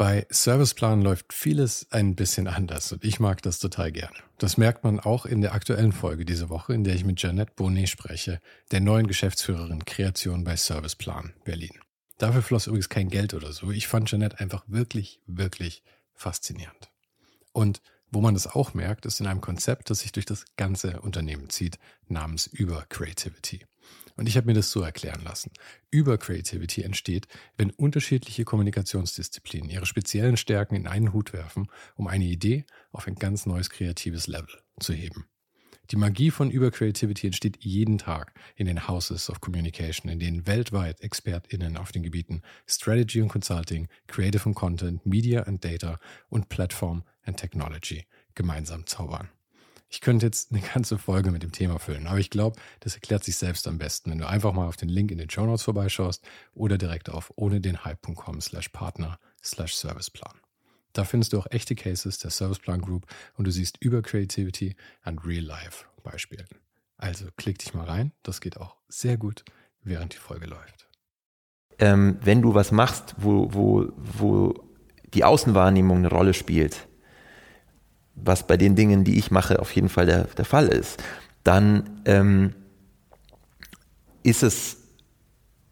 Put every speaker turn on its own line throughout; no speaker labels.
Bei Serviceplan läuft vieles ein bisschen anders und ich mag das total gerne. Das merkt man auch in der aktuellen Folge diese Woche, in der ich mit Jeanette Bonnet spreche, der neuen Geschäftsführerin Kreation bei Serviceplan Berlin. Dafür floss übrigens kein Geld oder so. Ich fand Jeanette einfach wirklich, wirklich faszinierend. Und wo man das auch merkt, ist in einem Konzept, das sich durch das ganze Unternehmen zieht, namens Über Creativity. Und ich habe mir das so erklären lassen. Über Creativity entsteht, wenn unterschiedliche Kommunikationsdisziplinen ihre speziellen Stärken in einen Hut werfen, um eine Idee auf ein ganz neues kreatives Level zu heben. Die Magie von Über Creativity entsteht jeden Tag in den Houses of Communication, in denen weltweit ExpertInnen auf den Gebieten Strategy und Consulting, Creative und Content, Media and Data und Platform and Technology gemeinsam zaubern. Ich könnte jetzt eine ganze Folge mit dem Thema füllen, aber ich glaube, das erklärt sich selbst am besten, wenn du einfach mal auf den Link in den Show Notes vorbeischaust oder direkt auf ohne den Hype.com slash Partner slash Serviceplan. Da findest du auch echte Cases der Serviceplan Group und du siehst über Creativity and Real Life Beispielen. Also klick dich mal rein, das geht auch sehr gut, während die Folge läuft.
Ähm, wenn du was machst, wo, wo, wo die Außenwahrnehmung eine Rolle spielt, was bei den Dingen, die ich mache, auf jeden Fall der, der Fall ist, dann ähm, ist es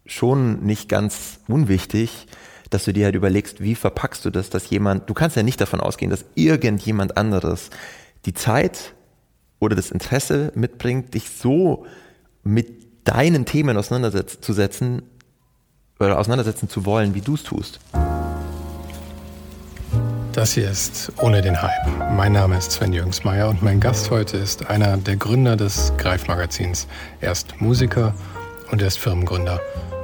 schon nicht ganz unwichtig, dass du dir halt überlegst, wie verpackst du das, dass jemand, du kannst ja nicht davon ausgehen, dass irgendjemand anderes die Zeit oder das Interesse mitbringt, dich so mit deinen Themen auseinanderzusetzen oder auseinandersetzen zu wollen, wie du es tust.
Das hier ist Ohne den Hype. Mein Name ist Sven Jürgensmeier und mein Gast heute ist einer der Gründer des Greif-Magazins. Er ist Musiker und er ist Firmengründer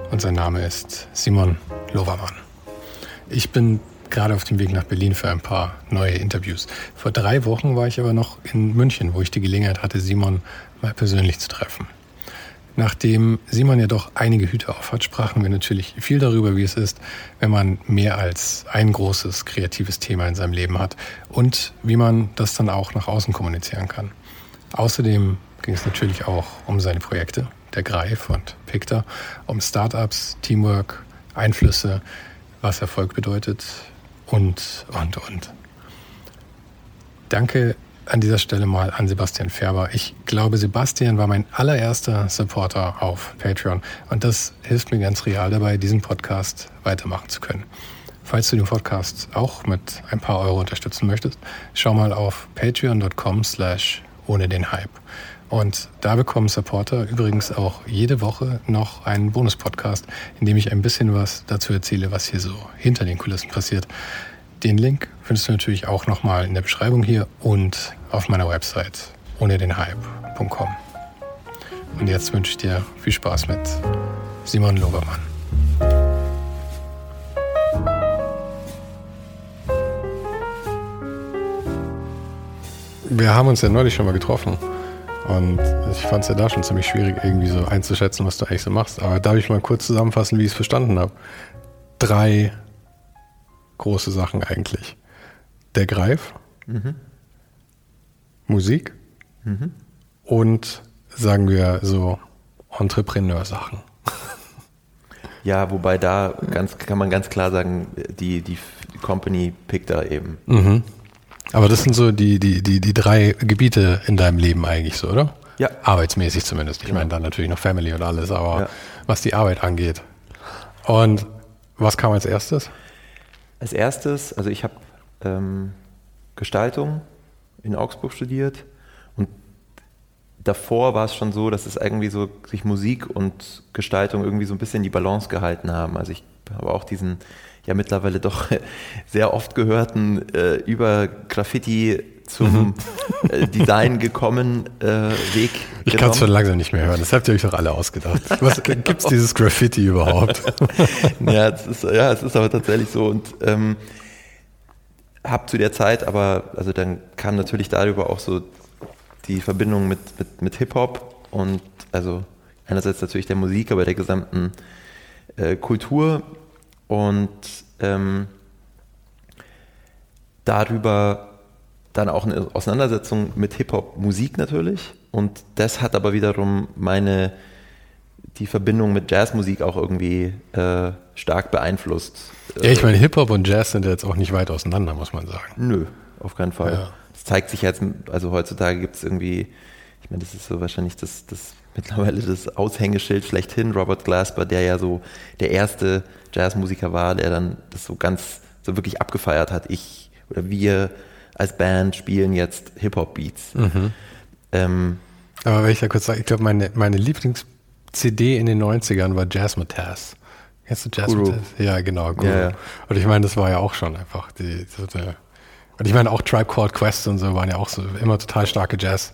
und sein Name ist Simon Lovermann. Ich bin gerade auf dem Weg nach Berlin für ein paar neue Interviews. Vor drei Wochen war ich aber noch in München, wo ich die Gelegenheit hatte, Simon mal persönlich zu treffen. Nachdem Simon ja doch einige Hüte auf hat, sprachen wir natürlich viel darüber, wie es ist, wenn man mehr als ein großes kreatives Thema in seinem Leben hat und wie man das dann auch nach außen kommunizieren kann. Außerdem ging es natürlich auch um seine Projekte, der Greif und Picta, um Startups, Teamwork, Einflüsse, was Erfolg bedeutet und, und, und. Danke an dieser Stelle mal an Sebastian Färber. Ich glaube, Sebastian war mein allererster Supporter auf Patreon und das hilft mir ganz real dabei, diesen Podcast weitermachen zu können. Falls du den Podcast auch mit ein paar Euro unterstützen möchtest, schau mal auf patreon.com slash ohne den Hype. Und da bekommen Supporter übrigens auch jede Woche noch einen Bonus-Podcast, in dem ich ein bisschen was dazu erzähle, was hier so hinter den Kulissen passiert. Den Link findest du natürlich auch nochmal in der Beschreibung hier und auf meiner Website ohne den Hype.com. Und jetzt wünsche ich dir viel Spaß mit Simon Lobermann. Wir haben uns ja neulich schon mal getroffen. Und ich fand es ja da schon ziemlich schwierig, irgendwie so einzuschätzen, was du eigentlich so machst. Aber darf ich mal kurz zusammenfassen, wie ich es verstanden habe? Drei große Sachen eigentlich. Der Greif, mhm. Musik mhm. und sagen wir so Entrepreneur-Sachen.
Ja, wobei da ganz, kann man ganz klar sagen, die, die Company pickt da eben. Mhm.
Aber das sind so die, die, die, die drei Gebiete in deinem Leben eigentlich so, oder? Ja. Arbeitsmäßig zumindest. Ich genau. meine dann natürlich noch Family und alles, aber ja. was die Arbeit angeht. Und was kam als erstes?
Als erstes, also ich habe ähm, Gestaltung in Augsburg studiert und davor war es schon so, dass es irgendwie so sich Musik und Gestaltung irgendwie so ein bisschen die Balance gehalten haben. Also ich habe auch diesen ja mittlerweile doch sehr oft gehörten äh, über Graffiti zum mhm. äh, Design gekommen äh, Weg.
Ich kann es schon langsam nicht mehr hören. Das habt ihr euch doch alle ausgedacht. Was genau. gibt es dieses Graffiti überhaupt?
ja, es ist, ja, es ist aber tatsächlich so und ähm, habe zu der Zeit, aber also dann kam natürlich darüber auch so die Verbindung mit, mit, mit Hip Hop und also einerseits natürlich der Musik, aber der gesamten äh, Kultur und ähm, darüber dann auch eine Auseinandersetzung mit Hip-Hop-Musik natürlich. Und das hat aber wiederum meine die Verbindung mit Jazzmusik auch irgendwie äh, stark beeinflusst.
Ja, ich meine, Hip-Hop und Jazz sind jetzt auch nicht weit auseinander, muss man sagen.
Nö, auf keinen Fall. Ja. Das zeigt sich jetzt, also heutzutage gibt es irgendwie, ich meine, das ist so wahrscheinlich das, das mittlerweile das Aushängeschild schlechthin, Robert Glasper, der ja so der erste Jazzmusiker war, der dann das so ganz, so wirklich abgefeiert hat. Ich oder wir als Band spielen jetzt Hip-Hop-Beats. Mhm.
Ähm, Aber wenn ich da kurz sage, ich glaube, meine, meine Lieblings-CD in den 90ern war Jazzmatazz. Kennst du Jazzmatazz? Ja, genau. Guru. Ja, ja. Und ich meine, das war ja auch schon einfach die, so eine, und ich meine auch Tribe Called Quest und so waren ja auch so immer total starke Jazz.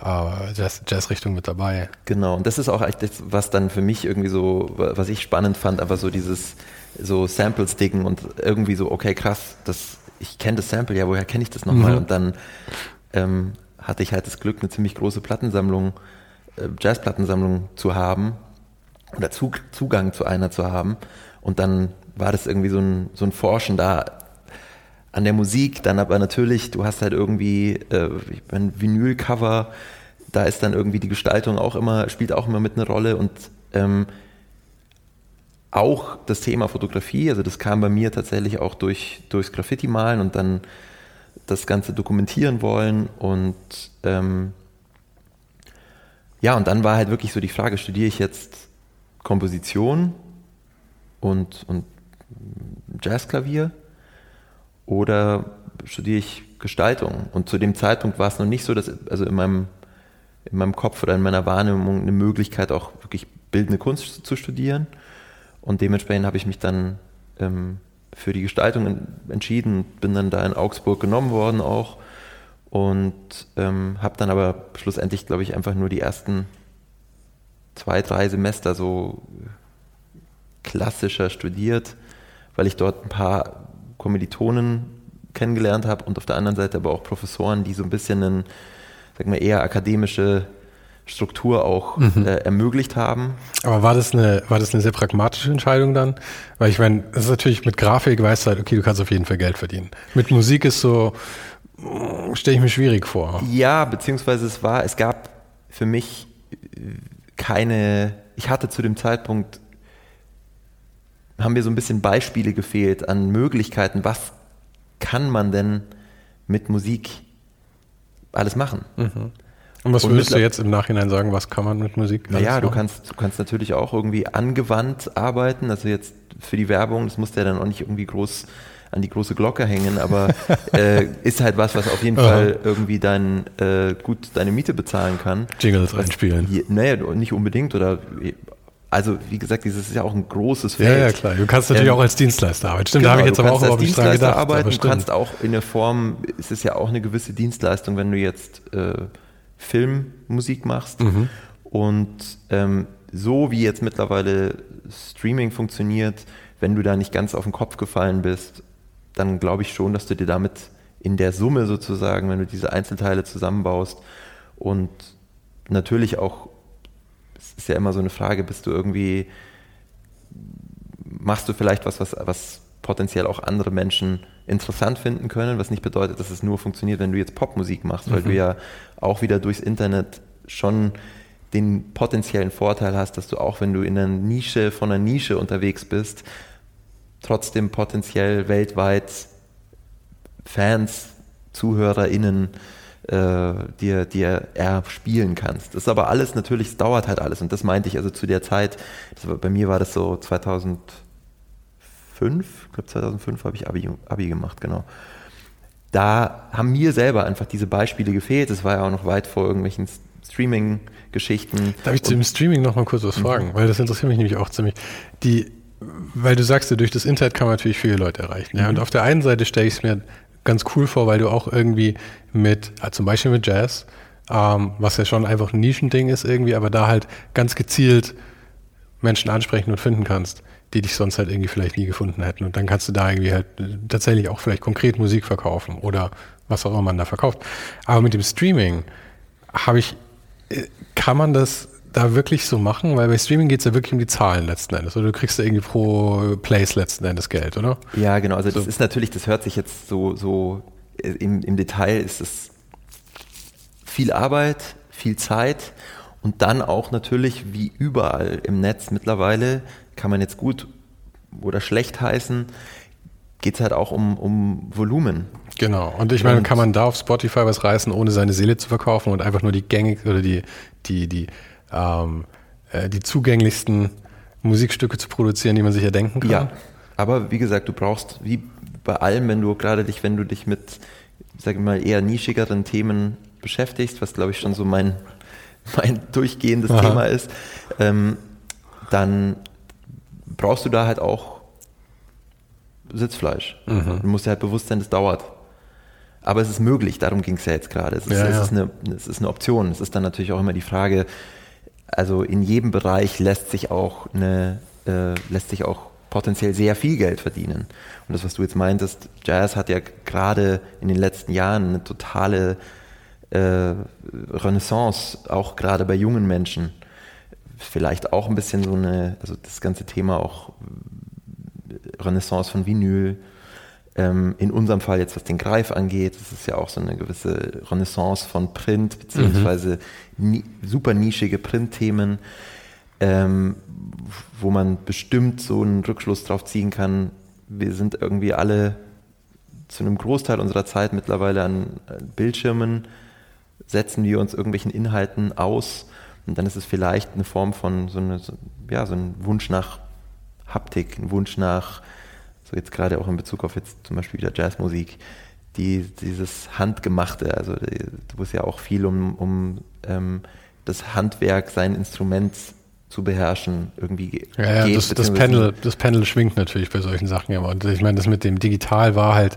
Uh, Jazz, Jazz-Richtung mit dabei.
Genau, und das ist auch echt das, was dann für mich irgendwie so, was ich spannend fand, einfach so dieses so Samples dicken und irgendwie so, okay, krass, das, ich kenne das Sample, ja, woher kenne ich das nochmal? Mhm. Und dann ähm, hatte ich halt das Glück, eine ziemlich große Plattensammlung, äh, Jazzplattensammlung zu haben oder Zug, Zugang zu einer zu haben. Und dann war das irgendwie so ein, so ein Forschen da an der Musik, dann aber natürlich, du hast halt irgendwie äh, ein Vinylcover, da ist dann irgendwie die Gestaltung auch immer, spielt auch immer mit eine Rolle und ähm, auch das Thema Fotografie, also das kam bei mir tatsächlich auch durch, durchs Graffiti-Malen und dann das Ganze dokumentieren wollen und ähm, ja, und dann war halt wirklich so die Frage, studiere ich jetzt Komposition und, und Jazzklavier oder studiere ich Gestaltung? Und zu dem Zeitpunkt war es noch nicht so, dass also in meinem, in meinem Kopf oder in meiner Wahrnehmung eine Möglichkeit auch wirklich bildende Kunst zu studieren. Und dementsprechend habe ich mich dann ähm, für die Gestaltung entschieden, bin dann da in Augsburg genommen worden auch und ähm, habe dann aber schlussendlich, glaube ich, einfach nur die ersten zwei, drei Semester so klassischer studiert, weil ich dort ein paar Kommilitonen kennengelernt habe und auf der anderen Seite aber auch Professoren, die so ein bisschen eine, sag mal, eher akademische Struktur auch mhm. äh, ermöglicht haben.
Aber war das eine, war das eine sehr pragmatische Entscheidung dann? Weil ich meine, das ist natürlich mit Grafik weißt du halt, okay, du kannst auf jeden Fall Geld verdienen. Mit Musik ist so, stelle ich mir schwierig vor.
Ja, beziehungsweise es war, es gab für mich keine, ich hatte zu dem Zeitpunkt haben mir so ein bisschen Beispiele gefehlt an Möglichkeiten, was kann man denn mit Musik alles machen.
Mhm. Und was würdest du jetzt im Nachhinein sagen, was kann man mit Musik?
Naja, du kannst, du kannst natürlich auch irgendwie angewandt arbeiten, also jetzt für die Werbung, das muss ja dann auch nicht irgendwie groß an die große Glocke hängen, aber äh, ist halt was, was auf jeden Fall irgendwie dein, äh, gut deine Miete bezahlen kann.
Jingles einspielen.
Naja, nicht unbedingt oder also wie gesagt, dieses ist ja auch ein großes Feld.
Ja, ja, klar. Du kannst natürlich ähm, auch als Dienstleister arbeiten. Stimmt, genau, da habe ich jetzt aber auch überhaupt nicht dran gedacht.
Arbeiten, du kannst auch in der Form, es ist ja auch eine gewisse Dienstleistung, wenn du jetzt äh, Filmmusik machst. Mhm. Und ähm, so wie jetzt mittlerweile Streaming funktioniert, wenn du da nicht ganz auf den Kopf gefallen bist, dann glaube ich schon, dass du dir damit in der Summe sozusagen, wenn du diese Einzelteile zusammenbaust und natürlich auch ist ja immer so eine Frage, bist du irgendwie, machst du vielleicht was, was, was potenziell auch andere Menschen interessant finden können, was nicht bedeutet, dass es nur funktioniert, wenn du jetzt Popmusik machst, weil mhm. du ja auch wieder durchs Internet schon den potenziellen Vorteil hast, dass du auch, wenn du in einer Nische von einer Nische unterwegs bist, trotzdem potenziell weltweit Fans, ZuhörerInnen äh, dir, dir erspielen kannst. Das ist aber alles natürlich, es dauert halt alles. Und das meinte ich also zu der Zeit, war, bei mir war das so 2005, ich glaube 2005 habe ich Abi, Abi gemacht, genau. Da haben mir selber einfach diese Beispiele gefehlt. Es war ja auch noch weit vor irgendwelchen Streaming-Geschichten.
Darf ich zu dem Streaming noch mal kurz was mhm. fragen? Weil das interessiert mich nämlich auch ziemlich. Die, weil du sagst, durch das Internet kann man natürlich viele Leute erreichen. Ja? Mhm. Und auf der einen Seite stelle ich es mir ganz cool vor, weil du auch irgendwie mit, äh, zum Beispiel mit Jazz, ähm, was ja schon einfach ein Nischending ist irgendwie, aber da halt ganz gezielt Menschen ansprechen und finden kannst, die dich sonst halt irgendwie vielleicht nie gefunden hätten. Und dann kannst du da irgendwie halt tatsächlich auch vielleicht konkret Musik verkaufen oder was auch immer man da verkauft. Aber mit dem Streaming habe ich, äh, kann man das da wirklich so machen? Weil bei Streaming geht es ja wirklich um die Zahlen letzten Endes. Oder du kriegst ja irgendwie pro Place letzten Endes Geld, oder?
Ja, genau. Also so. das ist natürlich, das hört sich jetzt so, so äh, im, im Detail ist es viel Arbeit, viel Zeit Und dann auch natürlich, wie überall im Netz mittlerweile, kann man jetzt gut oder schlecht heißen, geht es halt auch um, um Volumen.
Genau. Und ich meine, kann man da auf Spotify was reißen, ohne seine Seele zu verkaufen und einfach nur die gängig oder die, die, die, ähm, äh, die zugänglichsten Musikstücke zu produzieren, die man sich erdenken kann?
Ja. Aber wie gesagt, du brauchst, wie bei allem, wenn du gerade dich, wenn du dich mit, sag ich mal, eher nischigeren Themen beschäftigst, was glaube ich schon so mein, mein durchgehendes Aha. Thema ist, ähm, dann brauchst du da halt auch Sitzfleisch. Mhm. Du musst dir halt bewusst sein, das dauert. Aber es ist möglich, darum ging es ja jetzt gerade. Es ist, ja, es, Ist eine, es ist eine Option. Es ist dann natürlich auch immer die Frage, also in jedem Bereich lässt sich auch eine, äh, lässt sich auch potenziell sehr viel Geld verdienen. Und das, was du jetzt meintest, Jazz hat ja gerade in den letzten Jahren eine totale äh, Renaissance, auch gerade bei jungen Menschen. Vielleicht auch ein bisschen so eine, also das ganze Thema auch Renaissance von Vinyl. Ähm, in unserem Fall jetzt, was den Greif angeht, das ist ja auch so eine gewisse Renaissance von Print, beziehungsweise mhm. super nischige Printthemen, ähm, wo man bestimmt so einen Rückschluss drauf ziehen kann. Wir sind irgendwie alle zu einem Großteil unserer Zeit mittlerweile an Bildschirmen, setzen wir uns irgendwelchen Inhalten aus und dann ist es vielleicht eine Form von so, eine, so, ja, so ein Wunsch nach Haptik, ein Wunsch nach, so jetzt gerade auch in Bezug auf jetzt zum Beispiel wieder Jazzmusik, die, dieses Handgemachte, also wo es ja auch viel um, um ähm, das Handwerk, sein Instrument zu beherrschen, irgendwie
ja, ja, Das, das, Panel, das Panel schwingt natürlich bei solchen Sachen immer. Und ich meine, das mit dem Digital war halt,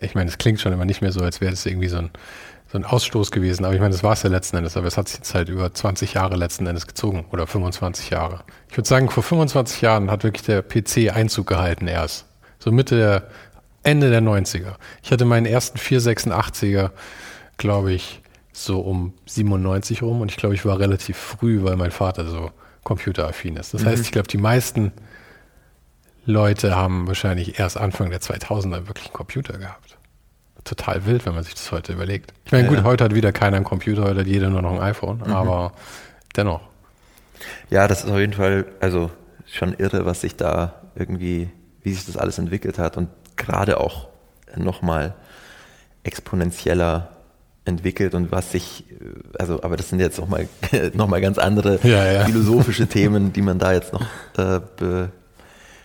ich meine, es klingt schon immer nicht mehr so, als wäre das irgendwie so ein so ein Ausstoß gewesen. Aber ich meine, das war es ja letzten Endes. Aber es hat sich jetzt halt über 20 Jahre letzten Endes gezogen oder 25 Jahre. Ich würde sagen, vor 25 Jahren hat wirklich der PC Einzug gehalten erst. So Mitte der, Ende der 90er. Ich hatte meinen ersten 486er, glaube ich, so um 97 rum und ich glaube, ich war relativ früh, weil mein Vater so computeraffin ist. Das mhm. heißt, ich glaube, die meisten Leute haben wahrscheinlich erst Anfang der 2000er wirklich einen Computer gehabt total wild, wenn man sich das heute überlegt. Ich meine, gut, ja. heute hat wieder keiner einen Computer, heute hat jeder nur noch ein iPhone, mhm. aber dennoch.
Ja, das ist auf jeden Fall, also schon irre, was sich da irgendwie, wie sich das alles entwickelt hat und gerade auch nochmal exponentieller entwickelt und was sich, also, aber das sind jetzt nochmal noch mal ganz andere ja, ja. philosophische Themen, die man da jetzt noch äh, be,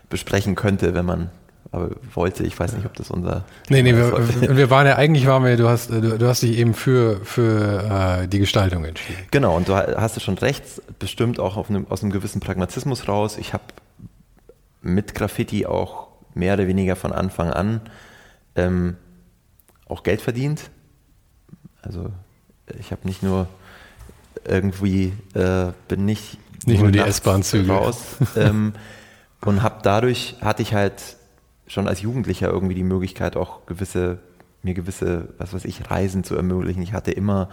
besprechen könnte, wenn man aber wollte, ich weiß nicht, ob das unser.
Nee, nee, wir, wir, waren ja, eigentlich waren wir, du hast, du, du hast dich eben für, für äh, die Gestaltung entschieden.
Genau, und du hast schon recht, bestimmt auch einem, aus einem gewissen Pragmatismus raus. Ich habe mit Graffiti auch mehr oder weniger von Anfang an ähm, auch Geld verdient. Also ich habe nicht nur irgendwie, äh, bin nicht,
nicht nur, nur die S-Bahn-Züge raus.
Ähm, und habe dadurch, hatte ich halt schon als Jugendlicher irgendwie die Möglichkeit, auch gewisse, mir gewisse, was weiß ich, Reisen zu ermöglichen. Ich hatte immer,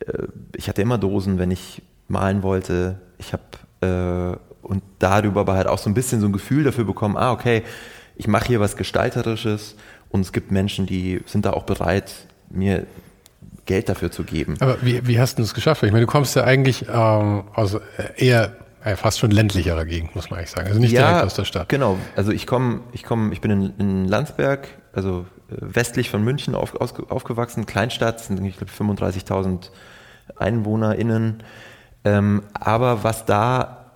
äh, ich hatte immer Dosen, wenn ich malen wollte. Ich habe äh, und darüber aber halt auch so ein bisschen so ein Gefühl dafür bekommen, ah, okay, ich mache hier was Gestalterisches und es gibt Menschen, die sind da auch bereit, mir Geld dafür zu geben.
Aber wie, wie hast du das geschafft? Ich meine, du kommst ja eigentlich ähm, aus eher ja, fast schon ländlicherer Gegend, muss man eigentlich sagen. Also nicht ja, direkt aus der Stadt.
Genau. Also ich komme, ich komme, ich bin in, in Landsberg, also äh, westlich von München auf, aus, aufgewachsen, Kleinstadt, sind ich glaube 35.000 EinwohnerInnen. Ähm, aber was da,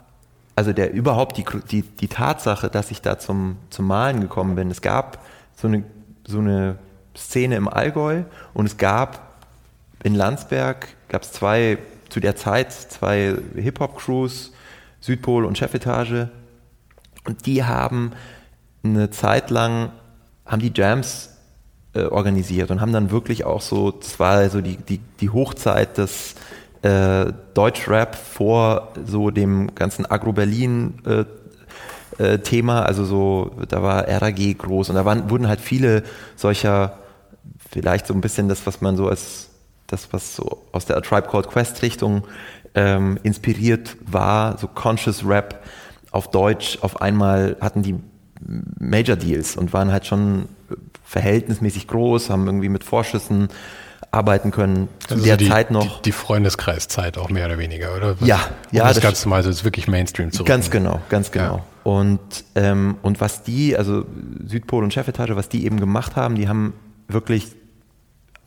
also der überhaupt die, die, die Tatsache, dass ich da zum, zum Malen gekommen bin, es gab so eine, so eine Szene im Allgäu und es gab in Landsberg, gab es zwei, zu der Zeit zwei Hip-Hop-Crews, Südpol und Chefetage. Und die haben eine Zeit lang, haben die Jams äh, organisiert und haben dann wirklich auch so, das war so die, die, die Hochzeit des äh, Deutschrap vor so dem ganzen Agro-Berlin äh, äh, Thema, also so, da war RAG groß und da waren, wurden halt viele solcher, vielleicht so ein bisschen das, was man so als das, was so aus der Tribe Called Quest Richtung ähm, inspiriert war, so Conscious Rap auf Deutsch, auf einmal hatten die Major Deals und waren halt schon verhältnismäßig groß, haben irgendwie mit Vorschüssen arbeiten können.
Zu also der die, Zeit noch. Die, die, Freundeskreiszeit auch mehr oder weniger, oder?
Was, ja, ja.
Um das, das Ganze mal so ist wirklich Mainstream
zu Ganz genau, ganz genau. Ja. Und, ähm, und was die, also Südpol und Chefetage, was die eben gemacht haben, die haben wirklich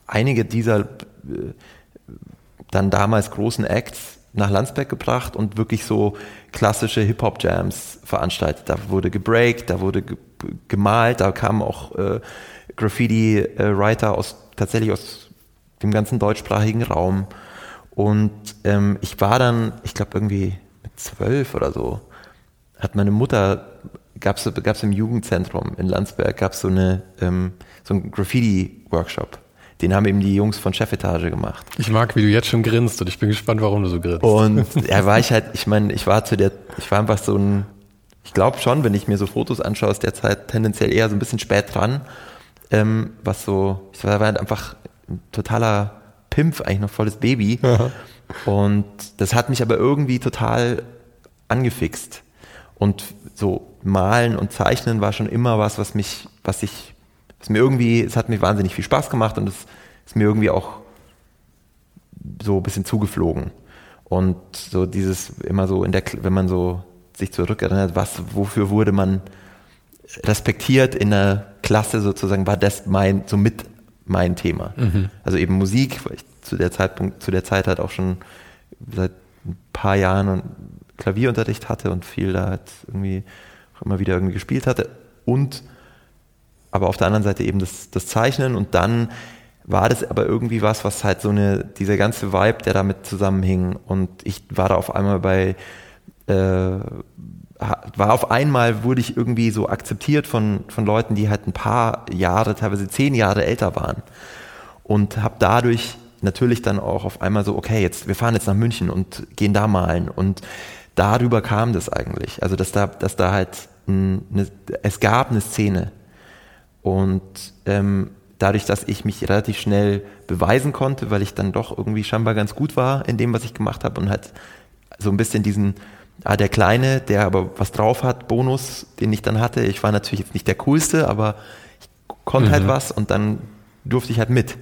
einige dieser äh, dann damals großen Acts nach Landsberg gebracht und wirklich so klassische Hip-Hop-Jams veranstaltet. Da wurde gebreakt, da wurde ge gemalt, da kamen auch äh, Graffiti-Writer aus tatsächlich aus dem ganzen deutschsprachigen Raum. Und ähm, ich war dann, ich glaube irgendwie mit zwölf oder so, hat meine Mutter, gab es im Jugendzentrum in Landsberg, gab so es ähm, so einen Graffiti-Workshop. Den haben eben die Jungs von Chefetage gemacht.
Ich mag, wie du jetzt schon grinst und ich bin gespannt, warum du so grinst.
Und ja, war ich halt, ich meine, ich war zu der, ich war einfach so ein, ich glaube schon, wenn ich mir so Fotos anschaue aus der Zeit, tendenziell eher so ein bisschen spät dran. Ähm, was so, ich war halt einfach ein totaler Pimpf, eigentlich noch volles Baby. Aha. Und das hat mich aber irgendwie total angefixt. Und so malen und zeichnen war schon immer was, was mich, was ich es mir irgendwie, es hat mir wahnsinnig viel Spaß gemacht und es ist mir irgendwie auch so ein bisschen zugeflogen. Und so dieses immer so in der, wenn man so sich zurückerinnert, was, wofür wurde man respektiert in der Klasse sozusagen, war das mein, so mit mein Thema. Mhm. Also eben Musik, weil ich zu der Zeitpunkt, zu der Zeit halt auch schon seit ein paar Jahren Klavierunterricht hatte und viel da halt irgendwie auch immer wieder irgendwie gespielt hatte und aber auf der anderen Seite eben das, das Zeichnen und dann war das aber irgendwie was, was halt so eine, dieser ganze Vibe, der damit zusammenhing und ich war da auf einmal bei, äh, war auf einmal, wurde ich irgendwie so akzeptiert von, von Leuten, die halt ein paar Jahre, teilweise zehn Jahre älter waren und habe dadurch natürlich dann auch auf einmal so, okay, jetzt, wir fahren jetzt nach München und gehen da malen und darüber kam das eigentlich, also dass da, dass da halt eine, es gab eine Szene, und ähm, dadurch, dass ich mich relativ schnell beweisen konnte, weil ich dann doch irgendwie scheinbar ganz gut war in dem, was ich gemacht habe und halt so ein bisschen diesen, ah, der Kleine, der aber was drauf hat, Bonus, den ich dann hatte. Ich war natürlich jetzt nicht der Coolste, aber ich konnte halt mhm. halt was und dann durfte ich halt mit.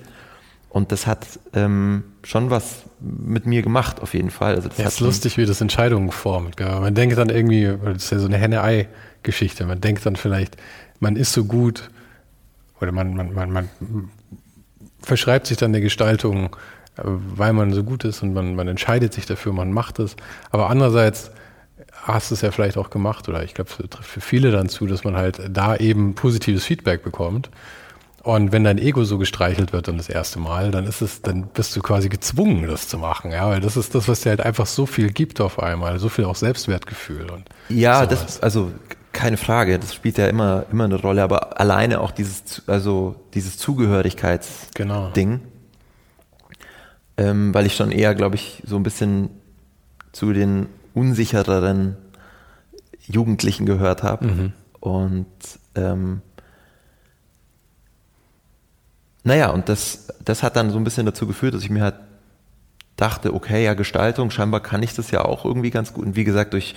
Und das hat ähm, schon was mit mir gemacht, auf jeden Fall.
Also das ja, ist lustig, wie das Entscheidungen formt. Gell? Man denkt dann irgendwie, das ist ja so eine Henne-Ei-Geschichte, man denkt dann vielleicht, man ist so gut, oder man, man, man, man verschreibt sich dann der Gestaltung, äh, weil man so gut ist und man, man entscheidet sich dafür, man macht es. Aber andererseits hast du es ja vielleicht auch gemacht, oder ich glaube, es trifft für viele dann zu, dass man halt da eben positives Feedback bekommt. Und wenn dein Ego so gestreichelt wird dann das erste Mal, dann ist es, dann bist du quasi gezwungen, das zu machen, ja, weil das ist das, was dir halt einfach so viel gibt auf einmal, so viel auch Selbstwertgefühl und
ja, sowas. das also keine Frage, das spielt ja immer, immer eine Rolle, aber alleine auch dieses, also dieses Zugehörigkeitsding. Genau. Ähm, weil ich schon eher, glaube ich, so ein bisschen zu den unsichereren Jugendlichen gehört habe. Mhm. Und ähm, naja, und das, das hat dann so ein bisschen dazu geführt, dass ich mir halt dachte, okay, ja, Gestaltung, scheinbar kann ich das ja auch irgendwie ganz gut. Und wie gesagt, durch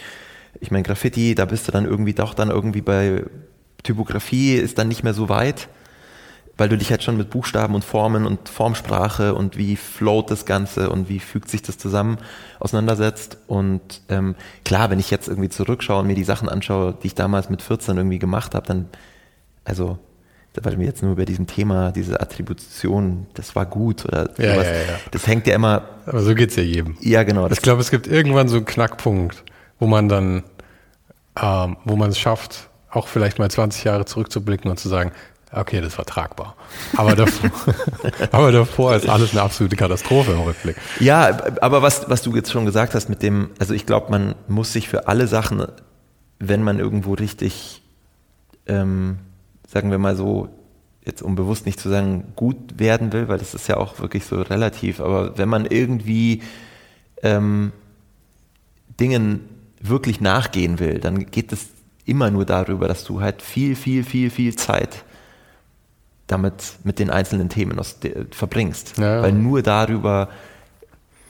ich meine, Graffiti, da bist du dann irgendwie doch dann irgendwie bei Typografie ist dann nicht mehr so weit, weil du dich halt schon mit Buchstaben und Formen und Formsprache und wie float das Ganze und wie fügt sich das zusammen auseinandersetzt. Und ähm, klar, wenn ich jetzt irgendwie zurückschaue und mir die Sachen anschaue, die ich damals mit 14 irgendwie gemacht habe, dann, also weil wir jetzt nur über diesem Thema, diese Attribution, das war gut oder
ja, sowas. Ja, ja.
Das hängt ja immer.
Aber so geht's ja jedem.
Ja, genau.
Ich glaube, es gibt irgendwann so einen Knackpunkt, wo man dann, ähm, wo man es schafft, auch vielleicht mal 20 Jahre zurückzublicken und zu sagen, okay, das war tragbar. Aber davor, aber davor ist alles eine absolute Katastrophe im Rückblick.
Ja, aber was, was du jetzt schon gesagt hast mit dem, also ich glaube, man muss sich für alle Sachen, wenn man irgendwo richtig, ähm, sagen wir mal so, jetzt um bewusst nicht zu sagen, gut werden will, weil das ist ja auch wirklich so relativ, aber wenn man irgendwie ähm, Dingen wirklich nachgehen will, dann geht es immer nur darüber, dass du halt viel, viel, viel, viel Zeit damit mit den einzelnen Themen verbringst. Ja. Weil nur darüber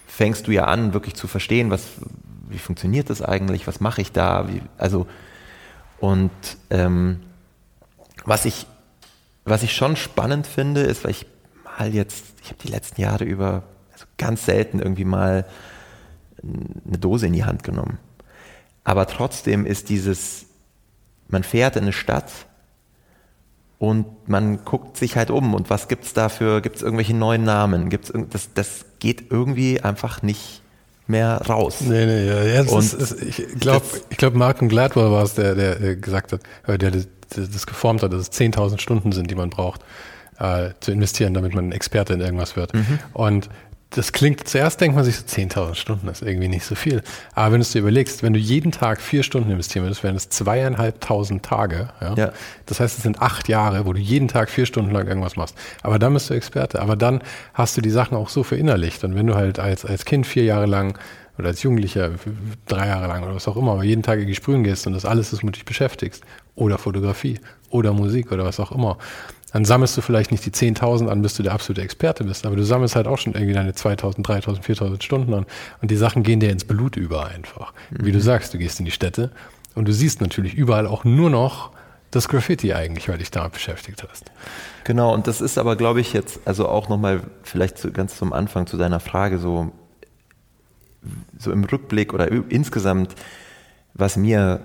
fängst du ja an, wirklich zu verstehen, was, wie funktioniert das eigentlich, was mache ich da, wie, also und ähm, was ich was ich schon spannend finde, ist, weil ich mal jetzt, ich habe die letzten Jahre über also ganz selten irgendwie mal eine Dose in die Hand genommen. Aber trotzdem ist dieses, man fährt in eine Stadt und man guckt sich halt um und was gibt's dafür, gibt's irgendwelche neuen Namen, gibt's das, das geht irgendwie einfach nicht mehr raus.
Nee, nee, ja, ja und ist, ich glaube, ich glaube, Martin Gladwell war es, der, der, der gesagt hat, äh, der das, das geformt hat, dass es 10.000 Stunden sind, die man braucht, äh, zu investieren, damit man ein Experte in irgendwas wird. Mhm. Und das klingt, zuerst denkt man sich so 10.000 Stunden, das ist irgendwie nicht so viel. Aber wenn du es dir überlegst, wenn du jeden Tag vier Stunden investieren würdest, wären es zweieinhalbtausend Tage. Ja? ja? Das heißt, es sind acht Jahre, wo du jeden Tag vier Stunden lang irgendwas machst. Aber dann bist du Experte. Aber dann hast du die Sachen auch so verinnerlicht. Und wenn du halt als, als Kind vier Jahre lang oder als Jugendlicher drei Jahre lang oder was auch immer, aber jeden Tag irgendwie sprühen gehst und das alles ist, mit dich beschäftigst, oder Fotografie, oder Musik oder was auch immer, dann sammelst du vielleicht nicht die 10.000 an, bis du der absolute Experte bist, aber du sammelst halt auch schon irgendwie deine 2.000, 3.000, 4.000 Stunden an und die Sachen gehen dir ins Blut über einfach. Mhm. Wie du sagst, du gehst in die Städte und du siehst natürlich überall auch nur noch das Graffiti eigentlich, weil dich damit beschäftigt hast.
Genau, und das ist aber, glaube ich, jetzt, also auch nochmal vielleicht zu, ganz zum Anfang zu deiner Frage, so, so im Rückblick oder insgesamt, was mir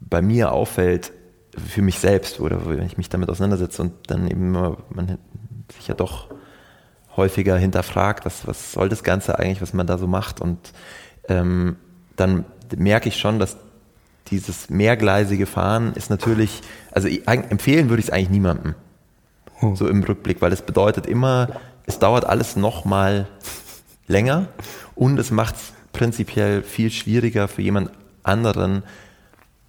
bei mir auffällt, für mich selbst oder wenn ich mich damit auseinandersetze und dann eben man sich ja doch häufiger hinterfragt, was, was soll das Ganze eigentlich, was man da so macht und ähm, dann merke ich schon, dass dieses mehrgleisige Fahren ist natürlich, also ich, empfehlen würde ich es eigentlich niemandem, hm. so im Rückblick, weil es bedeutet immer, es dauert alles nochmal länger und es macht es prinzipiell viel schwieriger für jemand anderen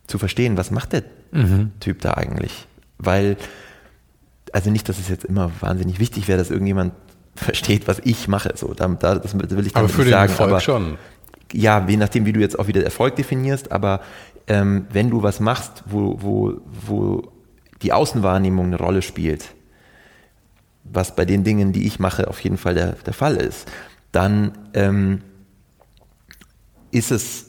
zu verstehen, was macht der mhm. Typ da eigentlich? Weil, also nicht, dass es jetzt immer wahnsinnig wichtig wäre, dass irgendjemand versteht, was ich mache. So, da, das will ich
aber für nicht den sagen. Erfolg aber schon.
Ja, je nachdem, wie du jetzt auch wieder Erfolg definierst, aber ähm, wenn du was machst, wo, wo, wo die Außenwahrnehmung eine Rolle spielt, was bei den Dingen, die ich mache, auf jeden Fall der, der Fall ist, dann ähm, ist es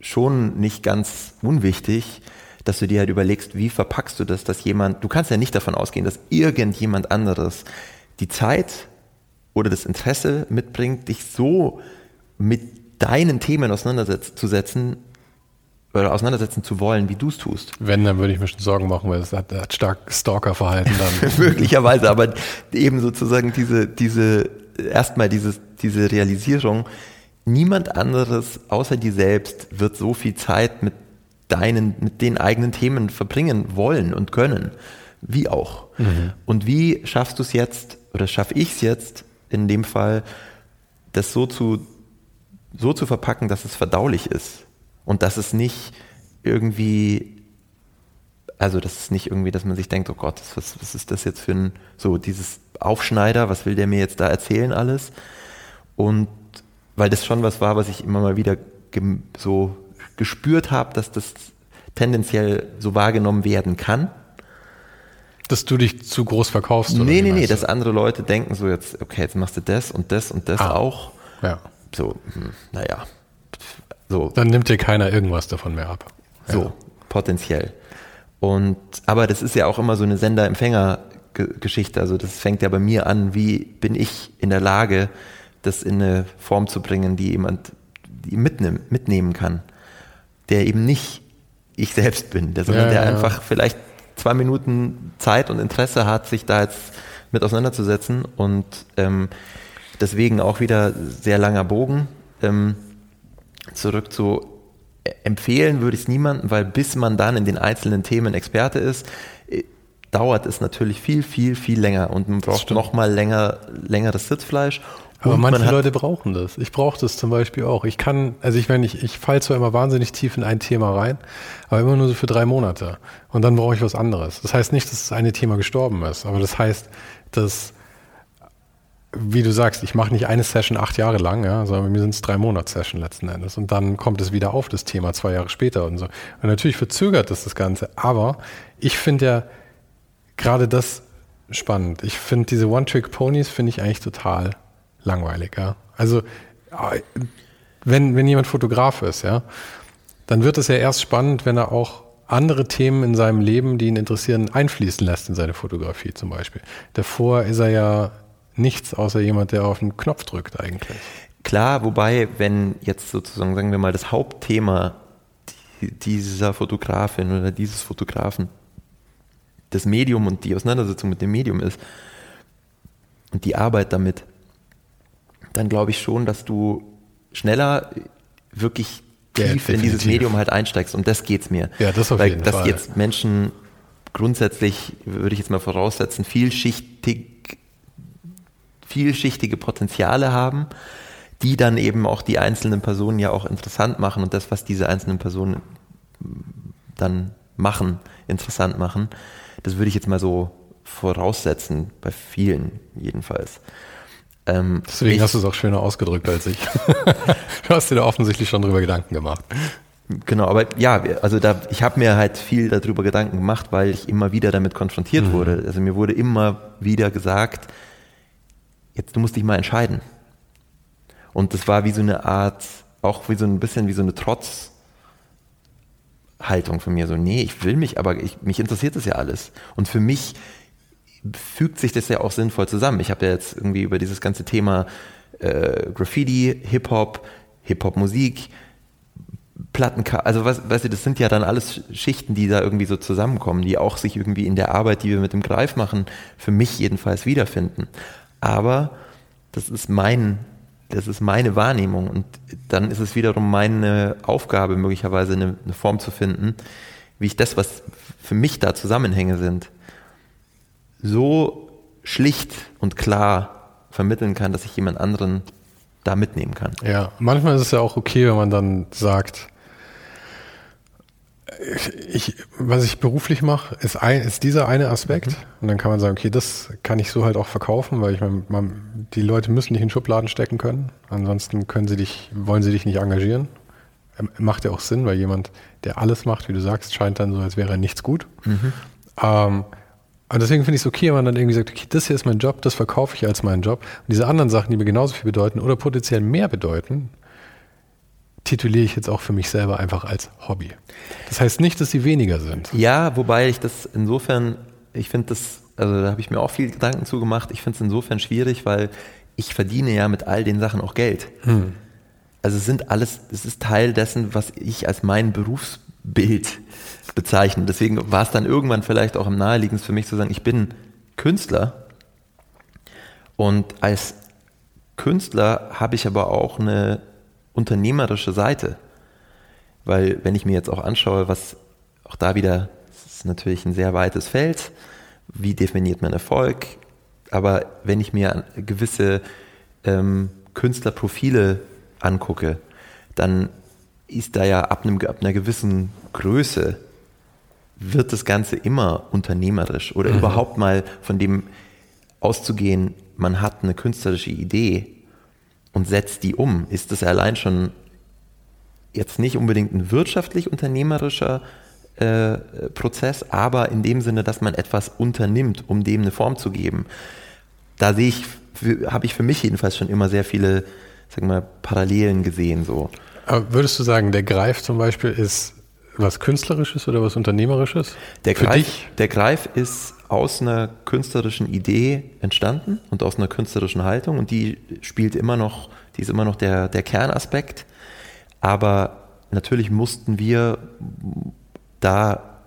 schon nicht ganz unwichtig, dass du dir halt überlegst, wie verpackst du das, dass jemand, du kannst ja nicht davon ausgehen, dass irgendjemand anderes die Zeit oder das Interesse mitbringt, dich so mit deinen Themen auseinanderzusetzen oder auseinandersetzen zu wollen, wie du es tust.
Wenn, dann würde ich mir schon Sorgen machen, weil es hat, hat stark Stalker-Verhalten dann.
Möglicherweise, aber eben sozusagen diese, diese, erstmal dieses, diese Realisierung, niemand anderes außer dir selbst wird so viel Zeit mit deinen, mit den eigenen Themen verbringen wollen und können. Wie auch. Mhm. Und wie schaffst du es jetzt, oder schaffe ich es jetzt in dem Fall, das so zu, so zu verpacken, dass es verdaulich ist und dass es nicht irgendwie, also das ist nicht irgendwie, dass man sich denkt, oh Gott, was, was ist das jetzt für ein, so dieses Aufschneider, was will der mir jetzt da erzählen alles? Und weil das schon was war, was ich immer mal wieder so gespürt habe, dass das tendenziell so wahrgenommen werden kann.
Dass du dich zu groß verkaufst?
Oder nee, nee, nee, dass andere Leute denken so jetzt, okay, jetzt machst du das und das und das ah, auch.
Ja.
So, hm, naja.
So. Dann nimmt dir keiner irgendwas davon mehr ab.
So, ja. potenziell. Und, aber das ist ja auch immer so eine Sender-Empfänger-Geschichte. Also das fängt ja bei mir an, wie bin ich in der Lage, das in eine Form zu bringen, die jemand die mitnehmen, mitnehmen kann, der eben nicht ich selbst bin, der, sondern ja, der ja. einfach vielleicht zwei Minuten Zeit und Interesse hat, sich da jetzt mit auseinanderzusetzen und ähm, deswegen auch wieder sehr langer Bogen. Ähm, zurück zu äh, empfehlen würde ich es niemandem, weil bis man dann in den einzelnen Themen Experte ist, äh, dauert es natürlich viel, viel, viel länger und man braucht noch mal länger, längeres Sitzfleisch
aber manche Leute brauchen das. Ich brauche das zum Beispiel auch. Ich kann, also ich meine, ich, ich falle zwar immer wahnsinnig tief in ein Thema rein, aber immer nur so für drei Monate. Und dann brauche ich was anderes. Das heißt nicht, dass das eine Thema gestorben ist, aber das heißt, dass, wie du sagst, ich mache nicht eine Session acht Jahre lang, ja, sondern bei mir sind es drei Monats-Session letzten Endes. Und dann kommt es wieder auf, das Thema, zwei Jahre später und so. Und natürlich verzögert das das Ganze, aber ich finde ja gerade das spannend. Ich finde diese One-Trick-Ponys finde ich eigentlich total langweilig, ja. Also wenn, wenn jemand Fotograf ist, ja, dann wird es ja erst spannend, wenn er auch andere Themen in seinem Leben, die ihn interessieren, einfließen lässt in seine Fotografie zum Beispiel. Davor ist er ja nichts außer jemand, der auf den Knopf drückt eigentlich.
Klar, wobei, wenn jetzt sozusagen, sagen wir mal, das Hauptthema dieser Fotografin oder dieses Fotografen das Medium und die Auseinandersetzung mit dem Medium ist und die Arbeit damit, dann glaube ich schon, dass du schneller wirklich tief ja, in dieses Medium halt einsteigst. Und das geht's mir.
Ja, das auf Weil, jeden
dass
Fall.
jetzt Menschen grundsätzlich, würde ich jetzt mal voraussetzen, vielschichtig, vielschichtige Potenziale haben, die dann eben auch die einzelnen Personen ja auch interessant machen und das, was diese einzelnen Personen dann machen, interessant machen. Das würde ich jetzt mal so voraussetzen, bei vielen jedenfalls.
Ähm, Deswegen ich, hast du es auch schöner ausgedrückt als ich. du hast dir da offensichtlich schon drüber Gedanken gemacht.
Genau, aber ja, also da, ich habe mir halt viel darüber Gedanken gemacht, weil ich immer wieder damit konfrontiert mhm. wurde. Also mir wurde immer wieder gesagt, jetzt du musst dich mal entscheiden. Und das war wie so eine Art, auch wie so ein bisschen wie so eine Trotzhaltung von mir. So, nee, ich will mich, aber ich, mich interessiert das ja alles. Und für mich fügt sich das ja auch sinnvoll zusammen. Ich habe ja jetzt irgendwie über dieses ganze Thema äh, Graffiti, Hip-Hop, Hip-Hop-Musik, Platten, also was, weißt du, das sind ja dann alles Schichten, die da irgendwie so zusammenkommen, die auch sich irgendwie in der Arbeit, die wir mit dem Greif machen, für mich jedenfalls wiederfinden. Aber das ist mein, das ist meine Wahrnehmung und dann ist es wiederum meine Aufgabe, möglicherweise eine, eine Form zu finden, wie ich das, was für mich da Zusammenhänge sind, so schlicht und klar vermitteln kann, dass ich jemand anderen da mitnehmen kann.
Ja, manchmal ist es ja auch okay, wenn man dann sagt, ich, was ich beruflich mache, ist, ein, ist dieser eine Aspekt. Mhm. Und dann kann man sagen, okay, das kann ich so halt auch verkaufen, weil ich meine, man, die Leute müssen nicht in Schubladen stecken können. Ansonsten können sie dich, wollen sie dich nicht engagieren. Ähm, macht ja auch Sinn, weil jemand, der alles macht, wie du sagst, scheint dann so, als wäre er nichts gut. Mhm. Ähm, und deswegen finde ich es okay, wenn man dann irgendwie sagt, okay, das hier ist mein Job, das verkaufe ich als meinen Job. Und diese anderen Sachen, die mir genauso viel bedeuten oder potenziell mehr bedeuten, tituliere ich jetzt auch für mich selber einfach als Hobby. Das heißt nicht, dass sie weniger sind.
Ja, wobei ich das insofern, ich finde das, also da habe ich mir auch viel Gedanken zugemacht, ich finde es insofern schwierig, weil ich verdiene ja mit all den Sachen auch Geld. Hm. Also es sind alles, es ist Teil dessen, was ich als mein Berufsbild bezeichnen. Deswegen war es dann irgendwann vielleicht auch am naheliegendsten für mich zu sagen, ich bin Künstler und als Künstler habe ich aber auch eine unternehmerische Seite. Weil wenn ich mir jetzt auch anschaue, was auch da wieder, das ist natürlich ein sehr weites Feld, wie definiert man Erfolg, aber wenn ich mir gewisse ähm, Künstlerprofile angucke, dann ist da ja ab, einem, ab einer gewissen Größe wird das Ganze immer unternehmerisch oder mhm. überhaupt mal von dem auszugehen, man hat eine künstlerische Idee und setzt die um, ist das allein schon jetzt nicht unbedingt ein wirtschaftlich unternehmerischer äh, Prozess, aber in dem Sinne, dass man etwas unternimmt, um dem eine Form zu geben. Da sehe ich, habe ich für mich jedenfalls schon immer sehr viele, sag mal, Parallelen gesehen. So.
Aber würdest du sagen, der Greif zum Beispiel ist was Künstlerisches oder was Unternehmerisches?
Der Greif, der Greif ist aus einer künstlerischen Idee entstanden und aus einer künstlerischen Haltung und die spielt immer noch, die ist immer noch der, der Kernaspekt. Aber natürlich mussten wir da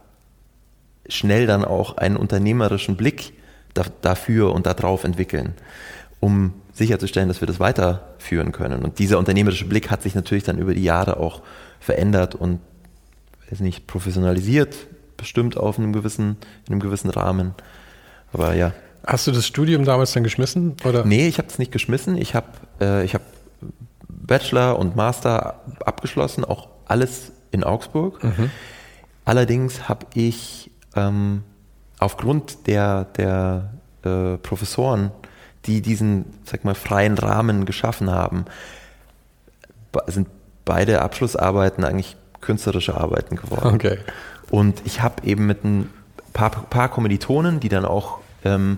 schnell dann auch einen unternehmerischen Blick da, dafür und darauf entwickeln, um sicherzustellen, dass wir das weiterführen können. Und dieser unternehmerische Blick hat sich natürlich dann über die Jahre auch verändert und weiß nicht, professionalisiert, bestimmt auf einem gewissen, in einem gewissen Rahmen. Aber ja.
Hast du das Studium damals dann geschmissen? Oder?
Nee, ich habe es nicht geschmissen. Ich habe äh, hab Bachelor und Master abgeschlossen, auch alles in Augsburg. Mhm. Allerdings habe ich ähm, aufgrund der, der äh, Professoren, die diesen, sag mal, freien Rahmen geschaffen haben, sind beide Abschlussarbeiten eigentlich künstlerische Arbeiten geworden.
Okay.
Und ich habe eben mit ein paar, paar Kommilitonen, die dann auch ähm,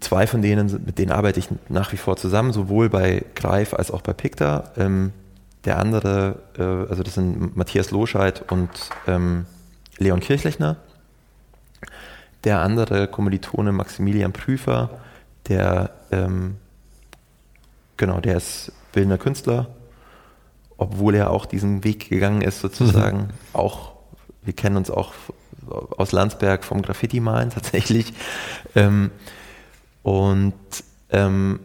zwei von denen, mit denen arbeite ich nach wie vor zusammen, sowohl bei Greif als auch bei Picta. Ähm, der andere, äh, also das sind Matthias Loscheid und ähm, Leon Kirchlechner. der andere Kommilitone Maximilian Prüfer, der ähm, genau, der ist bildender Künstler, obwohl er auch diesen Weg gegangen ist, sozusagen. Mhm. Auch, wir kennen uns auch aus Landsberg vom Graffiti-Malen tatsächlich. Ähm, und ähm,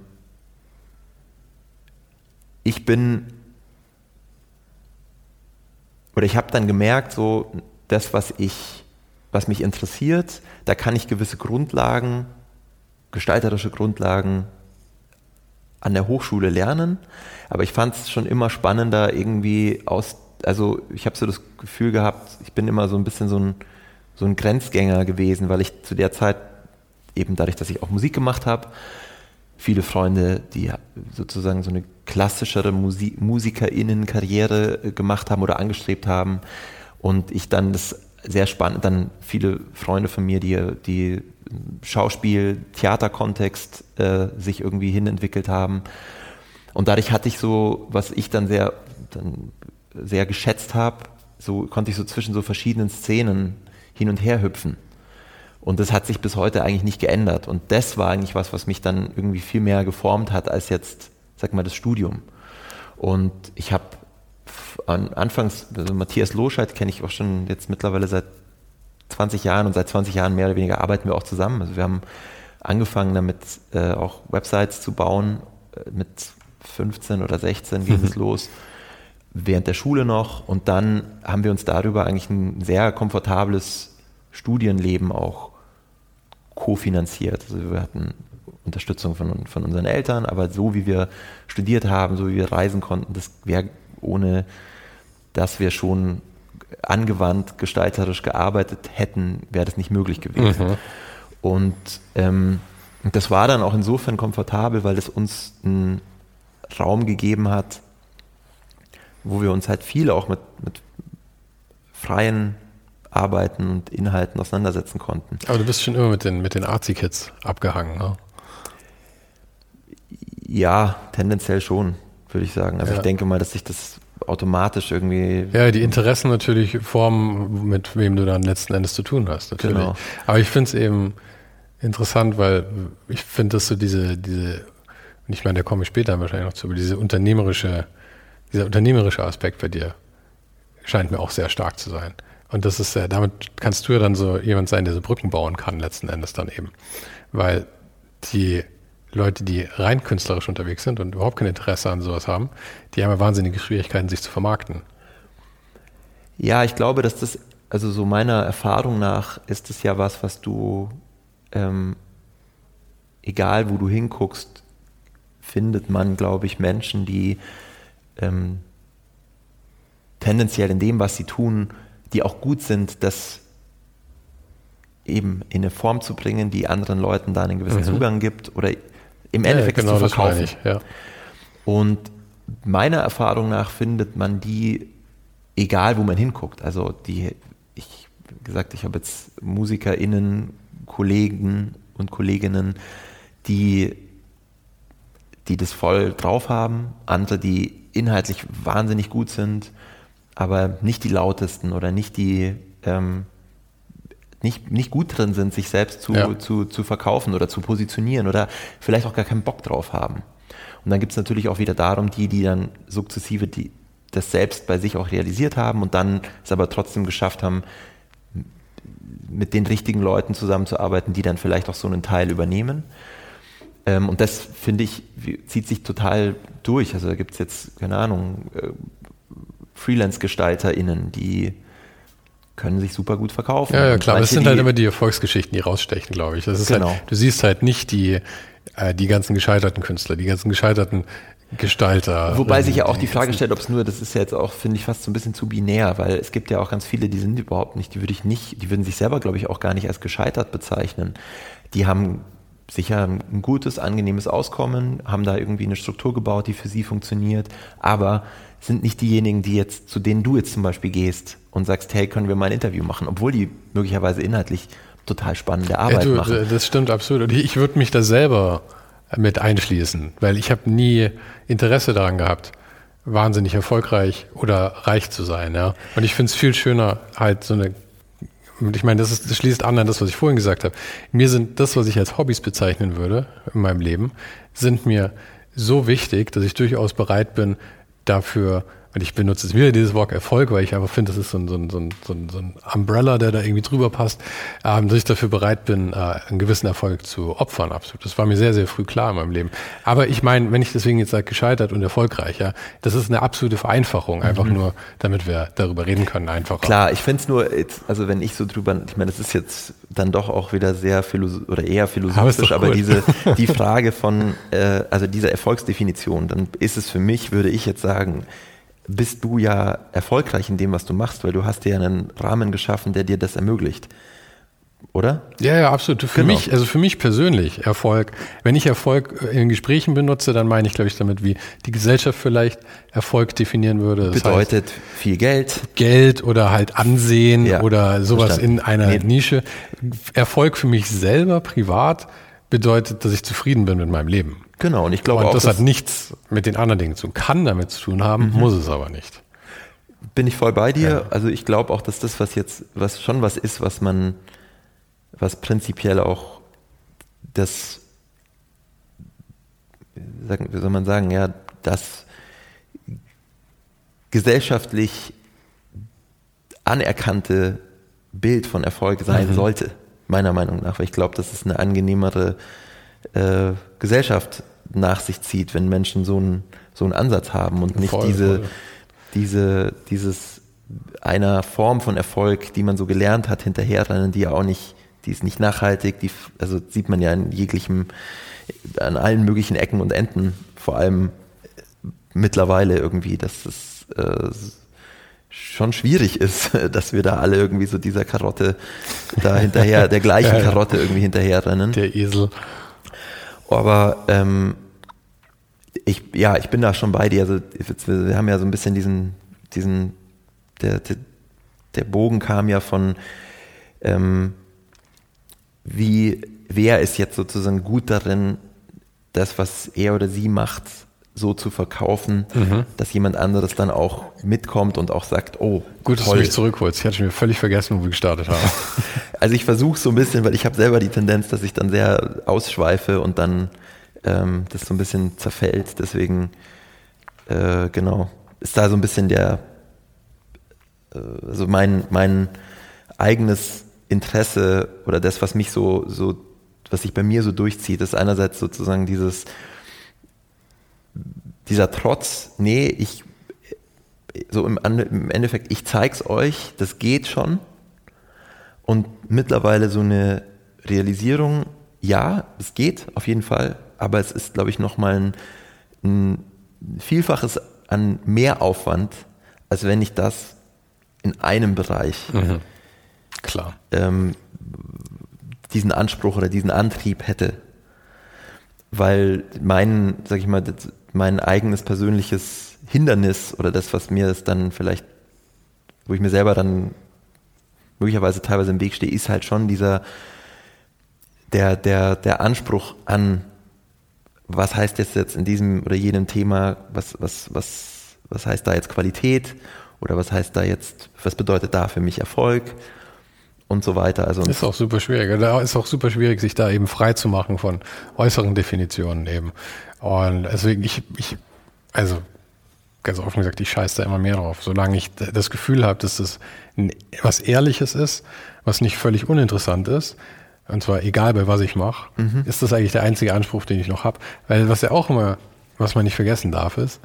ich bin, oder ich habe dann gemerkt, so das, was ich, was mich interessiert, da kann ich gewisse Grundlagen, gestalterische Grundlagen an der Hochschule lernen. Aber ich fand es schon immer spannender, irgendwie aus, also ich habe so das Gefühl gehabt, ich bin immer so ein bisschen so ein, so ein Grenzgänger gewesen, weil ich zu der Zeit eben dadurch, dass ich auch Musik gemacht habe, viele Freunde, die sozusagen so eine klassischere Musik MusikerInnen-Karriere äh, gemacht haben oder angestrebt haben. Und ich dann das sehr spannend, dann viele Freunde von mir, die, die Schauspiel, Theaterkontext äh, sich irgendwie hinentwickelt haben. Und dadurch hatte ich so, was ich dann sehr, dann sehr geschätzt habe, so konnte ich so zwischen so verschiedenen Szenen hin und her hüpfen. Und das hat sich bis heute eigentlich nicht geändert. Und das war eigentlich was, was mich dann irgendwie viel mehr geformt hat als jetzt, sag mal, das Studium. Und ich habe an, anfangs, also Matthias Loscheid kenne ich auch schon jetzt mittlerweile seit 20 Jahren und seit 20 Jahren mehr oder weniger arbeiten wir auch zusammen. Also wir haben angefangen damit äh, auch Websites zu bauen. Äh, mit 15 oder 16 ging es los während der Schule noch und dann haben wir uns darüber eigentlich ein sehr komfortables Studienleben auch kofinanziert. Also wir hatten Unterstützung von, von unseren Eltern, aber so wie wir studiert haben, so wie wir reisen konnten, das wäre ohne, dass wir schon angewandt, gestalterisch gearbeitet hätten, wäre das nicht möglich gewesen. Mhm. Und ähm, das war dann auch insofern komfortabel, weil es uns einen Raum gegeben hat, wo wir uns halt viel auch mit, mit freien Arbeiten und Inhalten auseinandersetzen konnten.
Aber du bist schon immer mit den, mit den Arzi-Kids abgehangen, ne?
Ja, tendenziell schon, würde ich sagen. Also ja. ich denke mal, dass sich das automatisch irgendwie.
Ja, die Interessen natürlich formen, mit wem du dann letzten Endes zu tun hast. Natürlich. Genau. Aber ich finde es eben interessant, weil ich finde, dass du diese, diese, und ich meine, da komme ich später wahrscheinlich noch zu, aber diese unternehmerische, dieser unternehmerische Aspekt bei dir scheint mir auch sehr stark zu sein. Und das ist ja, damit kannst du ja dann so jemand sein, der so Brücken bauen kann, letzten Endes dann eben. Weil die Leute, die rein künstlerisch unterwegs sind und überhaupt kein Interesse an sowas haben, die haben ja wahnsinnige Schwierigkeiten, sich zu vermarkten.
Ja, ich glaube, dass das, also so meiner Erfahrung nach, ist es ja was, was du, ähm, egal wo du hinguckst, findet man, glaube ich, Menschen, die ähm, tendenziell in dem, was sie tun, die auch gut sind, das eben in eine Form zu bringen, die anderen Leuten da einen gewissen mhm. Zugang gibt oder im Endeffekt ja, genau, zu verkaufen. Ich, ja. Und meiner Erfahrung nach findet man die, egal wo man hinguckt. Also die, ich gesagt, ich habe jetzt MusikerInnen, Kollegen und Kolleginnen, die, die das voll drauf haben, andere, die inhaltlich wahnsinnig gut sind, aber nicht die lautesten oder nicht die ähm, nicht, nicht gut drin sind, sich selbst zu, ja. zu, zu verkaufen oder zu positionieren oder vielleicht auch gar keinen Bock drauf haben. Und dann gibt es natürlich auch wieder darum, die, die dann sukzessive die, das selbst bei sich auch realisiert haben und dann es aber trotzdem geschafft haben, mit den richtigen Leuten zusammenzuarbeiten, die dann vielleicht auch so einen Teil übernehmen. Ähm, und das, finde ich, zieht sich total durch. Also da gibt es jetzt, keine Ahnung, äh, Freelance-GestalterInnen, die können sich super gut verkaufen.
Ja, ja klar, das sind halt immer die Erfolgsgeschichten, die rausstechen, glaube ich. Das ist genau. halt, du siehst halt nicht die, äh, die ganzen gescheiterten Künstler, die ganzen gescheiterten Gestalter.
Wobei sich ja auch die Frage stellt, ob es nur, das ist ja jetzt auch, finde ich, fast so ein bisschen zu binär, weil es gibt ja auch ganz viele, die sind überhaupt nicht, die würde ich nicht, die würden sich selber, glaube ich, auch gar nicht als gescheitert bezeichnen. Die haben sicher ein gutes, angenehmes Auskommen, haben da irgendwie eine Struktur gebaut, die für sie funktioniert, aber sind nicht diejenigen, die jetzt, zu denen du jetzt zum Beispiel gehst und sagst, hey, können wir mal ein Interview machen, obwohl die möglicherweise inhaltlich total spannende Arbeit ja, du, machen.
Das stimmt absolut. Und ich würde mich da selber mit einschließen, weil ich habe nie Interesse daran gehabt, wahnsinnig erfolgreich oder reich zu sein. Ja? Und ich finde es viel schöner, halt so eine und ich meine, das, ist, das schließt an an das, was ich vorhin gesagt habe. Mir sind das, was ich als Hobbys bezeichnen würde in meinem Leben, sind mir so wichtig, dass ich durchaus bereit bin, dafür und ich benutze jetzt wieder dieses Wort Erfolg, weil ich einfach finde, das ist so ein, so, ein, so, ein, so ein Umbrella, der da irgendwie drüber passt, ähm, dass ich dafür bereit bin, äh, einen gewissen Erfolg zu opfern, absolut. Das war mir sehr, sehr früh klar in meinem Leben. Aber ich meine, wenn ich deswegen jetzt sage, gescheitert und erfolgreich, ja, das ist eine absolute Vereinfachung, einfach mhm. nur, damit wir darüber reden können, einfach.
Klar, ich finde es nur, jetzt, also wenn ich so drüber, ich meine, das ist jetzt dann doch auch wieder sehr philosophisch oder eher philosophisch, aber, aber diese, die Frage von, äh, also dieser Erfolgsdefinition, dann ist es für mich, würde ich jetzt sagen, bist du ja erfolgreich in dem, was du machst, weil du hast dir ja einen Rahmen geschaffen, der dir das ermöglicht. Oder?
Ja, ja, absolut. Für genau. mich, also für mich persönlich Erfolg. Wenn ich Erfolg in Gesprächen benutze, dann meine ich, glaube ich, damit, wie die Gesellschaft vielleicht Erfolg definieren würde.
Das Bedeutet heißt, viel Geld.
Geld oder halt Ansehen ja, oder sowas verstanden. in einer nee. Nische. Erfolg für mich selber, privat, bedeutet, dass ich zufrieden bin mit meinem Leben.
Genau, und ich glaube
und auch. Das hat nichts mit den anderen Dingen zu tun. Kann damit zu tun haben, mhm. muss es aber nicht.
Bin ich voll bei dir. Ja. Also ich glaube auch, dass das, was jetzt, was schon was ist, was man, was prinzipiell auch das, wie soll man sagen, ja, das gesellschaftlich anerkannte Bild von Erfolg sein mhm. sollte, meiner Meinung nach. Weil ich glaube, das ist eine angenehmere äh, Gesellschaft nach sich zieht, wenn Menschen so einen, so einen Ansatz haben und nicht voll, diese, voll. diese, dieses einer Form von Erfolg, die man so gelernt hat, hinterherrennen, die ja auch nicht, die ist nicht nachhaltig, die, also sieht man ja in jeglichem, an allen möglichen Ecken und Enden, vor allem mittlerweile irgendwie, dass es äh, schon schwierig ist, dass wir da alle irgendwie so dieser Karotte da hinterher, der gleichen Karotte irgendwie hinterherrennen.
Der Esel.
Aber ähm, ich, ja, ich bin da schon bei dir. Also wir haben ja so ein bisschen diesen, diesen, der, der, der Bogen kam ja von, ähm, wie, wer ist jetzt sozusagen gut darin, das, was er oder sie macht, so zu verkaufen, mhm. dass jemand anderes dann auch mitkommt und auch sagt, oh,
gut, dass du mich zurückholst. Ich hatte schon völlig vergessen, wo wir gestartet haben.
also ich versuche so ein bisschen, weil ich habe selber die Tendenz, dass ich dann sehr ausschweife und dann ähm, das so ein bisschen zerfällt. Deswegen äh, genau ist da so ein bisschen der, äh, also mein mein eigenes Interesse oder das, was mich so so, was sich bei mir so durchzieht, ist einerseits sozusagen dieses dieser Trotz, nee, ich, so im, im Endeffekt, ich zeig's euch, das geht schon. Und mittlerweile so eine Realisierung, ja, es geht auf jeden Fall, aber es ist, glaube ich, nochmal ein, ein Vielfaches an Mehraufwand, als wenn ich das in einem Bereich
mhm. klar
ähm, diesen Anspruch oder diesen Antrieb hätte, weil mein, sag ich mal, mein eigenes persönliches Hindernis oder das, was mir es dann vielleicht, wo ich mir selber dann möglicherweise teilweise im Weg stehe, ist halt schon dieser, der, der, der Anspruch an, was heißt jetzt jetzt in diesem oder jenem Thema, was, was, was, was heißt da jetzt Qualität oder was heißt da jetzt, was bedeutet da für mich Erfolg? und so weiter. Also
ist auch super schwierig. Da ist auch super schwierig, sich da eben frei zu machen von äußeren Definitionen eben. Und deswegen, ich, ich, also ganz offen gesagt, ich scheiße da immer mehr drauf. Solange ich das Gefühl habe, dass das was Ehrliches ist, was nicht völlig uninteressant ist, und zwar egal bei was ich mache, mhm. ist das eigentlich der einzige Anspruch, den ich noch habe. Weil was ja auch immer, was man nicht vergessen darf, ist,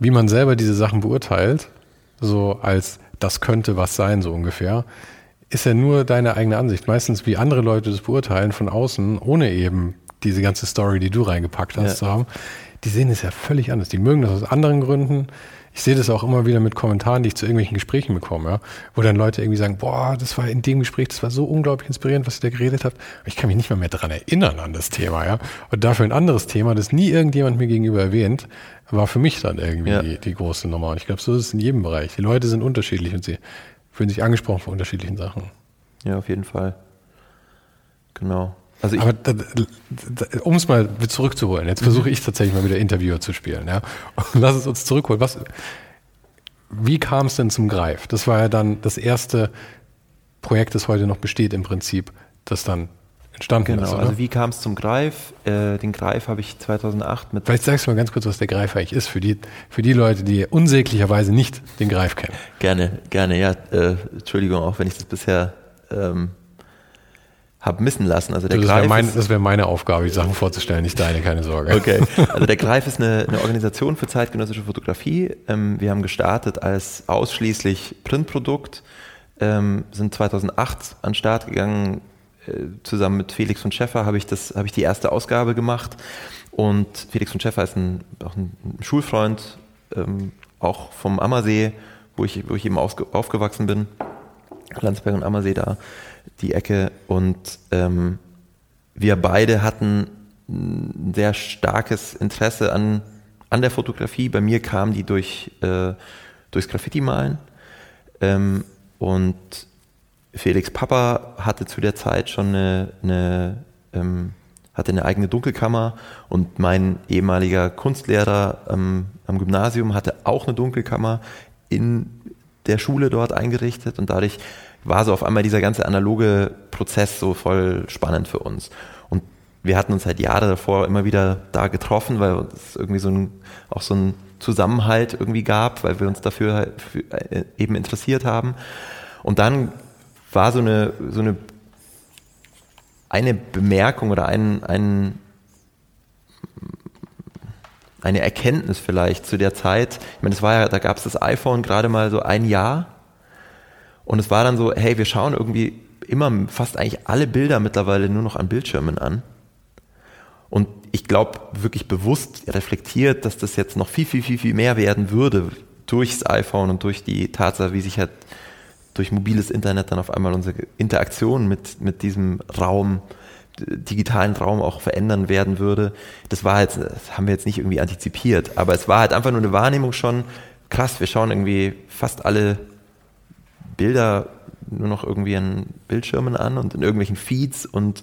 wie man selber diese Sachen beurteilt, so als das könnte was sein, so ungefähr, ist ja nur deine eigene Ansicht. Meistens, wie andere Leute das beurteilen von außen, ohne eben diese ganze Story, die du reingepackt hast, ja. zu haben, die sehen es ja völlig anders. Die mögen das aus anderen Gründen. Ich sehe das auch immer wieder mit Kommentaren, die ich zu irgendwelchen Gesprächen bekomme, ja, wo dann Leute irgendwie sagen, boah, das war in dem Gespräch, das war so unglaublich inspirierend, was ihr da geredet habt. Ich kann mich nicht mal mehr daran erinnern an das Thema, ja. Und dafür ein anderes Thema, das nie irgendjemand mir gegenüber erwähnt, war für mich dann irgendwie ja. die, die große Nummer. Und ich glaube, so ist es in jedem Bereich. Die Leute sind unterschiedlich und sie fühlen sich angesprochen von unterschiedlichen Sachen.
Ja, auf jeden Fall. Genau.
Also Aber um es mal zurückzuholen, jetzt versuche ich tatsächlich mal wieder Interviewer zu spielen. Ja? Und lass es uns zurückholen. Was, wie kam es denn zum Greif? Das war ja dann das erste Projekt, das heute noch besteht im Prinzip, das dann entstanden
genau,
ist.
Genau, also wie kam es zum Greif? Äh, den Greif habe ich 2008 mit...
Vielleicht sagst du mal ganz kurz, was der Greif eigentlich ist, für die, für die Leute, die unsäglicherweise nicht den Greif kennen.
Gerne, gerne, ja. Äh, Entschuldigung, auch wenn ich das bisher ähm, habe missen lassen. Also der
das wäre mein, wär meine Aufgabe, die Sachen vorzustellen, nicht deine, keine Sorge.
Okay, also der Greif ist eine, eine Organisation für zeitgenössische Fotografie. Ähm, wir haben gestartet als ausschließlich Printprodukt, ähm, sind 2008 an den Start gegangen. Äh, zusammen mit Felix von Schäffer habe ich, das, hab ich die erste Ausgabe gemacht. Und Felix von Schäffer ist ein, auch ein Schulfreund, ähm, auch vom Ammersee, wo ich, wo ich eben aufgewachsen bin. Landsberg und Ammersee da die Ecke. Und ähm, wir beide hatten ein sehr starkes Interesse an, an der Fotografie. Bei mir kam die durch, äh, durchs Graffiti-Malen. Ähm, und Felix Papa hatte zu der Zeit schon eine, eine ähm, hatte eine eigene Dunkelkammer und mein ehemaliger Kunstlehrer ähm, am Gymnasium hatte auch eine Dunkelkammer in der Schule dort eingerichtet und dadurch war so auf einmal dieser ganze analoge Prozess so voll spannend für uns. Und wir hatten uns halt Jahre davor immer wieder da getroffen, weil es irgendwie so ein, auch so ein Zusammenhalt irgendwie gab, weil wir uns dafür halt äh, eben interessiert haben. Und dann war so eine, so eine, eine Bemerkung oder ein, ein, eine Erkenntnis vielleicht zu der Zeit. Ich meine, das war ja, da gab es das iPhone gerade mal so ein Jahr und es war dann so, hey, wir schauen irgendwie immer fast eigentlich alle Bilder mittlerweile nur noch an Bildschirmen an. Und ich glaube wirklich bewusst reflektiert, dass das jetzt noch viel, viel, viel, viel mehr werden würde durchs iPhone und durch die Tatsache, wie sich halt durch mobiles Internet dann auf einmal unsere Interaktion mit, mit diesem Raum, digitalen Raum auch verändern werden würde. Das war jetzt, das haben wir jetzt nicht irgendwie antizipiert, aber es war halt einfach nur eine Wahrnehmung schon, krass, wir schauen irgendwie fast alle Bilder nur noch irgendwie an Bildschirmen an und in irgendwelchen Feeds und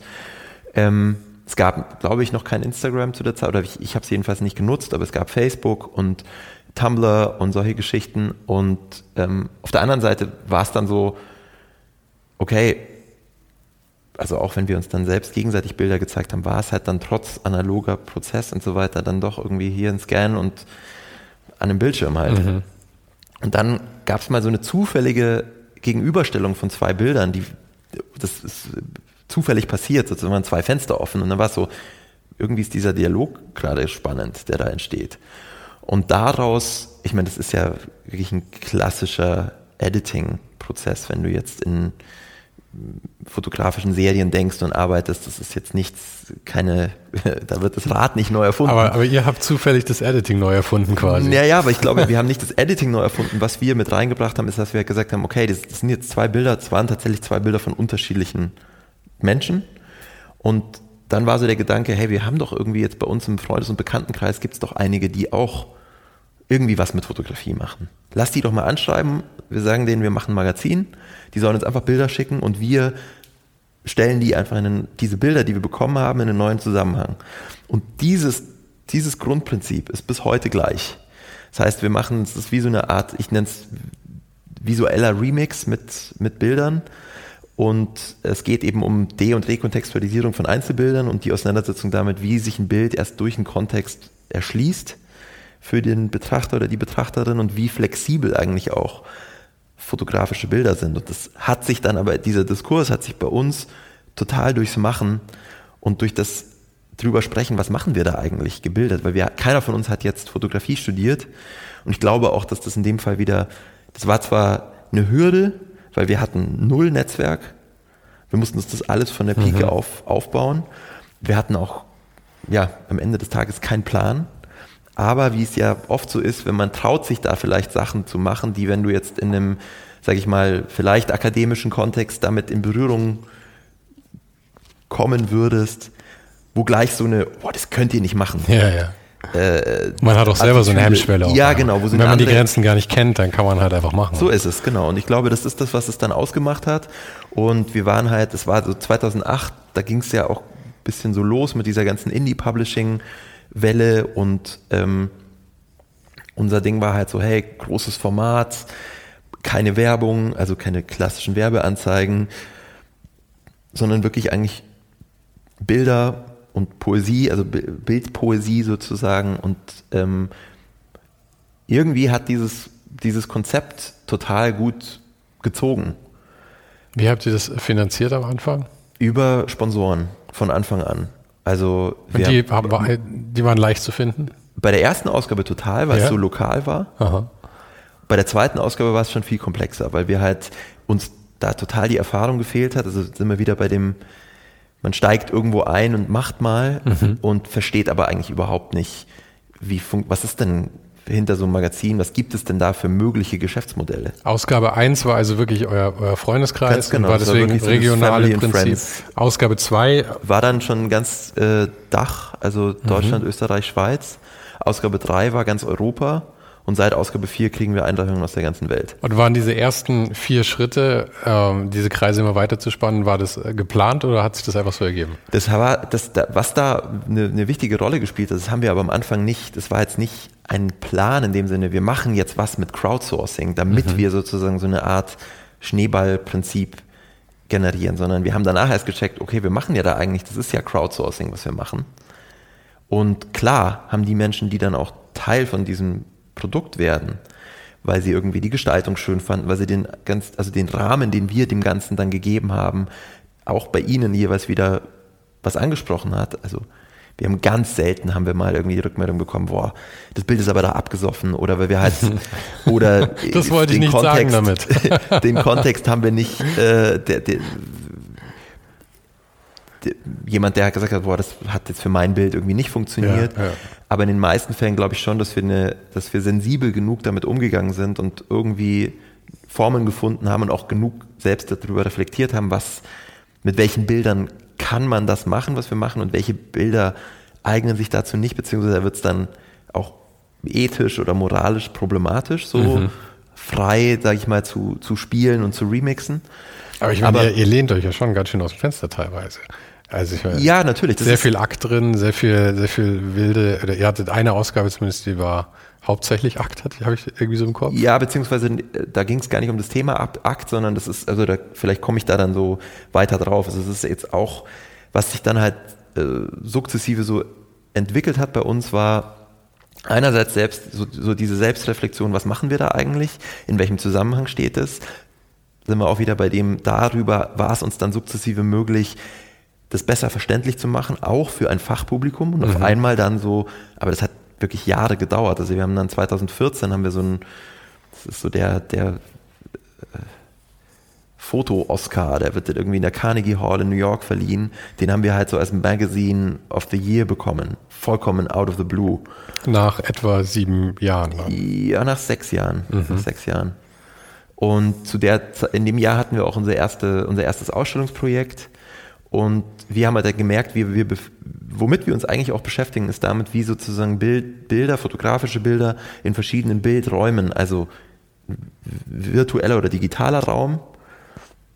ähm, es gab, glaube ich, noch kein Instagram zu der Zeit, oder ich, ich habe es jedenfalls nicht genutzt, aber es gab Facebook und Tumblr und solche Geschichten. Und ähm, auf der anderen Seite war es dann so, okay, also auch wenn wir uns dann selbst gegenseitig Bilder gezeigt haben, war es halt dann trotz analoger Prozess und so weiter dann doch irgendwie hier ein Scan und an einem Bildschirm halt. Mhm. Und dann gab es mal so eine zufällige Gegenüberstellung von zwei Bildern, die das ist zufällig passiert, sozusagen waren zwei Fenster offen und dann war es so, irgendwie ist dieser Dialog gerade spannend, der da entsteht. Und daraus, ich meine, das ist ja wirklich ein klassischer Editing-Prozess, wenn du jetzt in fotografischen Serien denkst und arbeitest, das ist jetzt nichts, keine, da wird das Rad nicht neu erfunden.
Aber, aber ihr habt zufällig das Editing neu erfunden quasi.
Ja, ja, aber ich glaube, wir haben nicht das Editing neu erfunden. Was wir mit reingebracht haben, ist, dass wir gesagt haben, okay, das, das sind jetzt zwei Bilder, es waren tatsächlich zwei Bilder von unterschiedlichen Menschen. Und dann war so der Gedanke, hey, wir haben doch irgendwie jetzt bei uns im Freundes- und Bekanntenkreis gibt es doch einige, die auch irgendwie was mit Fotografie machen. Lass die doch mal anschreiben. Wir sagen denen, wir machen ein Magazin. Die sollen uns einfach Bilder schicken und wir stellen die einfach in diese Bilder, die wir bekommen haben, in einen neuen Zusammenhang. Und dieses, dieses Grundprinzip ist bis heute gleich. Das heißt, wir machen, es ist wie so eine Art, ich nenne es visueller Remix mit, mit Bildern. Und es geht eben um De- und Rekontextualisierung von Einzelbildern und die Auseinandersetzung damit, wie sich ein Bild erst durch einen Kontext erschließt für den Betrachter oder die Betrachterin und wie flexibel eigentlich auch fotografische Bilder sind. Und das hat sich dann aber, dieser Diskurs hat sich bei uns total durchs Machen und durch das drüber sprechen, was machen wir da eigentlich, gebildet, weil wir, keiner von uns hat jetzt Fotografie studiert. Und ich glaube auch, dass das in dem Fall wieder, das war zwar eine Hürde, weil wir hatten null Netzwerk, wir mussten uns das alles von der Pike mhm. auf, aufbauen, wir hatten auch, ja, am Ende des Tages keinen Plan, aber wie es ja oft so ist, wenn man traut sich da vielleicht Sachen zu machen, die, wenn du jetzt in einem, sag ich mal, vielleicht akademischen Kontext damit in Berührung kommen würdest, wo gleich so eine, boah, das könnt ihr nicht machen.
Ja, ja. Äh, man hat auch selber so eine Hemmschwelle.
Ja, auch, genau.
Wo wenn man die Grenzen gar nicht kennt, dann kann man halt einfach machen.
So ist es, genau. Und ich glaube, das ist das, was es dann ausgemacht hat. Und wir waren halt, es war so 2008, da ging es ja auch ein bisschen so los mit dieser ganzen Indie-Publishing- Welle und ähm, unser Ding war halt so, hey, großes Format, keine Werbung, also keine klassischen Werbeanzeigen, sondern wirklich eigentlich Bilder und Poesie, also Bildpoesie sozusagen. Und ähm, irgendwie hat dieses, dieses Konzept total gut gezogen.
Wie habt ihr das finanziert am Anfang?
Über Sponsoren von Anfang an. Also
und die, haben, die waren leicht zu finden?
Bei der ersten Ausgabe total, weil ja. es so lokal war. Aha. Bei der zweiten Ausgabe war es schon viel komplexer, weil wir halt uns da total die Erfahrung gefehlt hat. Also sind wir wieder bei dem, man steigt irgendwo ein und macht mal mhm. und versteht aber eigentlich überhaupt nicht, wie funkt, was ist denn hinter so einem Magazin, was gibt es denn da für mögliche Geschäftsmodelle?
Ausgabe 1 war also wirklich euer, euer Freundeskreis ganz genau, und war deswegen war regional im Prinzip. Ausgabe 2
war dann schon ganz äh, Dach, also Deutschland, mhm. Österreich, Schweiz. Ausgabe 3 war ganz Europa und seit Ausgabe 4 kriegen wir Einladungen aus der ganzen Welt.
Und waren diese ersten vier Schritte, ähm, diese Kreise immer weiter zu spannen, war das äh, geplant oder hat sich das einfach so ergeben?
Das war, das, was da eine, eine wichtige Rolle gespielt hat, das haben wir aber am Anfang nicht, das war jetzt nicht ein Plan in dem Sinne, wir machen jetzt was mit Crowdsourcing, damit mhm. wir sozusagen so eine Art Schneeballprinzip generieren, sondern wir haben danach erst gecheckt, okay, wir machen ja da eigentlich, das ist ja Crowdsourcing, was wir machen. Und klar haben die Menschen, die dann auch Teil von diesem Produkt werden, weil sie irgendwie die Gestaltung schön fanden, weil sie den ganz, also den Rahmen, den wir dem Ganzen dann gegeben haben, auch bei ihnen jeweils wieder was angesprochen hat. Also wir haben ganz selten haben wir mal irgendwie die Rückmeldung bekommen, boah, das Bild ist aber da abgesoffen oder weil wir halt oder
das wollte ich nicht Kontext, sagen
damit. den Kontext haben wir nicht äh, der, der, jemand, der gesagt hat, boah, das hat jetzt für mein Bild irgendwie nicht funktioniert. Ja, ja. Aber in den meisten Fällen glaube ich schon, dass wir, eine, dass wir sensibel genug damit umgegangen sind und irgendwie Formen gefunden haben und auch genug selbst darüber reflektiert haben, was, mit welchen Bildern kann man das machen, was wir machen und welche Bilder eignen sich dazu nicht, beziehungsweise wird es dann auch ethisch oder moralisch problematisch, so mhm. frei, sage ich mal, zu, zu spielen und zu remixen.
Aber ich meine, ihr, ihr lehnt euch ja schon ganz schön aus dem Fenster teilweise. Also ich meine,
ja, natürlich.
sehr viel Akt drin, sehr viel, sehr viel wilde, oder ihr hattet eine Ausgabe zumindest, die war hauptsächlich Akt, habe ich irgendwie so im Kopf.
Ja, beziehungsweise äh, da ging es gar nicht um das Thema Akt, sondern das ist, also da, vielleicht komme ich da dann so weiter drauf. Also es ist jetzt auch, was sich dann halt äh, sukzessive so entwickelt hat bei uns, war einerseits selbst so, so diese Selbstreflexion, was machen wir da eigentlich, in welchem Zusammenhang steht es, sind wir auch wieder bei dem, darüber war es uns dann sukzessive möglich, das besser verständlich zu machen, auch für ein Fachpublikum und mhm. auf einmal dann so, aber das hat wirklich Jahre gedauert. Also wir haben dann 2014 haben wir so ein, das ist so der, der äh, Foto-Oscar, der wird irgendwie in der Carnegie Hall in New York verliehen. Den haben wir halt so als Magazine of the Year bekommen. Vollkommen out of the blue.
Nach etwa sieben Jahren.
Ja, nach sechs Jahren. Mhm. Nach sechs Jahren. Und zu der, in dem Jahr hatten wir auch unser, erste, unser erstes Ausstellungsprojekt. Und wir haben halt gemerkt, wie wir, womit wir uns eigentlich auch beschäftigen, ist damit, wie sozusagen Bild, Bilder, fotografische Bilder in verschiedenen Bildräumen, also virtueller oder digitaler Raum,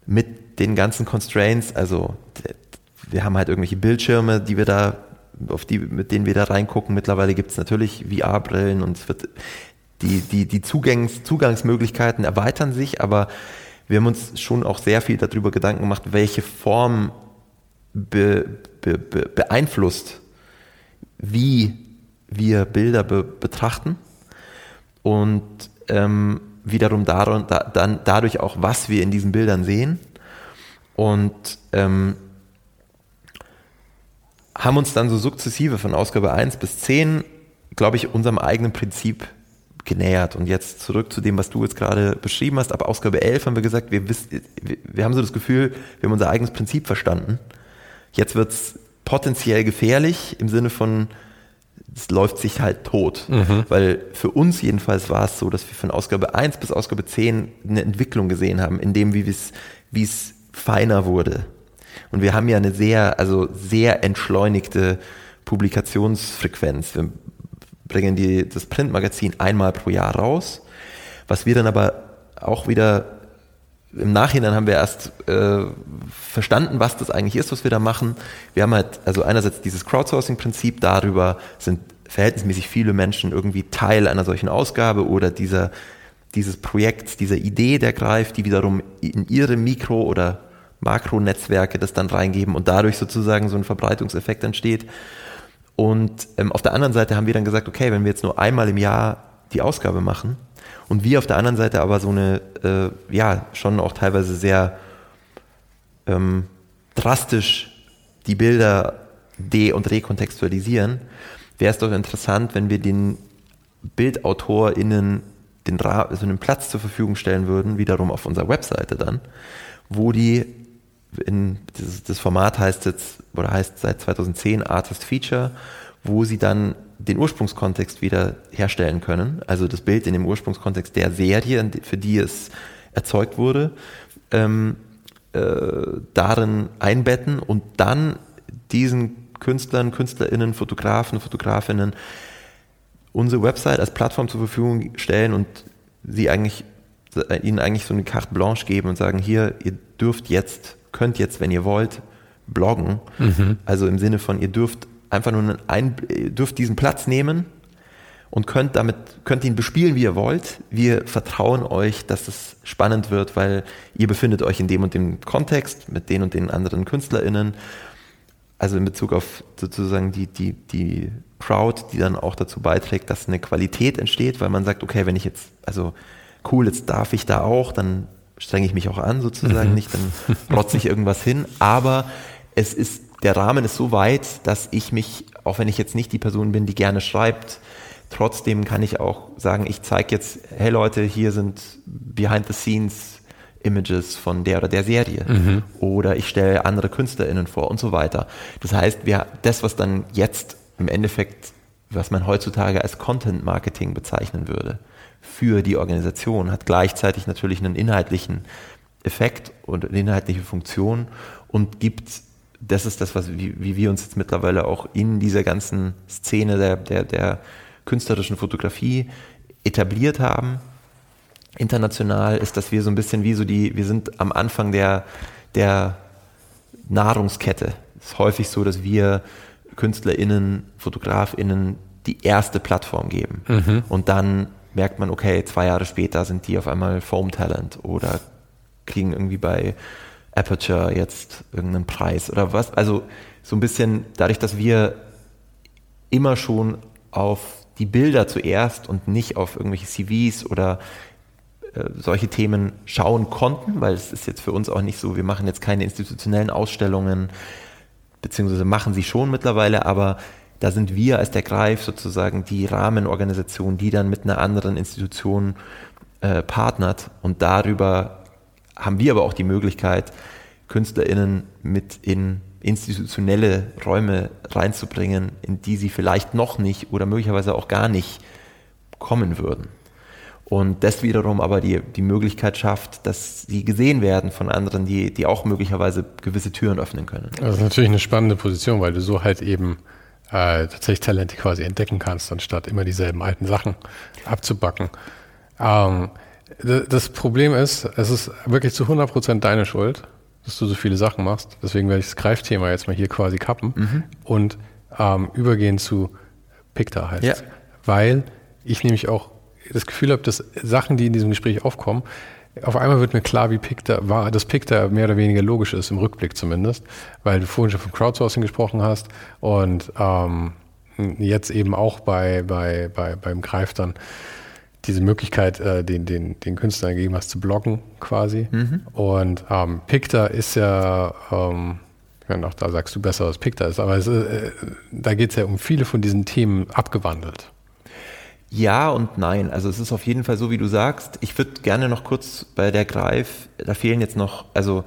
mit den ganzen Constraints, also wir haben halt irgendwelche Bildschirme, die wir da, auf die, mit denen wir da reingucken. Mittlerweile gibt es natürlich VR-Brillen und wird die, die, die Zugangs, Zugangsmöglichkeiten erweitern sich, aber wir haben uns schon auch sehr viel darüber Gedanken gemacht, welche Form be, be, be, beeinflusst, wie wir Bilder betrachten und ähm, wiederum darum, da, dann dadurch auch, was wir in diesen Bildern sehen. Und ähm, haben uns dann so sukzessive von Ausgabe 1 bis 10, glaube ich, unserem eigenen Prinzip genähert. Und jetzt zurück zu dem, was du jetzt gerade beschrieben hast. Ab Ausgabe 11 haben wir gesagt, wir, wir haben so das Gefühl, wir haben unser eigenes Prinzip verstanden. Jetzt wird es potenziell gefährlich im Sinne von, es läuft sich halt tot. Mhm. Weil für uns jedenfalls war es so, dass wir von Ausgabe 1 bis Ausgabe 10 eine Entwicklung gesehen haben, in dem, wie es, wie es feiner wurde. Und wir haben ja eine sehr, also sehr entschleunigte Publikationsfrequenz. Wir bringen die, das Printmagazin einmal pro Jahr raus. Was wir dann aber auch wieder im Nachhinein haben wir erst äh, verstanden, was das eigentlich ist, was wir da machen. Wir haben halt, also einerseits dieses Crowdsourcing-Prinzip, darüber sind verhältnismäßig viele Menschen irgendwie Teil einer solchen Ausgabe oder dieser dieses Projekts, dieser Idee der Greif, die wiederum in ihre Mikro- oder Makronetzwerke das dann reingeben und dadurch sozusagen so ein Verbreitungseffekt entsteht. Und ähm, auf der anderen Seite haben wir dann gesagt, okay, wenn wir jetzt nur einmal im Jahr die Ausgabe machen und wir auf der anderen Seite aber so eine, äh, ja, schon auch teilweise sehr ähm, drastisch die Bilder de- und rekontextualisieren, wäre es doch interessant, wenn wir den BildautorInnen den Ra also einen Platz zur Verfügung stellen würden, wiederum auf unserer Webseite dann, wo die in das Format heißt jetzt oder heißt seit 2010 Artist Feature, wo sie dann den Ursprungskontext wieder herstellen können, also das Bild in dem Ursprungskontext der Serie, für die es erzeugt wurde, ähm, äh, darin einbetten und dann diesen Künstlern, Künstlerinnen, Fotografen, Fotografinnen unsere Website als Plattform zur Verfügung stellen und sie eigentlich, ihnen eigentlich so eine Carte Blanche geben und sagen, hier, ihr dürft jetzt, könnt jetzt, wenn ihr wollt, bloggen. Mhm. Also im Sinne von, ihr dürft einfach nur einen, ihr dürft diesen Platz nehmen und könnt damit, könnt ihn bespielen, wie ihr wollt. Wir vertrauen euch, dass es spannend wird, weil ihr befindet euch in dem und dem Kontext mit den und den anderen KünstlerInnen. Also in Bezug auf sozusagen die, die, die Crowd, die dann auch dazu beiträgt, dass eine Qualität entsteht, weil man sagt, okay, wenn ich jetzt, also cool, jetzt darf ich da auch, dann strenge ich mich auch an sozusagen, mhm. nicht, dann rotze ich irgendwas hin, aber es ist, der Rahmen ist so weit, dass ich mich, auch wenn ich jetzt nicht die Person bin, die gerne schreibt, trotzdem kann ich auch sagen, ich zeige jetzt, hey Leute, hier sind behind the scenes Images von der oder der Serie mhm. oder ich stelle andere KünstlerInnen vor und so weiter. Das heißt, wir, das, was dann jetzt im Endeffekt, was man heutzutage als Content Marketing bezeichnen würde, für die Organisation, hat gleichzeitig natürlich einen inhaltlichen Effekt und eine inhaltliche Funktion und gibt, das ist das, was, wie, wie wir uns jetzt mittlerweile auch in dieser ganzen Szene der, der, der künstlerischen Fotografie etabliert haben, international, ist, dass wir so ein bisschen wie so die, wir sind am Anfang der, der Nahrungskette. Es ist häufig so, dass wir KünstlerInnen, FotografInnen die erste Plattform geben. Mhm. Und dann merkt man, okay, zwei Jahre später sind die auf einmal Foam Talent oder kriegen irgendwie bei Aperture jetzt irgendeinen Preis oder was. Also so ein bisschen dadurch, dass wir immer schon auf die Bilder zuerst und nicht auf irgendwelche CVs oder äh, solche Themen schauen konnten, weil es ist jetzt für uns auch nicht so, wir machen jetzt keine institutionellen Ausstellungen, beziehungsweise machen sie schon mittlerweile, aber da sind wir als der Greif sozusagen die Rahmenorganisation, die dann mit einer anderen Institution äh, partnert und darüber haben wir aber auch die Möglichkeit, KünstlerInnen mit in institutionelle Räume reinzubringen, in die sie vielleicht noch nicht oder möglicherweise auch gar nicht kommen würden. Und das wiederum aber die, die Möglichkeit schafft, dass sie gesehen werden von anderen, die, die auch möglicherweise gewisse Türen öffnen können.
Das ist natürlich eine spannende Position, weil du so halt eben äh, tatsächlich Talente quasi entdecken kannst, anstatt immer dieselben alten Sachen abzubacken. Ähm, das Problem ist, es ist wirklich zu 100 Prozent deine Schuld, dass du so viele Sachen machst. Deswegen werde ich das Greifthema jetzt mal hier quasi kappen mhm. und ähm, übergehen zu Picta heißt. Ja. Weil ich nämlich auch das Gefühl habe, dass Sachen, die in diesem Gespräch aufkommen, auf einmal wird mir klar, wie Picta war, dass Picta mehr oder weniger logisch ist, im Rückblick zumindest, weil du vorhin schon von Crowdsourcing gesprochen hast und ähm, jetzt eben auch bei, bei, bei, beim Greif dann diese Möglichkeit, äh, den, den, den Künstlern gegeben hast, zu bloggen quasi. Mhm. Und ähm, Picta ist ja, ähm, ja, auch da sagst du besser, was Picta ist, aber es, äh, da geht es ja um viele von diesen Themen abgewandelt.
Ja und nein. Also es ist auf jeden Fall so, wie du sagst. Ich würde gerne noch kurz bei der Greif, da fehlen jetzt noch, also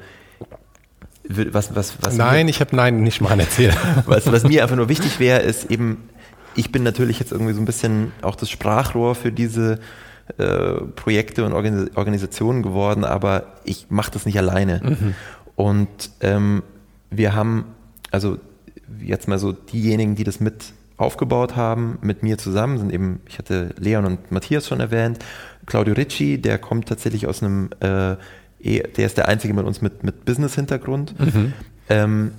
was, was, was
Nein, mir, ich habe nein nicht mal erzählt.
Was, was mir einfach nur wichtig wäre, ist eben, ich bin natürlich jetzt irgendwie so ein bisschen auch das Sprachrohr für diese äh, Projekte und Organis Organisationen geworden, aber ich mache das nicht alleine. Mhm. Und ähm, wir haben, also jetzt mal so diejenigen, die das mit aufgebaut haben mit mir zusammen, sind eben, ich hatte Leon und Matthias schon erwähnt, Claudio Ricci, der kommt tatsächlich aus einem, äh, der ist der einzige mit uns mit, mit Business-Hintergrund. Mhm. Ähm,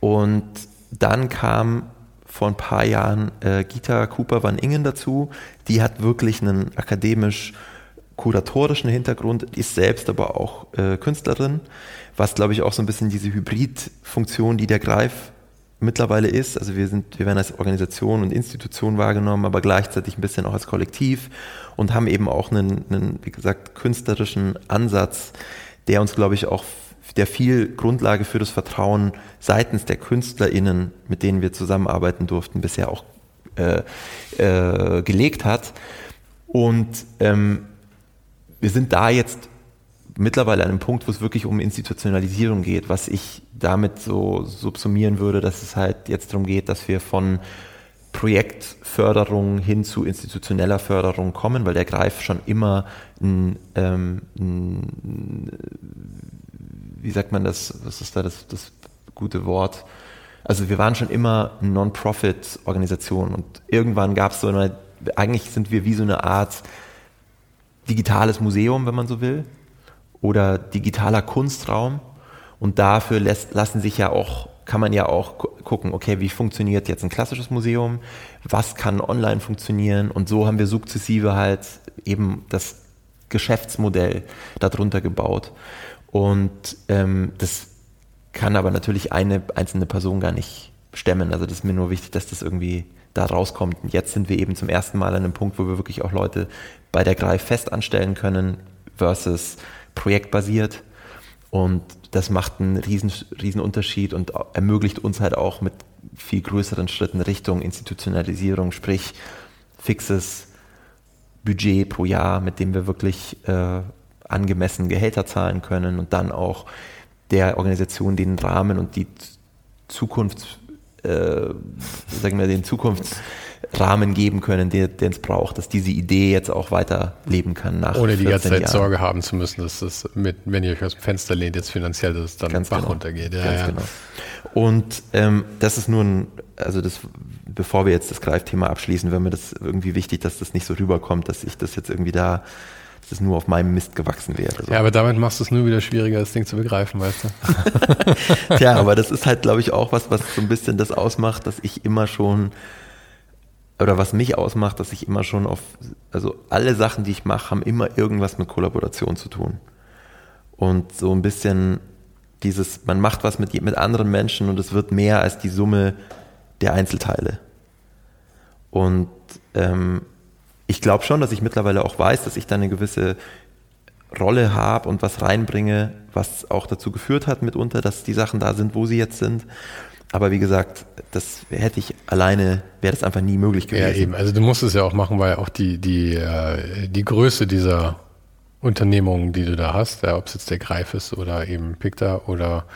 und dann kam vor ein paar Jahren äh, Gita Cooper van Ingen dazu. Die hat wirklich einen akademisch kuratorischen Hintergrund, ist selbst aber auch äh, Künstlerin, was glaube ich auch so ein bisschen diese Hybridfunktion, die der Greif mittlerweile ist. Also wir sind, wir werden als Organisation und Institution wahrgenommen, aber gleichzeitig ein bisschen auch als Kollektiv und haben eben auch einen, einen wie gesagt, künstlerischen Ansatz, der uns, glaube ich, auch der viel Grundlage für das Vertrauen seitens der KünstlerInnen, mit denen wir zusammenarbeiten durften, bisher auch äh, äh, gelegt hat. Und ähm, wir sind da jetzt mittlerweile an einem Punkt, wo es wirklich um Institutionalisierung geht, was ich damit so subsumieren würde, dass es halt jetzt darum geht, dass wir von Projektförderung hin zu institutioneller Förderung kommen, weil der Greif schon immer ein, ähm, ein, wie sagt man das, was ist da das, das gute Wort? Also wir waren schon immer eine Non-Profit-Organisation und irgendwann gab es so eine, eigentlich sind wir wie so eine Art digitales Museum, wenn man so will, oder digitaler Kunstraum. Und dafür lässt, lassen sich ja auch, kann man ja auch gucken, okay, wie funktioniert jetzt ein klassisches Museum? Was kann online funktionieren? Und so haben wir sukzessive halt eben das Geschäftsmodell darunter gebaut. Und ähm, das kann aber natürlich eine einzelne Person gar nicht stemmen. Also das ist mir nur wichtig, dass das irgendwie da rauskommt. Und jetzt sind wir eben zum ersten Mal an einem Punkt, wo wir wirklich auch Leute bei der Greif fest anstellen können versus projektbasiert. Und das macht einen riesen, riesen Unterschied und ermöglicht uns halt auch mit viel größeren Schritten Richtung Institutionalisierung, sprich fixes Budget pro Jahr, mit dem wir wirklich äh, angemessen Gehälter zahlen können und dann auch der Organisation den Rahmen und die Zukunft, äh, sagen wir, den Zukunftsrahmen geben können, den es braucht, dass diese Idee jetzt auch weiterleben kann
nach Ohne die ganze Zeit Jahren. Sorge haben zu müssen, dass das mit, wenn ihr euch aus dem Fenster lehnt, jetzt finanziell, dass es dann Ganz Bach genau. runtergeht. Ja, Ganz ja. genau.
Und ähm, das ist nur ein, also das, bevor wir jetzt das Greifthema abschließen, wäre mir das irgendwie wichtig, dass das nicht so rüberkommt, dass ich das jetzt irgendwie da das nur auf meinem Mist gewachsen wäre.
So. Ja, aber damit machst du es nur wieder schwieriger, das Ding zu begreifen, weißt du?
Tja, aber das ist halt, glaube ich, auch was, was so ein bisschen das ausmacht, dass ich immer schon, oder was mich ausmacht, dass ich immer schon auf, also alle Sachen, die ich mache, haben immer irgendwas mit Kollaboration zu tun. Und so ein bisschen dieses, man macht was mit, mit anderen Menschen und es wird mehr als die Summe der Einzelteile. Und ähm, ich glaube schon, dass ich mittlerweile auch weiß, dass ich da eine gewisse Rolle habe und was reinbringe, was auch dazu geführt hat mitunter, dass die Sachen da sind, wo sie jetzt sind. Aber wie gesagt, das hätte ich alleine, wäre das einfach nie möglich gewesen. Ja, eben.
Also du musst es ja auch machen, weil auch die, die, äh, die Größe dieser Unternehmungen, die du da hast, ja, ob es jetzt der Greif ist oder eben Picta oder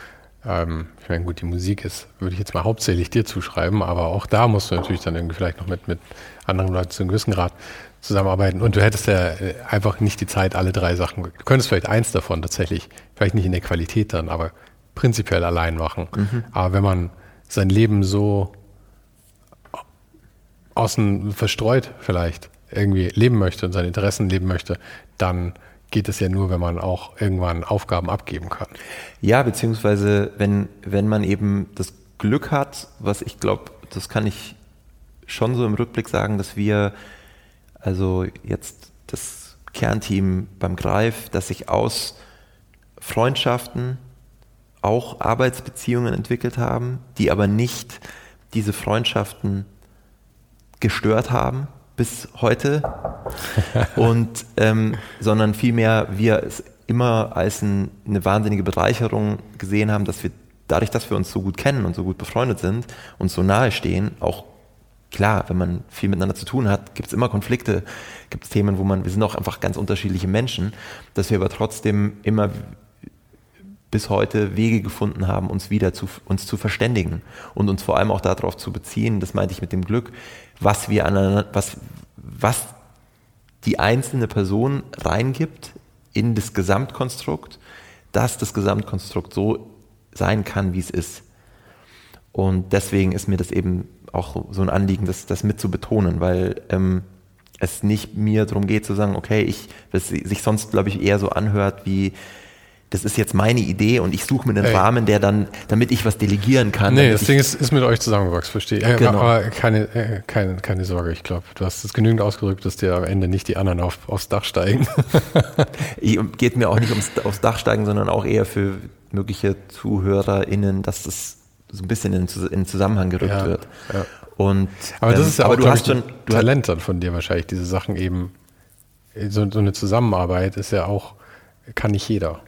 ähm, ich meine, gut, die Musik ist, würde ich jetzt mal hauptsächlich dir zuschreiben, aber auch da musst du natürlich dann irgendwie vielleicht noch mit, mit anderen Leuten zu einem gewissen Grad zusammenarbeiten. Und du hättest ja äh, einfach nicht die Zeit, alle drei Sachen. Du könntest vielleicht eins davon tatsächlich, vielleicht nicht in der Qualität dann, aber prinzipiell allein machen. Mhm. Aber wenn man sein Leben so außen verstreut vielleicht irgendwie leben möchte und seine Interessen leben möchte, dann geht es ja nur, wenn man auch irgendwann Aufgaben abgeben kann.
Ja, beziehungsweise wenn, wenn man eben das Glück hat, was ich glaube, das kann ich schon so im Rückblick sagen, dass wir, also jetzt das Kernteam beim Greif, dass sich aus Freundschaften auch Arbeitsbeziehungen entwickelt haben, die aber nicht diese Freundschaften gestört haben, bis heute, und, ähm, sondern vielmehr wir es immer als ein, eine wahnsinnige Bereicherung gesehen haben, dass wir dadurch, dass wir uns so gut kennen und so gut befreundet sind und so nahe stehen, auch klar, wenn man viel miteinander zu tun hat, gibt es immer Konflikte, gibt es Themen, wo man, wir sind auch einfach ganz unterschiedliche Menschen, dass wir aber trotzdem immer bis heute Wege gefunden haben, uns wieder zu, uns zu verständigen und uns vor allem auch darauf zu beziehen, das meinte ich mit dem Glück, was wir aneinander, was, was die einzelne Person reingibt in das Gesamtkonstrukt, dass das Gesamtkonstrukt so sein kann, wie es ist. Und deswegen ist mir das eben auch so ein Anliegen, das, das mit zu betonen, weil ähm, es nicht mir darum geht zu sagen, okay, ich, was sich sonst, glaube ich, eher so anhört wie, das ist jetzt meine Idee und ich suche mir einen Ey. Rahmen, der dann, damit ich was delegieren kann.
Nee, das Ding ist, ist mit euch zusammengewachsen, verstehe ich. Genau. Aber keine, äh, keine, keine Sorge, ich glaube, du hast es genügend ausgedrückt, dass dir am Ende nicht die anderen auf, aufs Dach steigen.
Geht mir auch nicht ums, aufs Dach steigen, sondern auch eher für mögliche ZuhörerInnen, dass das so ein bisschen in, in Zusammenhang gerückt ja, wird. Ja. Und,
aber das ähm, ist ja auch, du hast schon du Talent dann von dir wahrscheinlich, diese Sachen eben, so, so eine Zusammenarbeit ist ja auch, kann nicht jeder.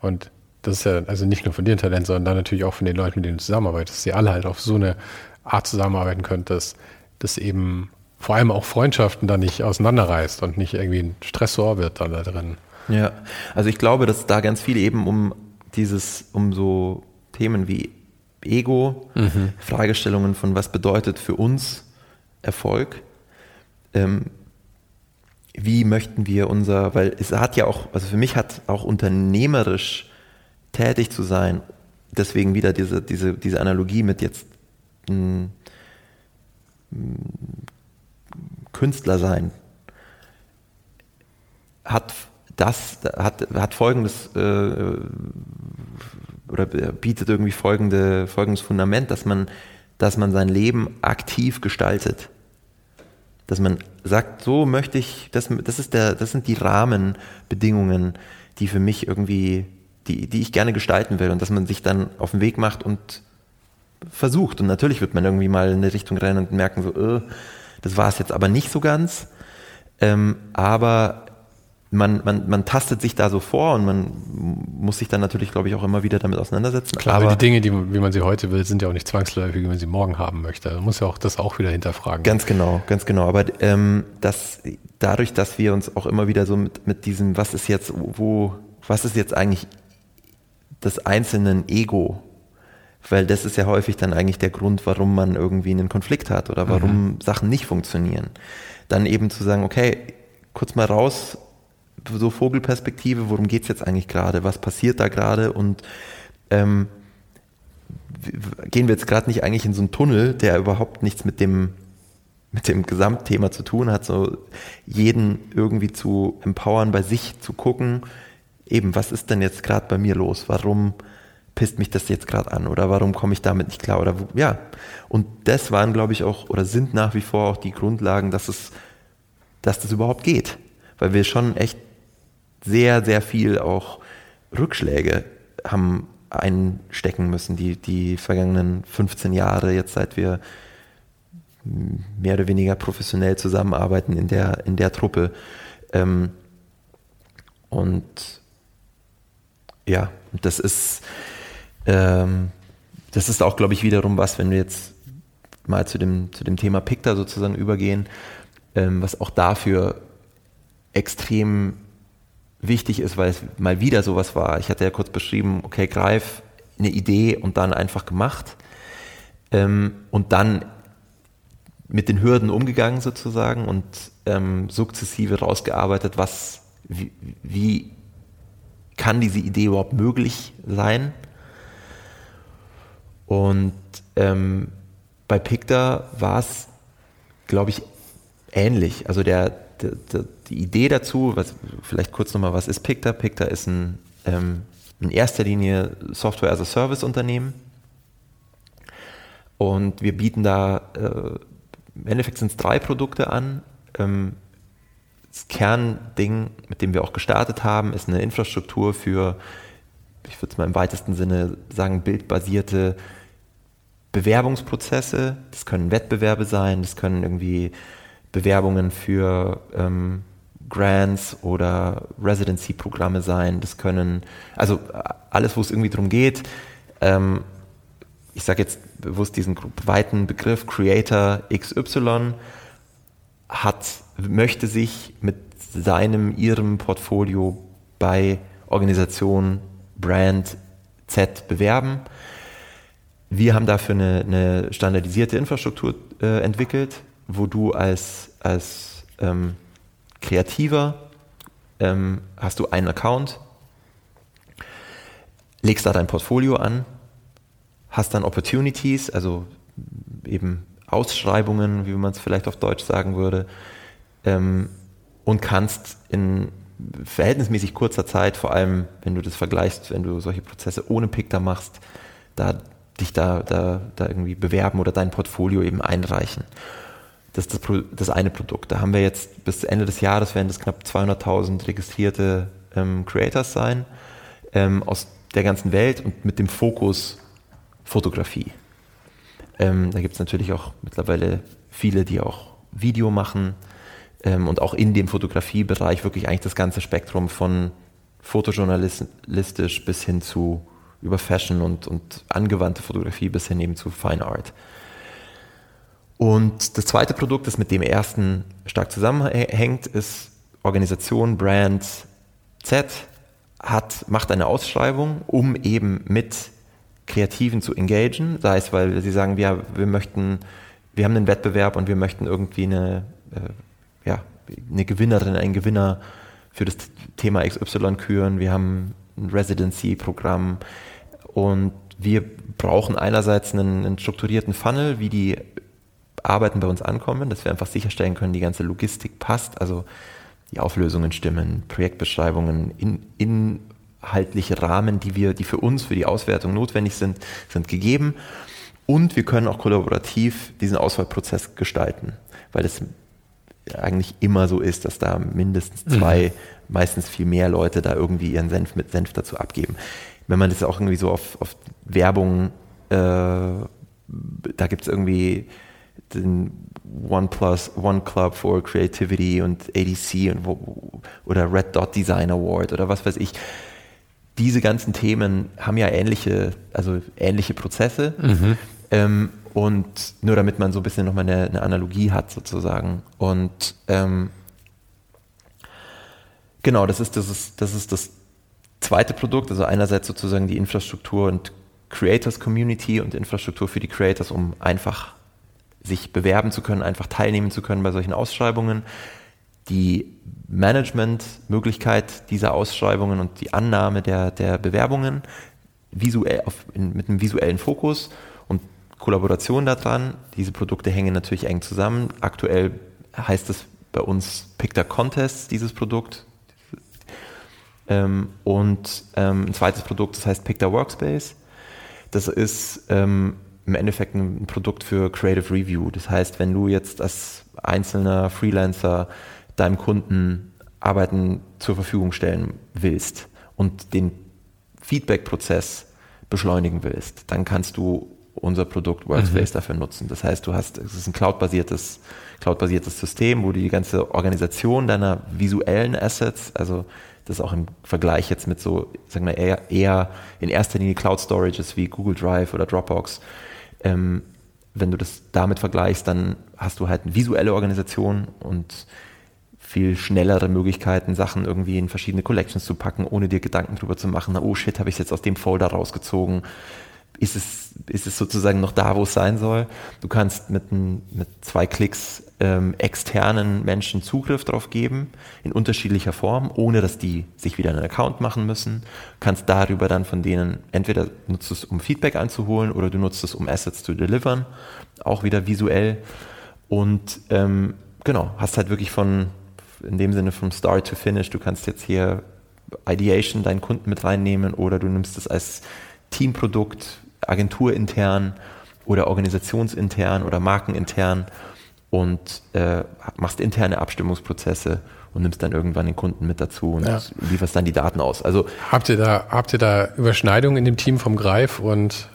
Und das ist ja also nicht nur von dir ein Talent, sondern dann natürlich auch von den Leuten, mit denen du zusammenarbeitest, dass ihr alle halt auf so eine Art zusammenarbeiten könnt, dass das eben vor allem auch Freundschaften da nicht auseinanderreißt und nicht irgendwie ein Stressor wird dann da drin.
Ja, also ich glaube, dass da ganz viel eben um dieses, um so Themen wie Ego, mhm. Fragestellungen von was bedeutet für uns Erfolg, ähm, wie möchten wir unser, weil es hat ja auch, also für mich hat auch unternehmerisch tätig zu sein, deswegen wieder diese, diese, diese Analogie mit jetzt m, hm, Künstler sein, hat das, hat, hat folgendes, äh, oder bietet irgendwie folgende, folgendes Fundament, dass man, dass man sein Leben aktiv gestaltet dass man sagt, so möchte ich, das, das, ist der, das sind die Rahmenbedingungen, die für mich irgendwie, die, die ich gerne gestalten will und dass man sich dann auf den Weg macht und versucht. Und natürlich wird man irgendwie mal in eine Richtung rennen und merken, so, äh, das war es jetzt aber nicht so ganz. Ähm, aber man, man, man tastet sich da so vor und man muss sich dann natürlich, glaube ich, auch immer wieder damit auseinandersetzen.
Klar, aber die Dinge, die, wie man sie heute will, sind ja auch nicht zwangsläufig, wie man sie morgen haben möchte. Man muss ja auch das auch wieder hinterfragen.
Ganz genau, ganz genau. Aber ähm, das, dadurch, dass wir uns auch immer wieder so mit, mit diesem, was ist jetzt, wo, was ist jetzt eigentlich das einzelnen Ego? Weil das ist ja häufig dann eigentlich der Grund, warum man irgendwie einen Konflikt hat oder warum mhm. Sachen nicht funktionieren. Dann eben zu sagen, okay, kurz mal raus so Vogelperspektive, worum geht es jetzt eigentlich gerade, was passiert da gerade und ähm, gehen wir jetzt gerade nicht eigentlich in so einen Tunnel, der überhaupt nichts mit dem mit dem Gesamtthema zu tun hat, so jeden irgendwie zu empowern, bei sich zu gucken, eben, was ist denn jetzt gerade bei mir los? Warum pisst mich das jetzt gerade an? Oder warum komme ich damit nicht klar? Oder ja. Und das waren, glaube ich, auch, oder sind nach wie vor auch die Grundlagen, dass es, dass das überhaupt geht. Weil wir schon echt sehr, sehr viel auch Rückschläge haben einstecken müssen, die, die vergangenen 15 Jahre, jetzt seit wir mehr oder weniger professionell zusammenarbeiten in der, in der Truppe. Ähm, und ja, das ist, ähm, das ist auch, glaube ich, wiederum was, wenn wir jetzt mal zu dem, zu dem Thema Picta sozusagen übergehen, ähm, was auch dafür extrem wichtig ist, weil es mal wieder sowas war. Ich hatte ja kurz beschrieben, okay, greif eine Idee und dann einfach gemacht ähm, und dann mit den Hürden umgegangen sozusagen und ähm, sukzessive rausgearbeitet, was, wie, wie kann diese Idee überhaupt möglich sein. Und ähm, bei Picta war es, glaube ich, ähnlich. Also der, die Idee dazu, was, vielleicht kurz nochmal, was ist Picta? Picta ist ein ähm, in erster Linie Software as a Service Unternehmen. Und wir bieten da, äh, im Endeffekt sind es drei Produkte an. Ähm, das Kernding, mit dem wir auch gestartet haben, ist eine Infrastruktur für, ich würde es mal im weitesten Sinne sagen, bildbasierte Bewerbungsprozesse. Das können Wettbewerbe sein, das können irgendwie Bewerbungen für ähm, Grants oder Residency-Programme sein. Das können, also alles, wo es irgendwie darum geht. Ähm, ich sage jetzt bewusst diesen weiten Begriff Creator XY hat, möchte sich mit seinem, ihrem Portfolio bei Organisation Brand Z bewerben. Wir haben dafür eine, eine standardisierte Infrastruktur äh, entwickelt, wo du als, als ähm, Kreativer ähm, hast du einen Account, legst da dein Portfolio an, hast dann Opportunities, also eben Ausschreibungen, wie man es vielleicht auf Deutsch sagen würde, ähm, und kannst in verhältnismäßig kurzer Zeit, vor allem wenn du das vergleichst, wenn du solche Prozesse ohne Picta machst, da dich da, da, da irgendwie bewerben oder dein Portfolio eben einreichen. Das ist das, das eine Produkt. Da haben wir jetzt bis Ende des Jahres werden das knapp 200.000 registrierte ähm, Creators sein ähm, aus der ganzen Welt und mit dem Fokus Fotografie. Ähm, da gibt es natürlich auch mittlerweile viele, die auch Video machen ähm, und auch in dem Fotografiebereich wirklich eigentlich das ganze Spektrum von fotojournalistisch bis hin zu über Fashion und, und angewandte Fotografie bis hin eben zu Fine Art. Und das zweite Produkt, das mit dem ersten stark zusammenhängt, ist Organisation Brand Z. Hat, macht eine Ausschreibung, um eben mit Kreativen zu engagen, sei es, weil sie sagen, wir, wir möchten, wir haben einen Wettbewerb und wir möchten irgendwie eine, äh, ja, eine Gewinnerin, einen Gewinner für das Thema XY küren, wir haben ein Residency-Programm. Und wir brauchen einerseits einen, einen strukturierten Funnel, wie die Arbeiten bei uns ankommen, dass wir einfach sicherstellen können, die ganze Logistik passt, also die Auflösungen stimmen, Projektbeschreibungen, in, inhaltliche Rahmen, die wir, die für uns für die Auswertung notwendig sind, sind gegeben. Und wir können auch kollaborativ diesen Auswahlprozess gestalten, weil es eigentlich immer so ist, dass da mindestens mhm. zwei, mhm. meistens viel mehr Leute da irgendwie ihren Senf mit Senf dazu abgeben. Wenn man das auch irgendwie so auf, auf Werbung, äh, da gibt es irgendwie den One Plus, One Club for Creativity und ADC und wo, oder Red Dot Design Award oder was weiß ich. Diese ganzen Themen haben ja ähnliche, also ähnliche Prozesse. Mhm. Ähm, und nur damit man so ein bisschen nochmal eine, eine Analogie hat sozusagen. Und ähm, genau, das ist, das, ist, das ist das zweite Produkt, also einerseits sozusagen die Infrastruktur und Creators Community und Infrastruktur für die Creators, um einfach sich bewerben zu können, einfach teilnehmen zu können bei solchen Ausschreibungen. Die Managementmöglichkeit dieser Ausschreibungen und die Annahme der, der Bewerbungen visuell auf, in, mit einem visuellen Fokus und Kollaboration daran. Diese Produkte hängen natürlich eng zusammen. Aktuell heißt es bei uns Picta Contest, dieses Produkt. Ähm, und ähm, ein zweites Produkt, das heißt Picta Workspace. Das ist ähm, im Endeffekt ein Produkt für Creative Review. Das heißt, wenn du jetzt als einzelner Freelancer deinem Kunden Arbeiten zur Verfügung stellen willst und den Feedback-Prozess beschleunigen willst, dann kannst du unser Produkt Workspace mhm. dafür nutzen. Das heißt, du hast, es ist ein cloud-basiertes, cloud-basiertes System, wo du die ganze Organisation deiner visuellen Assets, also das auch im Vergleich jetzt mit so, sagen wir eher, eher in erster Linie Cloud Storages wie Google Drive oder Dropbox, ähm, wenn du das damit vergleichst, dann hast du halt eine visuelle Organisation und viel schnellere Möglichkeiten, Sachen irgendwie in verschiedene Collections zu packen, ohne dir Gedanken drüber zu machen, oh shit, habe ich es jetzt aus dem Folder rausgezogen, ist es, ist es sozusagen noch da, wo es sein soll. Du kannst mit, ein, mit zwei Klicks ähm, externen Menschen Zugriff drauf geben, in unterschiedlicher Form, ohne dass die sich wieder einen Account machen müssen. Kannst darüber dann von denen, entweder nutzt es, um Feedback einzuholen oder du nutzt es, um Assets zu delivern, auch wieder visuell. Und ähm, genau, hast halt wirklich von, in dem Sinne vom Start to Finish, du kannst jetzt hier Ideation deinen Kunden mit reinnehmen oder du nimmst es als Teamprodukt, agenturintern oder organisationsintern oder markenintern und äh, machst interne Abstimmungsprozesse und nimmst dann irgendwann den Kunden mit dazu und ja. lieferst dann die Daten aus. Also
habt ihr da habt ihr da Überschneidungen in dem Team vom Greif und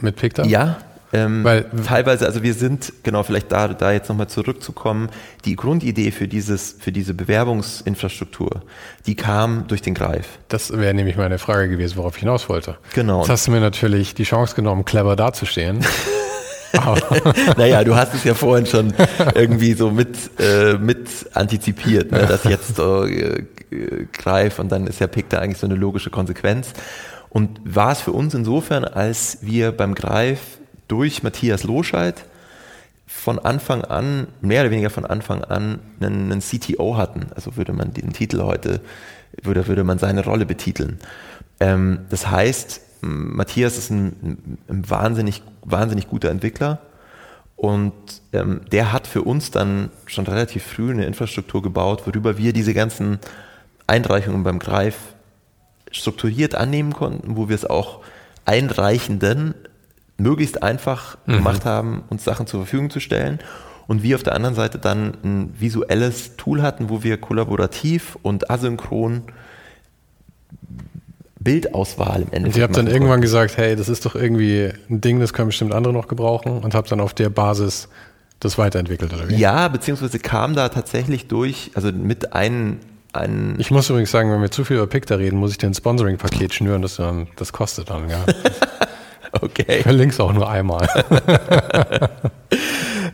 mit Picta?
Ja, ähm, Weil, teilweise, also wir sind, genau, vielleicht da, da jetzt nochmal zurückzukommen, die Grundidee für dieses, für diese Bewerbungsinfrastruktur, die kam durch den Greif.
Das wäre nämlich meine Frage gewesen, worauf ich hinaus wollte.
Genau.
Jetzt hast du mir natürlich die Chance genommen, clever dazustehen.
naja, du hast es ja vorhin schon irgendwie so mit, äh, mit antizipiert, ne, dass jetzt äh, Greif und dann ist ja Pick da eigentlich so eine logische Konsequenz. Und war es für uns insofern, als wir beim Greif durch Matthias Loscheid von Anfang an, mehr oder weniger von Anfang an, einen, einen CTO hatten. Also würde man den Titel heute, würde, würde man seine Rolle betiteln. Ähm, das heißt, Matthias ist ein, ein, wahnsinnig, wahnsinnig guter Entwickler und ähm, der hat für uns dann schon relativ früh eine Infrastruktur gebaut, worüber wir diese ganzen Einreichungen beim Greif strukturiert annehmen konnten, wo wir es auch Einreichenden möglichst einfach mhm. gemacht haben, uns Sachen zur Verfügung zu stellen. Und wir auf der anderen Seite dann ein visuelles Tool hatten, wo wir kollaborativ und asynchron Bildauswahl im
Endeffekt. Und ihr habt dann irgendwann gesagt, hey, das ist doch irgendwie ein Ding, das können bestimmt andere noch gebrauchen und habt dann auf der Basis das weiterentwickelt, oder wie?
Ja, beziehungsweise kam da tatsächlich durch, also mit einem ein
ich muss übrigens sagen, wenn wir zu viel über Picta reden, muss ich dir ein Sponsoring-Paket schnüren, das, das kostet dann, ja.
okay.
Links auch nur einmal.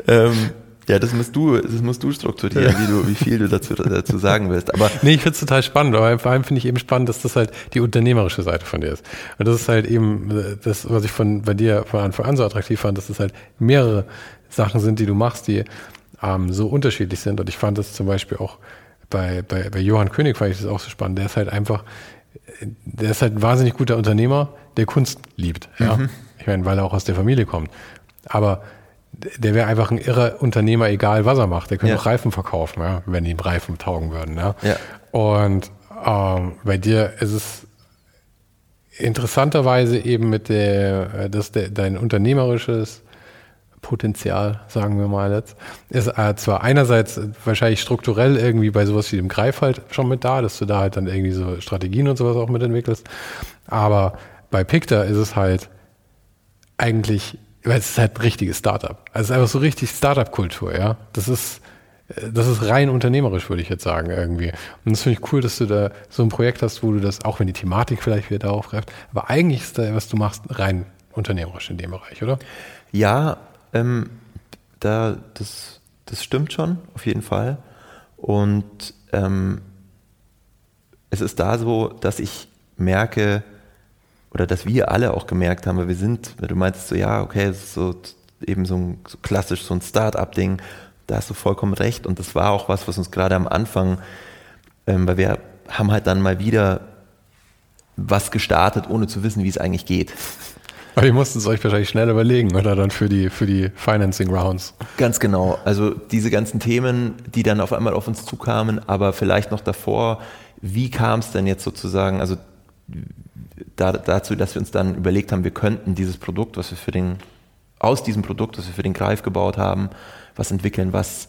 ähm, ja, das musst du, das musst du strukturieren, wie, du, wie viel du dazu, dazu sagen willst. Aber
nee, ich finde es total spannend, aber vor allem finde ich eben spannend, dass das halt die unternehmerische Seite von dir ist. Und das ist halt eben das, was ich von bei dir von Anfang an so attraktiv fand, dass es halt mehrere Sachen sind, die du machst, die ähm, so unterschiedlich sind. Und ich fand das zum Beispiel auch bei, bei, bei Johann König fand ich das auch so spannend. Der ist halt einfach, der ist halt ein wahnsinnig guter Unternehmer, der Kunst liebt. Ja? Mhm. Ich meine, weil er auch aus der Familie kommt. Aber der wäre einfach ein irrer Unternehmer, egal was er macht. Der könnte ja. auch Reifen verkaufen, ja, wenn ihm Reifen taugen würden. Ja. ja. Und ähm, bei dir ist es interessanterweise eben mit der, dass der, dein unternehmerisches Potenzial, sagen wir mal jetzt, ist äh, zwar einerseits wahrscheinlich strukturell irgendwie bei sowas wie dem Greif halt schon mit da, dass du da halt dann irgendwie so Strategien und sowas auch mitentwickelst, aber bei Picta ist es halt eigentlich, weil es ist halt ein richtiges Startup. Also es ist einfach so richtig Startup-Kultur, ja. Das ist, das ist rein unternehmerisch, würde ich jetzt sagen, irgendwie. Und das finde ich cool, dass du da so ein Projekt hast, wo du das, auch wenn die Thematik vielleicht wieder darauf greift, aber eigentlich ist da, was du machst, rein unternehmerisch in dem Bereich, oder?
Ja, ähm, da, das, das stimmt schon, auf jeden Fall. Und ähm, es ist da so, dass ich merke, oder dass wir alle auch gemerkt haben, weil wir sind, du meinst so, ja, okay, es ist so eben so, ein, so klassisch so ein Start-up-Ding, da hast du vollkommen recht. Und das war auch was, was uns gerade am Anfang, ähm, weil wir haben halt dann mal wieder was gestartet, ohne zu wissen, wie es eigentlich geht.
Aber ihr musstet es euch wahrscheinlich schnell überlegen, oder dann für die, für die Financing Rounds.
Ganz genau. Also diese ganzen Themen, die dann auf einmal auf uns zukamen, aber vielleicht noch davor, wie kam es denn jetzt sozusagen, also da, dazu, dass wir uns dann überlegt haben, wir könnten dieses Produkt, was wir für den, aus diesem Produkt, was wir für den Greif gebaut haben, was entwickeln, was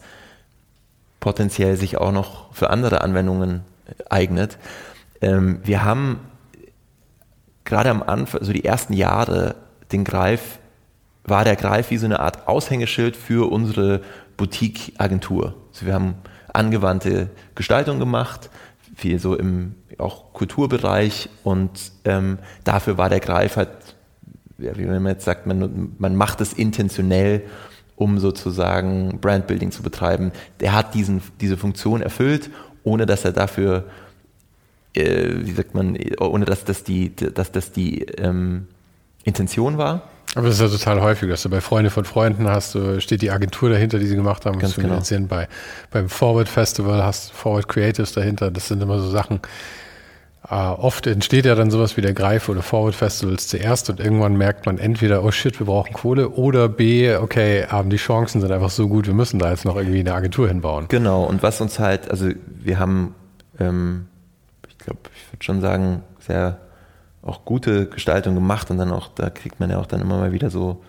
potenziell sich auch noch für andere Anwendungen eignet. Ähm, wir haben gerade am Anfang, also die ersten Jahre, den Greif, war der Greif wie so eine Art Aushängeschild für unsere Boutique-Agentur. Also wir haben angewandte Gestaltung gemacht, viel so im auch Kulturbereich und ähm, dafür war der Greif halt, wie man jetzt sagt, man, man macht es intentionell, um sozusagen Brandbuilding zu betreiben. Der hat diesen, diese Funktion erfüllt, ohne dass er dafür äh, wie sagt man, ohne dass das die, dass das die ähm, Intention war.
Aber das ist ja total häufig, dass du bei Freunde von Freunden hast, du, steht die Agentur dahinter, die sie gemacht haben,
Ganz genau.
Bei, beim Forward Festival hast du Forward Creatives dahinter, das sind immer so Sachen. Äh, oft entsteht ja dann sowas wie der Greif oder Forward Festivals zuerst und irgendwann merkt man entweder, oh shit, wir brauchen Kohle oder B, okay, ähm, die Chancen sind einfach so gut, wir müssen da jetzt noch irgendwie eine Agentur hinbauen.
Genau, und was uns halt, also wir haben ähm, glaube, ich würde schon sagen, sehr auch gute Gestaltung gemacht und dann auch, da kriegt man ja auch dann immer mal wieder so,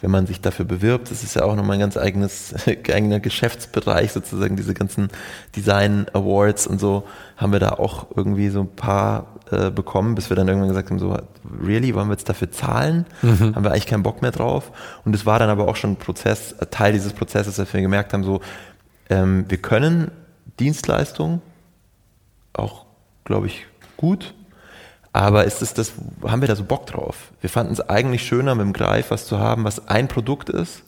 wenn man sich dafür bewirbt, das ist ja auch nochmal ein ganz eigenes, eigener Geschäftsbereich sozusagen, diese ganzen Design Awards und so, haben wir da auch irgendwie so ein paar äh, bekommen, bis wir dann irgendwann gesagt haben, so, really, wollen wir jetzt dafür zahlen? Mhm. Haben wir eigentlich keinen Bock mehr drauf? Und es war dann aber auch schon ein Prozess, Teil dieses Prozesses, dass wir gemerkt haben, so, ähm, wir können Dienstleistungen auch glaube ich, gut. Aber ist es das, haben wir da so Bock drauf? Wir fanden es eigentlich schöner, mit dem Greif was zu haben, was ein Produkt ist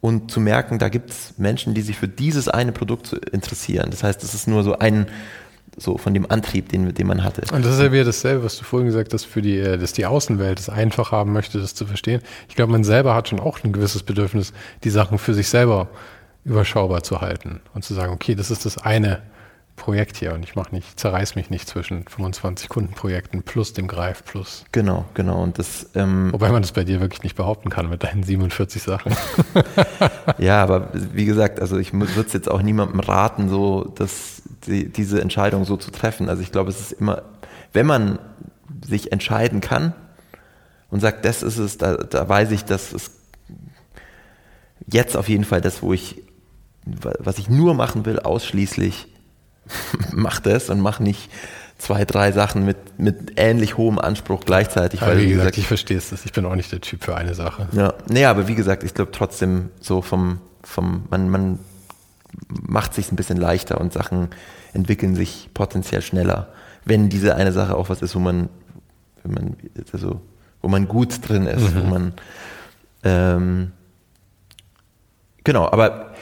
und zu merken, da gibt es Menschen, die sich für dieses eine Produkt interessieren. Das heißt, es ist nur so ein, so von dem Antrieb, den, den man hatte.
Und das ist ja wieder dasselbe, was du vorhin gesagt hast, für die, äh, dass die Außenwelt es einfach haben möchte, das zu verstehen. Ich glaube, man selber hat schon auch ein gewisses Bedürfnis, die Sachen für sich selber überschaubar zu halten und zu sagen, okay, das ist das eine Projekt hier und ich mache nicht, zerreiß mich nicht zwischen 25 Kundenprojekten plus dem Greif plus.
Genau, genau. Und das,
ähm, Wobei man das bei dir wirklich nicht behaupten kann mit deinen 47 Sachen.
ja, aber wie gesagt, also ich würde es jetzt auch niemandem raten, so dass die, diese Entscheidung so zu treffen. Also ich glaube, es ist immer, wenn man sich entscheiden kann und sagt, das ist es, da, da weiß ich, dass es jetzt auf jeden Fall das, wo ich, was ich nur machen will, ausschließlich, mach das und mach nicht zwei, drei Sachen mit, mit ähnlich hohem Anspruch gleichzeitig.
weil, wie gesagt, ich verstehe es, ich bin auch nicht der Typ für eine Sache.
Ja, nee, aber wie gesagt, ich glaube trotzdem so vom, vom, man, man macht sich ein bisschen leichter und Sachen entwickeln sich potenziell schneller, wenn diese eine Sache auch was ist, wo man, wenn man, also, wo man gut drin ist, mhm. wo man, ähm, genau, aber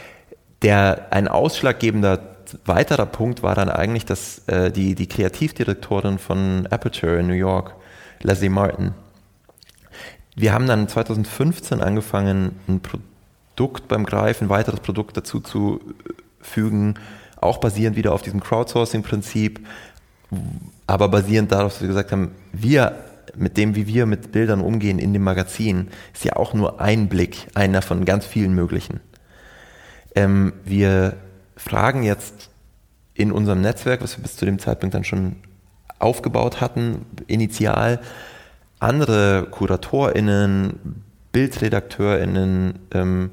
der, ein ausschlaggebender weiterer Punkt war dann eigentlich, dass äh, die, die Kreativdirektorin von Aperture in New York, Leslie Martin, wir haben dann 2015 angefangen, ein Produkt beim Greifen, ein weiteres Produkt dazu zu fügen, auch basierend wieder auf diesem Crowdsourcing-Prinzip, aber basierend darauf, dass wir gesagt haben, wir mit dem, wie wir mit Bildern umgehen in dem Magazin, ist ja auch nur ein Blick, einer von ganz vielen möglichen. Ähm, wir fragen jetzt in unserem Netzwerk, was wir bis zu dem Zeitpunkt dann schon aufgebaut hatten, initial, andere KuratorInnen, BildredakteurInnen, ähm,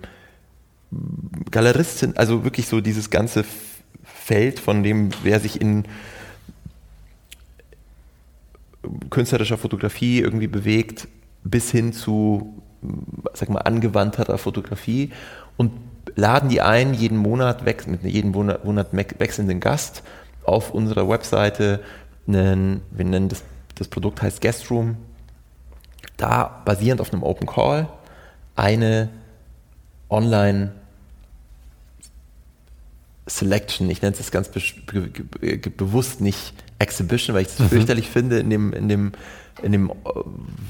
Galeristinnen, also wirklich so dieses ganze Feld, von dem, wer sich in künstlerischer Fotografie irgendwie bewegt, bis hin zu, sag mal, angewandterer Fotografie. Und laden die ein, jeden Monat, mit jedem Monat, Monat wechselnden Gast auf unserer Webseite. Einen, wir nennen das, das Produkt heißt Guest Room. Da basierend auf einem Open Call eine Online Selection, ich nenne es ganz be be be bewusst nicht Exhibition, weil ich es mhm. fürchterlich finde in dem, in dem, in dem äh,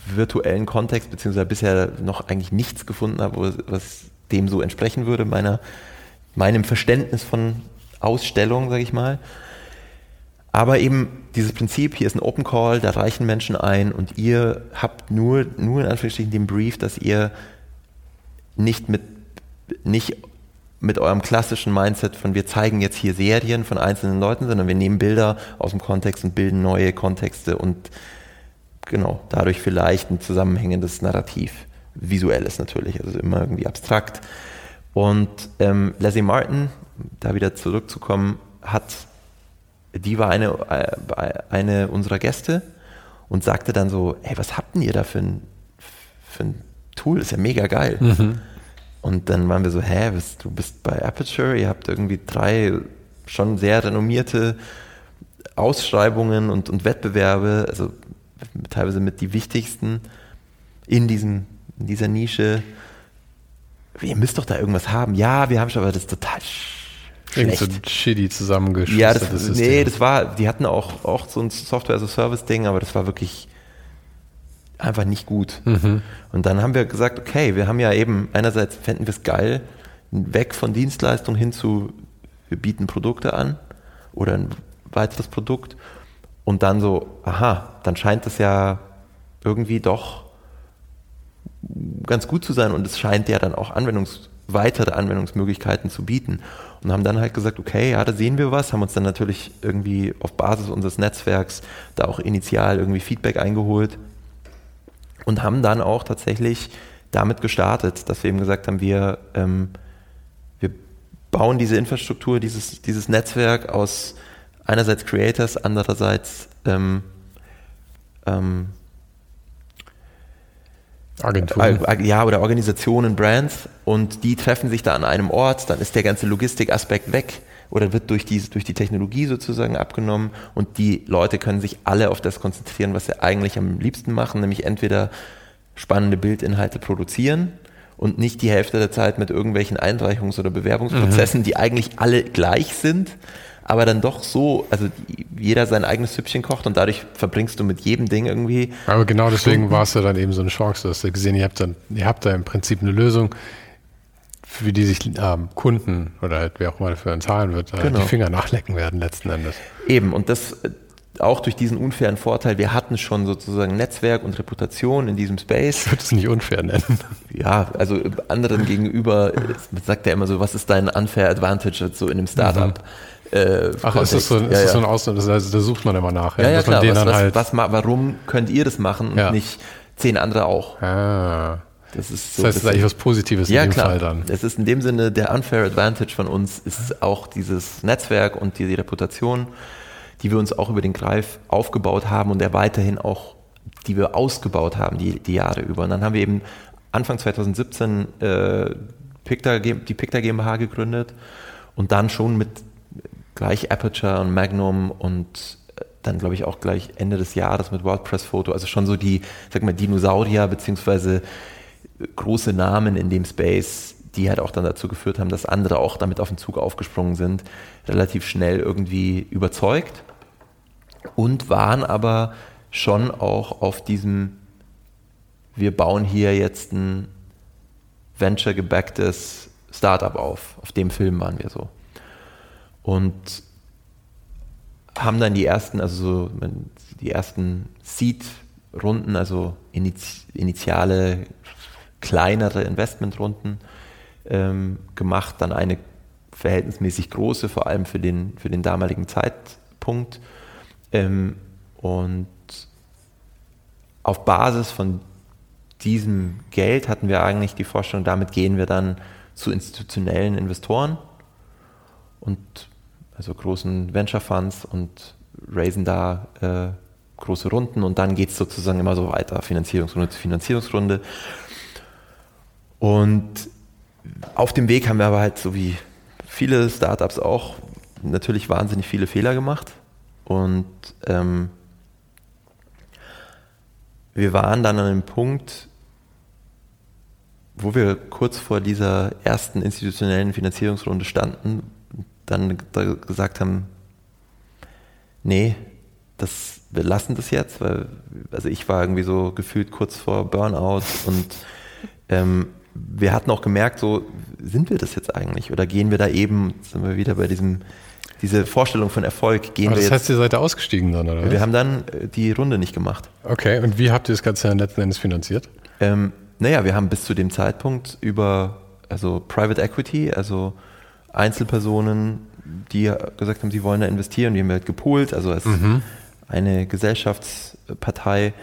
virtuellen Kontext, beziehungsweise bisher noch eigentlich nichts gefunden habe, was dem so entsprechen würde, meiner, meinem Verständnis von Ausstellung, sage ich mal. Aber eben dieses Prinzip, hier ist ein Open Call, da reichen Menschen ein und ihr habt nur, nur in Anführungsstrichen den Brief, dass ihr nicht mit, nicht mit eurem klassischen Mindset von wir zeigen jetzt hier Serien von einzelnen Leuten, sondern wir nehmen Bilder aus dem Kontext und bilden neue Kontexte und genau, dadurch vielleicht ein zusammenhängendes Narrativ visuelles natürlich, also immer irgendwie abstrakt. Und ähm, Leslie Martin, da wieder zurückzukommen, hat, die war eine, äh, eine unserer Gäste und sagte dann so, hey, was habt denn ihr da für ein, für ein Tool? Ist ja mega geil. Mhm. Und dann waren wir so, hä, was, du bist bei Aperture, ihr habt irgendwie drei schon sehr renommierte Ausschreibungen und, und Wettbewerbe, also teilweise mit die wichtigsten in diesem in dieser Nische. Ihr müsst doch da irgendwas haben. Ja, wir haben schon, aber das ist total schlecht.
so shitty zusammengeschustert.
Ja, das, das nee, das war, die hatten auch, auch so ein Software-as-a-Service-Ding, aber das war wirklich einfach nicht gut. Mhm. Und dann haben wir gesagt, okay, wir haben ja eben, einerseits fänden wir es geil, weg von Dienstleistung hin zu, wir bieten Produkte an oder ein weiteres Produkt und dann so, aha, dann scheint es ja irgendwie doch ganz gut zu sein und es scheint ja dann auch Anwendungs, weitere Anwendungsmöglichkeiten zu bieten. Und haben dann halt gesagt, okay, ja, da sehen wir was, haben uns dann natürlich irgendwie auf Basis unseres Netzwerks da auch initial irgendwie Feedback eingeholt und haben dann auch tatsächlich damit gestartet, dass wir eben gesagt haben, wir, ähm, wir bauen diese Infrastruktur, dieses, dieses Netzwerk aus einerseits Creators, andererseits ähm, ähm, Agenturen. Ja, oder Organisationen, Brands. Und die treffen sich da an einem Ort, dann ist der ganze Logistikaspekt weg. Oder wird durch die, durch die Technologie sozusagen abgenommen. Und die Leute können sich alle auf das konzentrieren, was sie eigentlich am liebsten machen, nämlich entweder spannende Bildinhalte produzieren und nicht die Hälfte der Zeit mit irgendwelchen Einreichungs- oder Bewerbungsprozessen, mhm. die eigentlich alle gleich sind, aber dann doch so, also jeder sein eigenes Süppchen kocht und dadurch verbringst du mit jedem Ding irgendwie.
Aber genau deswegen war es ja dann eben so eine Chance, dass ihr gesehen, ihr habt dann, ihr habt da im Prinzip eine Lösung, für die sich ähm, Kunden oder halt wer auch mal dafür zahlen wird, genau. die Finger nachlecken werden letzten Endes.
Eben, und das auch durch diesen unfairen Vorteil, wir hatten schon sozusagen Netzwerk und Reputation in diesem Space.
Ich würde es nicht unfair nennen.
Ja, also anderen gegenüber, man sagt ja immer so, was ist dein unfair advantage so in einem Startup? Mhm Äh,
Ach, ist das so, ist
ja,
das
ja.
so ein Ausdruck, das heißt, da sucht man immer nach,
Ja, ja,
man
klar. Was, was,
halt.
was, warum könnt ihr das machen und
Ja.
nicht zehn andere auch?
ah,
Das ist
das
so.
heißt, es ist eigentlich was Positives
ja,
in dem
klar.
Fall dann.
Es ist in dem Sinne der unfair advantage von uns ist auch dieses Netzwerk und die, die Reputation, die wir uns auch über den Greif aufgebaut haben und der weiterhin auch, die wir ausgebaut haben die, die Jahre über. Und dann haben wir eben Anfang 2017 äh, Picta, die Picta GmbH gegründet und dann schon mit gleich Aperture und Magnum und äh, dann glaube ich auch gleich Ende des Jahres mit WordPress Photo, also schon so die, sag mal, Dinosaurier beziehungsweise große Namen in dem Space, die halt auch dann dazu geführt haben, dass andere auch damit auf den Zug aufgesprungen sind, relativ schnell irgendwie überzeugt und waren aber schon auch auf diesem, wir bauen hier jetzt ein venture-gebacktes Startup auf. Auf dem Film waren wir so. Und haben dann die ersten, also so die ersten Seed-Runden, also initiale kleinere Investmentrunden ähm, gemacht, dann eine verhältnismäßig große, vor allem für den, für den damaligen Zeitpunkt. Ähm, und auf Basis von diesem Geld hatten wir eigentlich die Vorstellung, damit gehen wir dann zu institutionellen Investoren und also großen Venture Funds und raisen da äh, große Runden und dann geht es sozusagen immer so weiter, Finanzierungsrunde zu Finanzierungsrunde. Und auf dem Weg haben wir aber halt so wie viele Startups auch natürlich wahnsinnig viele Fehler gemacht und ähm, wir waren dann an einem Punkt, wo wir kurz vor dieser ersten institutionellen Finanzierungsrunde standen, dann da gesagt haben, nee, das, wir lassen das jetzt, weil also ich war irgendwie so gefühlt kurz vor Burnout und ähm, wir hatten auch gemerkt, so sind wir das jetzt eigentlich oder gehen wir da eben, sind wir wieder bei diesem diese Vorstellung von Erfolg, gehen
Aber
wir
das
jetzt.
heißt, ihr seid da ausgestiegen dann, oder?
wir
was?
haben dann äh, die Runde nicht gemacht.
Okay, und wie habt ihr das Ganze dann letzten Endes finanziert?
Ähm, naja, wir haben bis zu dem Zeitpunkt über also Private Equity, also Einzelpersonen, die gesagt haben, sie wollen da investieren, die haben halt gepoolt, also als eine Gesellschaftspartei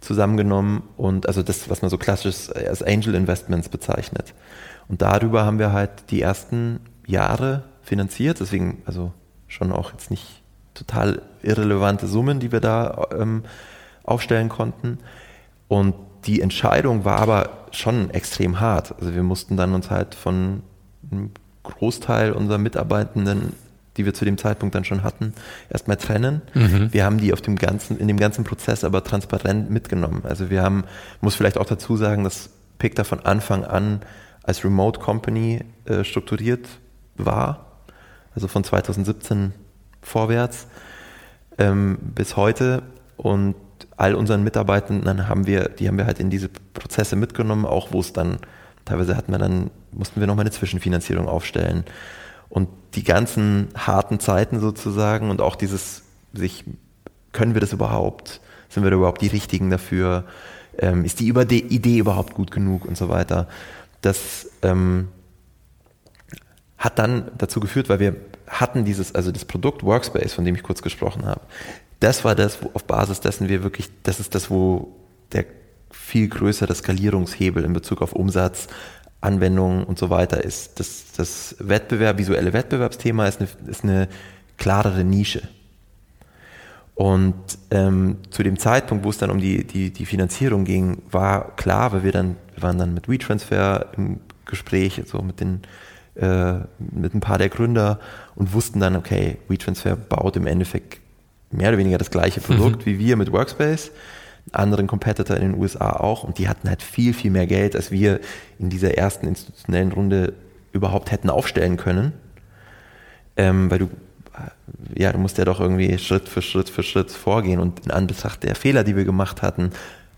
zusammengenommen und also das, was man so klassisch als Angel Investments bezeichnet. Und darüber haben wir halt die ersten Jahre finanziert, deswegen also schon auch jetzt nicht total irrelevante Summen, die wir da ähm, aufstellen konnten. Und die Entscheidung war aber schon extrem hart. Also wir mussten dann uns halt von Großteil unserer Mitarbeitenden, die wir zu dem Zeitpunkt dann schon hatten, erstmal trennen. Wir haben die auf dem ganzen, in dem ganzen Prozess aber transparent mitgenommen. Also wir haben, muss vielleicht auch dazu sagen, dass Picta von Anfang an als Remote Company äh, strukturiert war. Also von 2017 vorwärts ähm, bis heute und all unseren Mitarbeitenden haben wir, die haben wir halt in diese Prozesse mitgenommen, auch wo es dann, teilweise hatten wir dann, mussten wir nochmal eine Zwischenfinanzierung aufstellen. Und die ganzen harten Zeiten sozusagen und auch dieses sich, können wir das überhaupt? Sind wir da überhaupt die Richtigen dafür? Ähm, ist die Idee überhaupt gut genug und so weiter? Das ähm, hat dann dazu geführt, weil wir hatten dieses, also das Produkt Workspace, von dem ich kurz gesprochen habe, das war das, auf Basis dessen wir wirklich, das ist das, wo der viel größere Skalierungshebel in Bezug auf Umsatz, Anwendungen und so weiter ist. Das, das Wettbewerb, visuelle Wettbewerbsthema ist eine, ist eine klarere Nische. Und ähm, zu dem Zeitpunkt, wo es dann um die, die, die Finanzierung ging, war klar, weil wir dann, wir waren dann mit WeTransfer im Gespräch, so mit den äh, mit ein paar der Gründer und wussten dann, okay, WeTransfer baut im Endeffekt mehr oder weniger das gleiche Produkt wie wir mit Workspace, anderen Competitor in den USA auch und die hatten halt viel, viel mehr Geld, als wir in dieser ersten institutionellen Runde überhaupt hätten aufstellen können. Ähm, weil du, ja, du musst ja doch irgendwie Schritt für Schritt für Schritt vorgehen und in Anbetracht der Fehler, die wir gemacht hatten,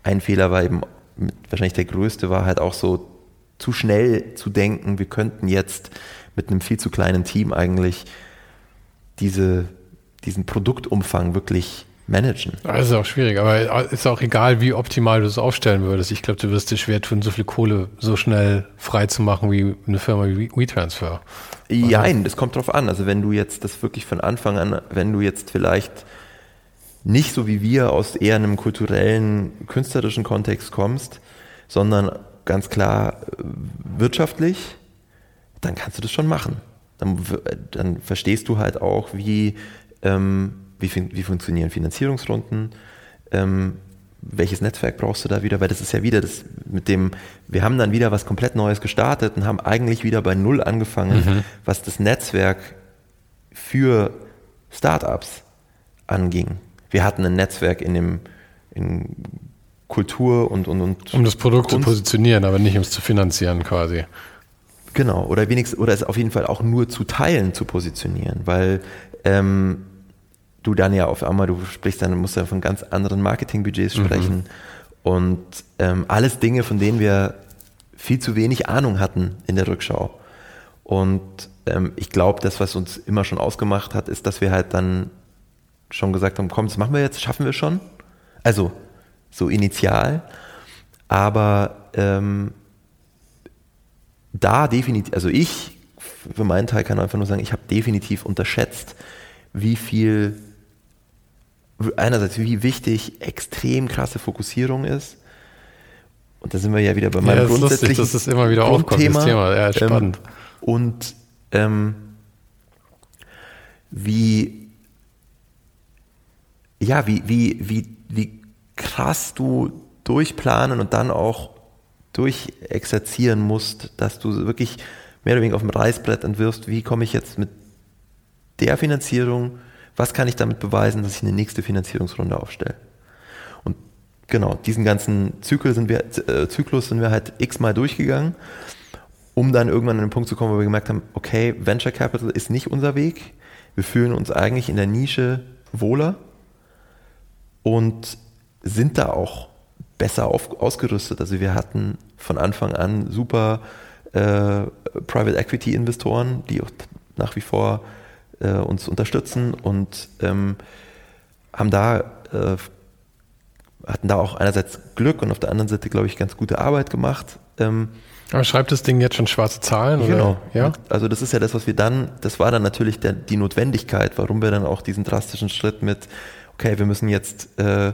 ein Fehler war eben, wahrscheinlich der größte war halt auch so, zu schnell zu denken, wir könnten jetzt mit einem viel zu kleinen Team eigentlich diese, diesen Produktumfang wirklich managen.
Das ist auch schwierig, aber ist auch egal, wie optimal du es aufstellen würdest. Ich glaube, du wirst dir schwer tun, so viel Kohle so schnell frei zu machen wie eine Firma wie WeTransfer.
Nein, das kommt drauf an. Also wenn du jetzt das wirklich von Anfang an, wenn du jetzt vielleicht nicht so wie wir aus eher einem kulturellen, künstlerischen Kontext kommst, sondern ganz klar äh, wirtschaftlich, dann kannst du das schon machen. Dann, dann verstehst du halt auch, wie, ähm, wie, wie funktionieren Finanzierungsrunden, ähm, welches Netzwerk brauchst du da wieder, weil das ist ja wieder das mit dem, wir haben dann wieder was komplett Neues gestartet und haben eigentlich wieder bei Null angefangen, mhm. was das Netzwerk für Startups anging. Wir hatten ein Netzwerk in dem in Kultur und, und, und
um das Produkt Kunst. zu positionieren, aber nicht um es zu finanzieren quasi.
Genau, oder wenigstens, oder es auf jeden Fall auch nur zu teilen zu positionieren, weil ähm, du dann ja auf einmal, du sprichst dann, musst dann von ganz anderen Marketingbudgets mhm. sprechen mhm. und ähm, alles Dinge, von denen wir viel zu wenig Ahnung hatten in der Rückschau. Und ähm, ich glaube, das, was uns immer schon ausgemacht hat, ist, dass wir halt dann schon gesagt haben, komm, das machen wir jetzt, schaffen wir schon. Also so initial. Aber ähm, da definitiv, also ich für meinen Teil kann einfach nur sagen, ich habe definitiv unterschätzt, wie viel, einerseits wie wichtig extrem krasse Fokussierung ist. Und da sind wir ja wieder bei meinem ja, das grundsätzlichen
lustig, dass das immer wieder aufkommt, das Thema. Ja, spannend.
Ähm, und ähm, wie, ja, wie, wie, wie, wie krass du durchplanen und dann auch durchexerzieren musst, dass du wirklich mehr oder weniger auf dem Reißbrett entwirfst, wie komme ich jetzt mit der Finanzierung, was kann ich damit beweisen, dass ich eine nächste Finanzierungsrunde aufstelle. Und genau, diesen ganzen Zyklus sind wir, äh, Zyklus sind wir halt x-mal durchgegangen, um dann irgendwann an den Punkt zu kommen, wo wir gemerkt haben, okay, Venture Capital ist nicht unser Weg. Wir fühlen uns eigentlich in der Nische wohler und sind da auch besser auf, ausgerüstet. Also wir hatten von Anfang an super äh, Private Equity Investoren, die auch nach wie vor äh, uns unterstützen und ähm, haben da äh, hatten da auch einerseits Glück und auf der anderen Seite, glaube ich, ganz gute Arbeit gemacht. Ähm,
aber schreibt das Ding jetzt schon schwarze Zahlen?
Genau. Oder? Ja? also das ist ja das, was wir dann, das war dann natürlich der, die Notwendigkeit, warum wir dann auch diesen drastischen Schritt mit, okay, wir müssen jetzt äh,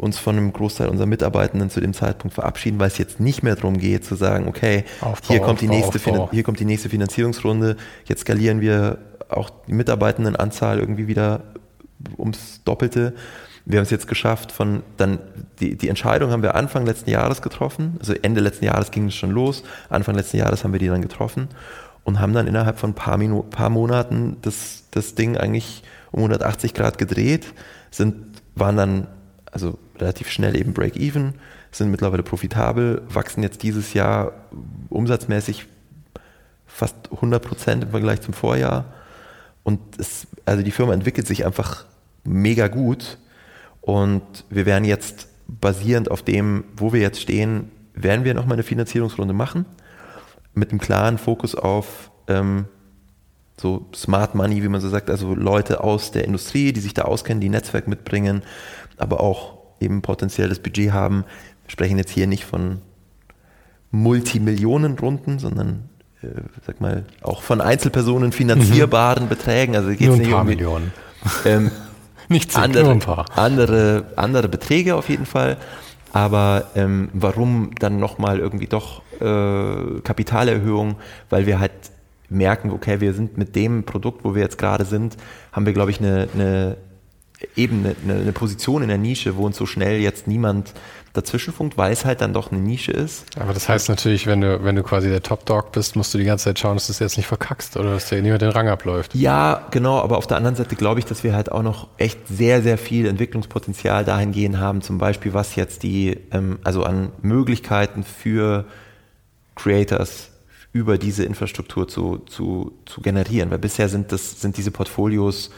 uns von einem Großteil unserer Mitarbeitenden zu dem Zeitpunkt verabschieden, weil es jetzt nicht mehr darum geht zu sagen, okay, Aufbau, hier, kommt die nächste hier kommt die nächste Finanzierungsrunde, jetzt skalieren wir auch die Mitarbeitendenanzahl irgendwie wieder ums Doppelte. Wir haben es jetzt geschafft von dann, die, die Entscheidung haben wir Anfang letzten Jahres getroffen, also Ende letzten Jahres ging es schon los, Anfang letzten Jahres haben wir die dann getroffen und haben dann innerhalb von ein paar, Minu paar Monaten das, das Ding eigentlich um 180 Grad gedreht, sind, waren dann also relativ schnell eben Break-Even, sind mittlerweile profitabel, wachsen jetzt dieses Jahr umsatzmäßig fast 100 Prozent im Vergleich zum Vorjahr. Und es, also die Firma entwickelt sich einfach mega gut. Und wir werden jetzt basierend auf dem, wo wir jetzt stehen, werden wir nochmal eine Finanzierungsrunde machen. Mit einem klaren Fokus auf ähm, so Smart Money, wie man so sagt, also Leute aus der Industrie, die sich da auskennen, die Netzwerk mitbringen, aber auch eben potenzielles Budget haben. Wir sprechen jetzt hier nicht von Multimillionenrunden, sondern äh, sag mal auch von Einzelpersonen finanzierbaren mhm. Beträgen. Also
geht es nicht um Millionen. Ähm,
nicht zehn, andere, nur ein paar. Andere, andere Beträge auf jeden Fall. Aber ähm, warum dann nochmal irgendwie doch äh, Kapitalerhöhung? Weil wir halt merken, okay, wir sind mit dem Produkt, wo wir jetzt gerade sind, haben wir, glaube ich, eine, eine eben eine, eine, Position in der Nische, wo uns so schnell jetzt niemand dazwischenfunkt, weil es halt dann doch eine Nische ist.
Aber das heißt natürlich, wenn du, wenn du quasi der Top-Dog bist, musst du die ganze Zeit schauen, dass du es jetzt nicht verkackst oder dass dir niemand den Rang abläuft.
Ja, genau, aber auf der anderen Seite glaube ich, dass wir halt auch noch echt sehr, sehr viel Entwicklungspotenzial dahingehend haben, zum Beispiel was jetzt die, ähm, also an Möglichkeiten für Creators über diese Infrastruktur zu, zu, zu generieren. Weil bisher sind das, sind diese Portfolios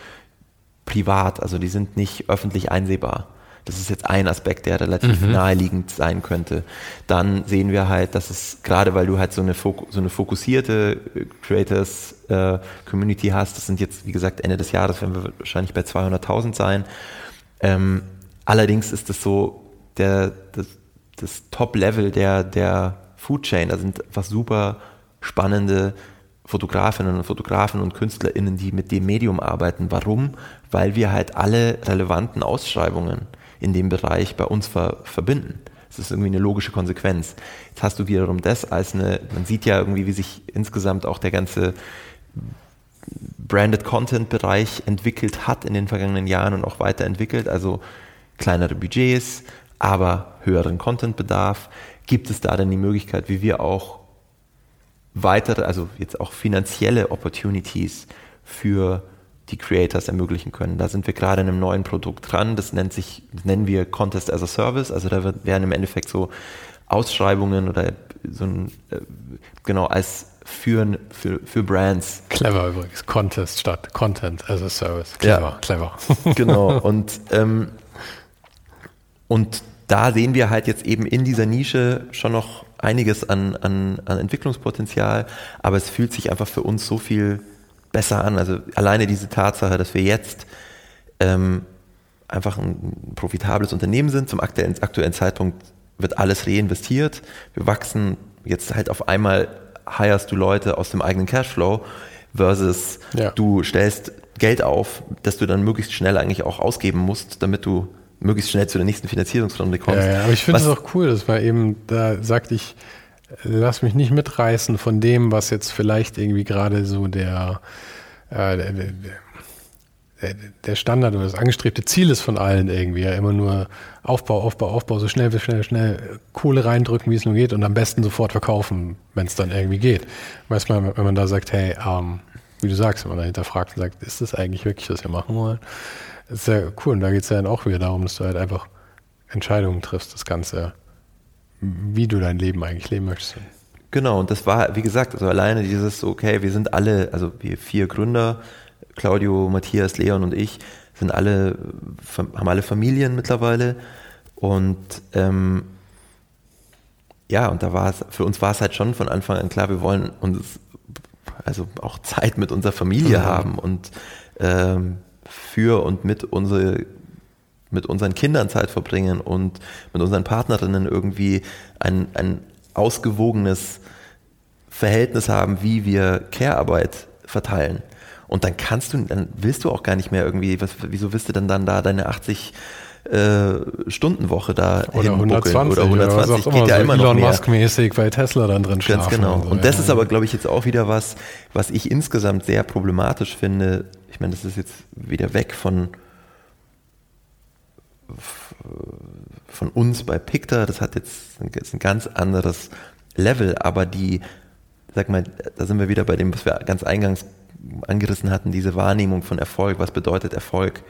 privat, also die sind nicht öffentlich einsehbar. Das ist jetzt ein Aspekt, der relativ mhm. naheliegend sein könnte. Dann sehen wir halt, dass es, gerade weil du halt so eine, Foku so eine fokussierte äh, Creators äh, Community hast, das sind jetzt, wie gesagt, Ende des Jahres werden wir wahrscheinlich bei 200.000 sein. Ähm, allerdings ist es so, der, das, das Top-Level der, der Food Chain, da sind einfach super spannende Fotografinnen und Fotografen und KünstlerInnen, die mit dem Medium arbeiten. Warum? Weil wir halt alle relevanten Ausschreibungen in dem Bereich bei uns ver verbinden. Das ist irgendwie eine logische Konsequenz. Jetzt hast du wiederum das als eine, man sieht ja irgendwie, wie sich insgesamt auch der ganze Branded Content Bereich entwickelt hat in den vergangenen Jahren und auch weiterentwickelt. Also kleinere Budgets, aber höheren Contentbedarf. Gibt es da denn die Möglichkeit, wie wir auch weitere, also jetzt auch finanzielle Opportunities für die Creators ermöglichen können. Da sind wir gerade in einem neuen Produkt dran, das nennt sich, das nennen wir Contest as a Service, also da wird, werden im Endeffekt so Ausschreibungen oder so ein, äh, genau, als für, für, für Brands.
Clever übrigens, Contest statt Content as a Service. Clever, ja, clever.
genau, und, ähm, und da sehen wir halt jetzt eben in dieser Nische schon noch einiges an, an, an Entwicklungspotenzial, aber es fühlt sich einfach für uns so viel besser an. Also alleine diese Tatsache, dass wir jetzt ähm, einfach ein profitables Unternehmen sind, zum aktuellen, aktuellen Zeitpunkt wird alles reinvestiert. Wir wachsen jetzt halt auf einmal hirest du Leute aus dem eigenen Cashflow versus ja. du stellst Geld auf, das du dann möglichst schnell eigentlich auch ausgeben musst, damit du möglichst schnell zu der nächsten Finanzierungsrunde kommst.
Ja, ja aber ich finde es auch cool, dass man eben da sagt, ich lass mich nicht mitreißen von dem, was jetzt vielleicht irgendwie gerade so der, äh, der, der, der Standard oder das angestrebte Ziel ist von allen irgendwie. Ja, immer nur Aufbau, Aufbau, Aufbau, so schnell, schnell, schnell Kohle reindrücken, wie es nur geht und am besten sofort verkaufen, wenn es dann irgendwie geht. Weißt du, wenn man da sagt, hey, ähm, wie du sagst, wenn man dahinter fragt und sagt, ist das eigentlich wirklich, was wir machen wollen? Das ist ja cool. Und da geht es ja dann auch wieder darum, dass du halt einfach Entscheidungen triffst, das Ganze, wie du dein Leben eigentlich leben möchtest.
Genau, und das war, wie gesagt, also alleine dieses, okay, wir sind alle, also wir vier Gründer, Claudio, Matthias, Leon und ich, sind alle, haben alle Familien mittlerweile. Und ähm, ja, und da war es, für uns war es halt schon von Anfang an klar, wir wollen uns also auch Zeit mit unserer Familie mhm. haben und ähm, für und mit unsere mit unseren Kindern Zeit verbringen und mit unseren Partnerinnen irgendwie ein, ein ausgewogenes Verhältnis haben, wie wir Care-Arbeit verteilen. Und dann kannst du, dann willst du auch gar nicht mehr irgendwie, was, wieso willst du denn dann da deine 80 äh, Stundenwoche da
oder 120 oder 120 oder geht ja so immer Elon Musk mäßig bei Tesla dann drin
Ganz genau. Und, so, und das ja. ist aber glaube ich jetzt auch wieder was, was ich insgesamt sehr problematisch finde. Ich meine, das ist jetzt wieder weg von von uns bei Picta, das hat jetzt ein ganz anderes Level, aber die, sag mal, da sind wir wieder bei dem, was wir ganz eingangs angerissen hatten, diese Wahrnehmung von Erfolg, was bedeutet Erfolg?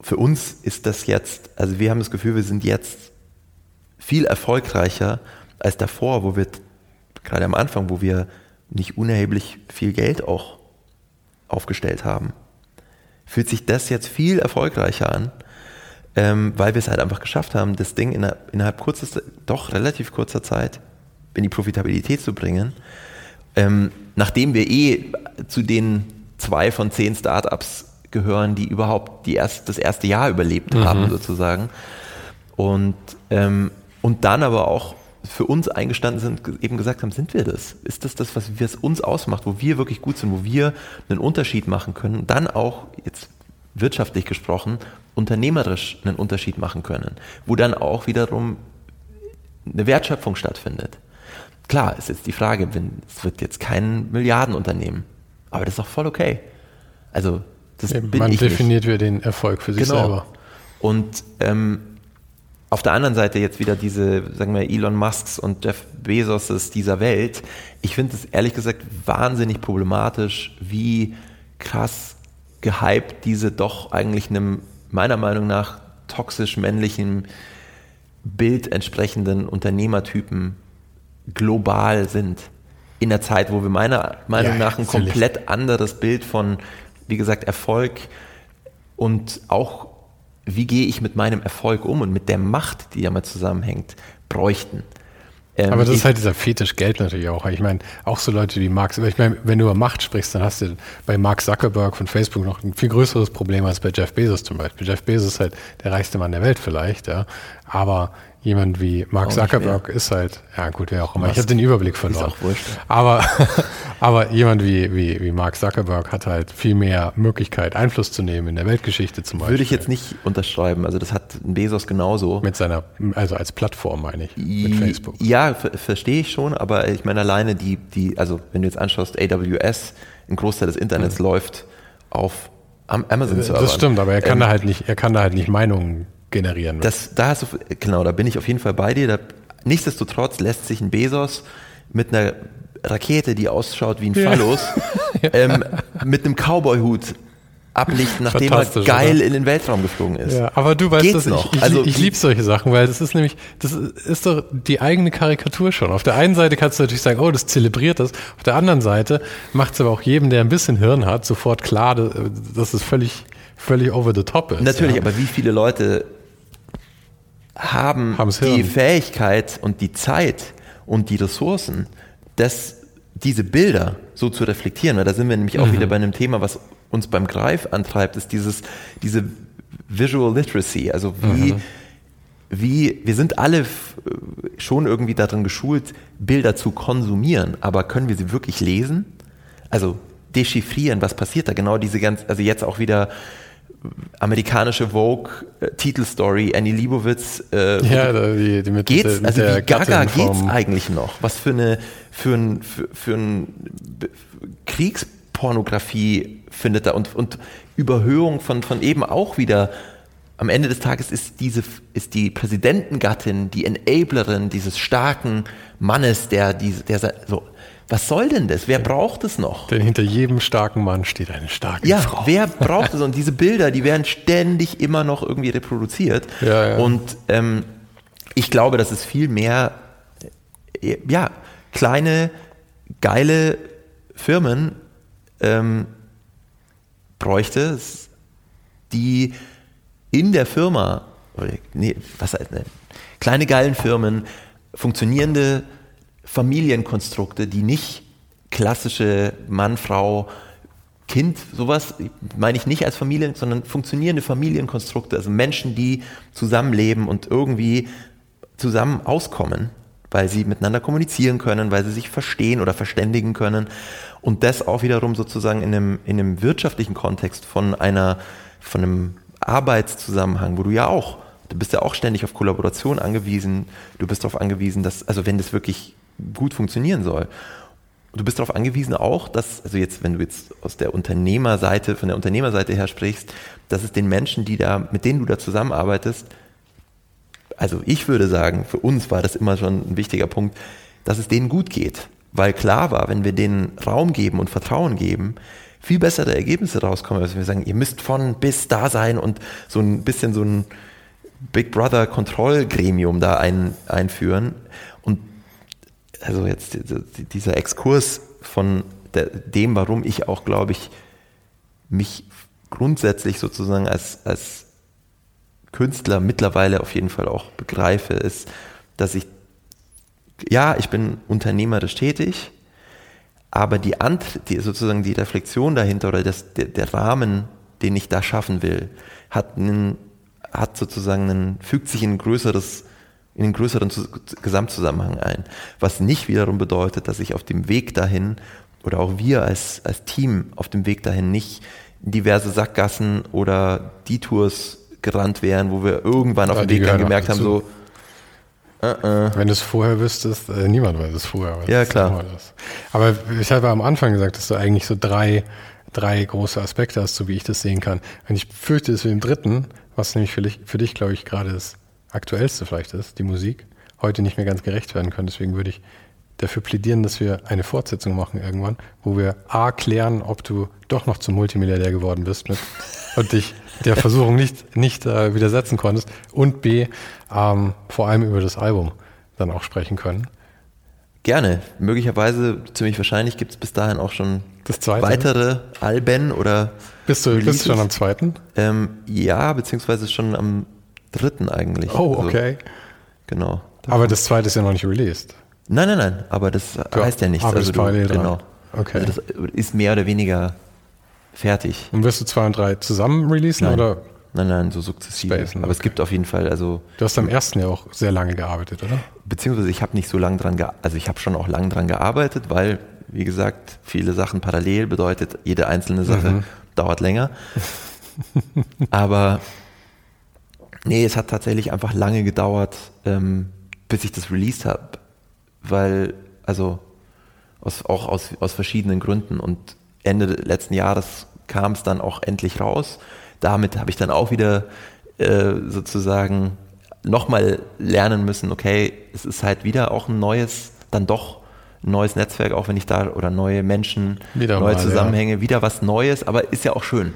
Für uns ist das jetzt, also wir haben das Gefühl, wir sind jetzt viel erfolgreicher als davor, wo wir gerade am Anfang, wo wir nicht unerheblich viel Geld auch aufgestellt haben. Fühlt sich das jetzt viel erfolgreicher an, ähm, weil wir es halt einfach geschafft haben, das Ding innerhalb, innerhalb kurzer, doch relativ kurzer Zeit in die Profitabilität zu bringen, ähm, nachdem wir eh zu den zwei von zehn Startups gehören, die überhaupt die erst, das erste Jahr überlebt mhm. haben, sozusagen. Und, ähm, und dann aber auch für uns eingestanden sind, eben gesagt haben, sind wir das? Ist das das, was es uns ausmacht, wo wir wirklich gut sind, wo wir einen Unterschied machen können, dann auch, jetzt wirtschaftlich gesprochen, unternehmerisch einen Unterschied machen können, wo dann auch wiederum eine Wertschöpfung stattfindet. Klar, ist jetzt die Frage, wenn, es wird jetzt kein Milliardenunternehmen, aber das ist auch voll okay. Also
das ja, bin man ich definiert nicht. den Erfolg für sich genau. selber.
Und ähm, auf der anderen Seite jetzt wieder diese, sagen wir, Elon Musks und Jeff Bezoses dieser Welt. Ich finde es ehrlich gesagt wahnsinnig problematisch, wie krass gehypt diese doch eigentlich einem, meiner Meinung nach, toxisch männlichen Bild entsprechenden Unternehmertypen global sind. In der Zeit, wo wir meiner Meinung ja, nach ein komplett anderes Bild von wie gesagt, Erfolg und auch wie gehe ich mit meinem Erfolg um und mit der Macht, die damit zusammenhängt, bräuchten.
Ähm, aber das ist halt dieser Fetisch Geld natürlich auch. Ich meine, auch so Leute wie Mark, ich meine, wenn du über Macht sprichst, dann hast du bei Mark Zuckerberg von Facebook noch ein viel größeres Problem als bei Jeff Bezos zum Beispiel. Jeff Bezos ist halt der reichste Mann der Welt vielleicht, ja. Aber jemand wie Mark Zuckerberg ist halt, ja gut, wer auch immer. Ich habe den Überblick verloren. Ist auch wurscht. Aber, aber jemand wie, wie, wie Mark Zuckerberg hat halt viel mehr Möglichkeit, Einfluss zu nehmen in der Weltgeschichte zum Beispiel.
Würde ich jetzt nicht unterschreiben. Also das hat Bezos genauso.
Mit seiner, also als Plattform meine ich, mit
Facebook. Ja, verstehe ich schon, aber ich meine alleine die, die, also wenn du jetzt anschaust, AWS, ein Großteil des Internets mhm. läuft auf Amazon-Servern.
Das stimmt, aber er kann ähm, da halt nicht, er kann da halt nicht Meinungen generieren.
Das, da hast du, genau, da bin ich auf jeden Fall bei dir. Da, nichtsdestotrotz lässt sich ein Bezos mit einer Rakete, die ausschaut wie ein Phallus, ja. ähm, mit einem Cowboy-Hut ablichten, nachdem er geil oder? in den Weltraum geflogen ist.
Ja, aber du weißt Geht's das, noch? ich, ich, also, ich liebe solche Sachen, weil das ist nämlich, das ist doch die eigene Karikatur schon. Auf der einen Seite kannst du natürlich sagen, oh, das zelebriert das. Auf der anderen Seite macht es aber auch jedem, der ein bisschen Hirn hat, sofort klar, dass es völlig, völlig over the top ist.
Natürlich, ja. aber wie viele Leute haben die Fähigkeit und die Zeit und die Ressourcen, das, diese Bilder so zu reflektieren. Weil da sind wir nämlich auch mhm. wieder bei einem Thema, was uns beim Greif antreibt, ist dieses, diese Visual Literacy. Also wie, mhm. wie, wir sind alle schon irgendwie darin geschult, Bilder zu konsumieren, aber können wir sie wirklich lesen? Also dechiffrieren, was passiert da? Genau diese ganz, also jetzt auch wieder amerikanische Vogue äh, Titelstory Annie Liebowitz äh, ja, die, die mit geht's? mit also wie Gaga geht's eigentlich noch? Was für eine für ein für, für ein Kriegspornografie findet da und und Überhöhung von von eben auch wieder. Am Ende des Tages ist diese ist die Präsidentengattin die Enablerin dieses starken Mannes der diese der so was soll denn das? Wer braucht es noch?
Denn hinter jedem starken Mann steht eine starke
ja,
Frau.
Ja, wer braucht es? Und diese Bilder, die werden ständig immer noch irgendwie reproduziert. Ja, ja. Und ähm, ich glaube, dass es viel mehr, äh, ja, kleine, geile Firmen ähm, bräuchte, die in der Firma, nee, was heißt, ne, kleine geilen Firmen, funktionierende Familienkonstrukte, die nicht klassische Mann, Frau, Kind, sowas meine ich nicht als Familien, sondern funktionierende Familienkonstrukte, also Menschen, die zusammenleben und irgendwie zusammen auskommen, weil sie miteinander kommunizieren können, weil sie sich verstehen oder verständigen können und das auch wiederum sozusagen in einem, in einem wirtschaftlichen Kontext von einer, von einem Arbeitszusammenhang, wo du ja auch, du bist ja auch ständig auf Kollaboration angewiesen, du bist darauf angewiesen, dass, also wenn das wirklich gut funktionieren soll. Du bist darauf angewiesen auch, dass, also jetzt, wenn du jetzt aus der Unternehmerseite, von der Unternehmerseite her sprichst, dass es den Menschen, die da, mit denen du da zusammenarbeitest, also ich würde sagen, für uns war das immer schon ein wichtiger Punkt, dass es denen gut geht. Weil klar war, wenn wir denen Raum geben und Vertrauen geben, viel bessere Ergebnisse rauskommen, als wenn wir sagen, ihr müsst von bis da sein und so ein bisschen so ein Big Brother Kontrollgremium da ein, einführen also jetzt dieser Exkurs von dem, warum ich auch, glaube ich, mich grundsätzlich sozusagen als, als Künstler mittlerweile auf jeden Fall auch begreife, ist, dass ich, ja, ich bin unternehmerisch tätig, aber die, Ant die sozusagen die Reflexion dahinter oder das, der, der Rahmen, den ich da schaffen will, hat, einen, hat sozusagen einen, fügt sich in ein größeres in den größeren Gesamtzusammenhang ein. Was nicht wiederum bedeutet, dass ich auf dem Weg dahin oder auch wir als, als Team auf dem Weg dahin nicht diverse Sackgassen oder Detours gerannt wären, wo wir irgendwann auf ja, dem Weg dann gemerkt haben, so,
Uh -uh. Wenn du es vorher wüsstest, äh, niemand weiß es vorher.
Ja, klar.
Aber ich habe am Anfang gesagt, dass du eigentlich so drei, drei große Aspekte hast, so wie ich das sehen kann. Und ich fürchte, es für den dritten, was nämlich für dich, für dich glaube ich, gerade ist aktuellste vielleicht ist, die Musik, heute nicht mehr ganz gerecht werden können. Deswegen würde ich dafür plädieren, dass wir eine Fortsetzung machen irgendwann, wo wir A klären, ob du doch noch zum Multimilliardär geworden bist mit, und dich der Versuchung nicht, nicht äh, widersetzen konntest und B, ähm, vor allem über das Album dann auch sprechen können.
Gerne. Möglicherweise, ziemlich wahrscheinlich gibt es bis dahin auch schon
Das zweite?
weitere Alben oder
Bist du, bist du schon am zweiten?
ähm, ja, beziehungsweise schon am dritten eigentlich.
Oh,
Also,
okay.
genau.
Aber das zweite ist ja noch nicht released.
Nein, nein, nein, aber das heißt ja nichts.
aber das
Also du,
parallel
genau.
Okay.
Also das ist mehr oder weniger fertig.
Und wirst du zwei und drei zusammen releasen
Nein.
oder?
Nein, nein, so sukzessive.
Spacen,
aber es gibt auf jeden Fall, also
Du hast am ersten ja auch sehr lange gearbeitet, oder?
beziehungsweise ich habe nicht so lange dran gearbeitet, also ich habe schon auch lang dran gearbeitet, weil, wie gesagt, viele Sachen parallel bedeutet, jede einzelne Sache
Mhm.
dauert länger. Aber nee, es hat tatsächlich einfach lange gedauert, ähm, bis ich das released habe, weil, also aus, auch aus, aus verschiedenen Gründen und Ende letzten Jahres kam es dann auch endlich raus. Damit habe ich dann auch wieder äh, sozusagen nochmal lernen müssen, okay, es ist halt wieder auch ein neues, dann doch ein neues Netzwerk, auch wenn ich da oder neue Menschen,
Wieder
neue
mal,
Zusammenhänge, wieder was Neues, aber ist ja auch schön.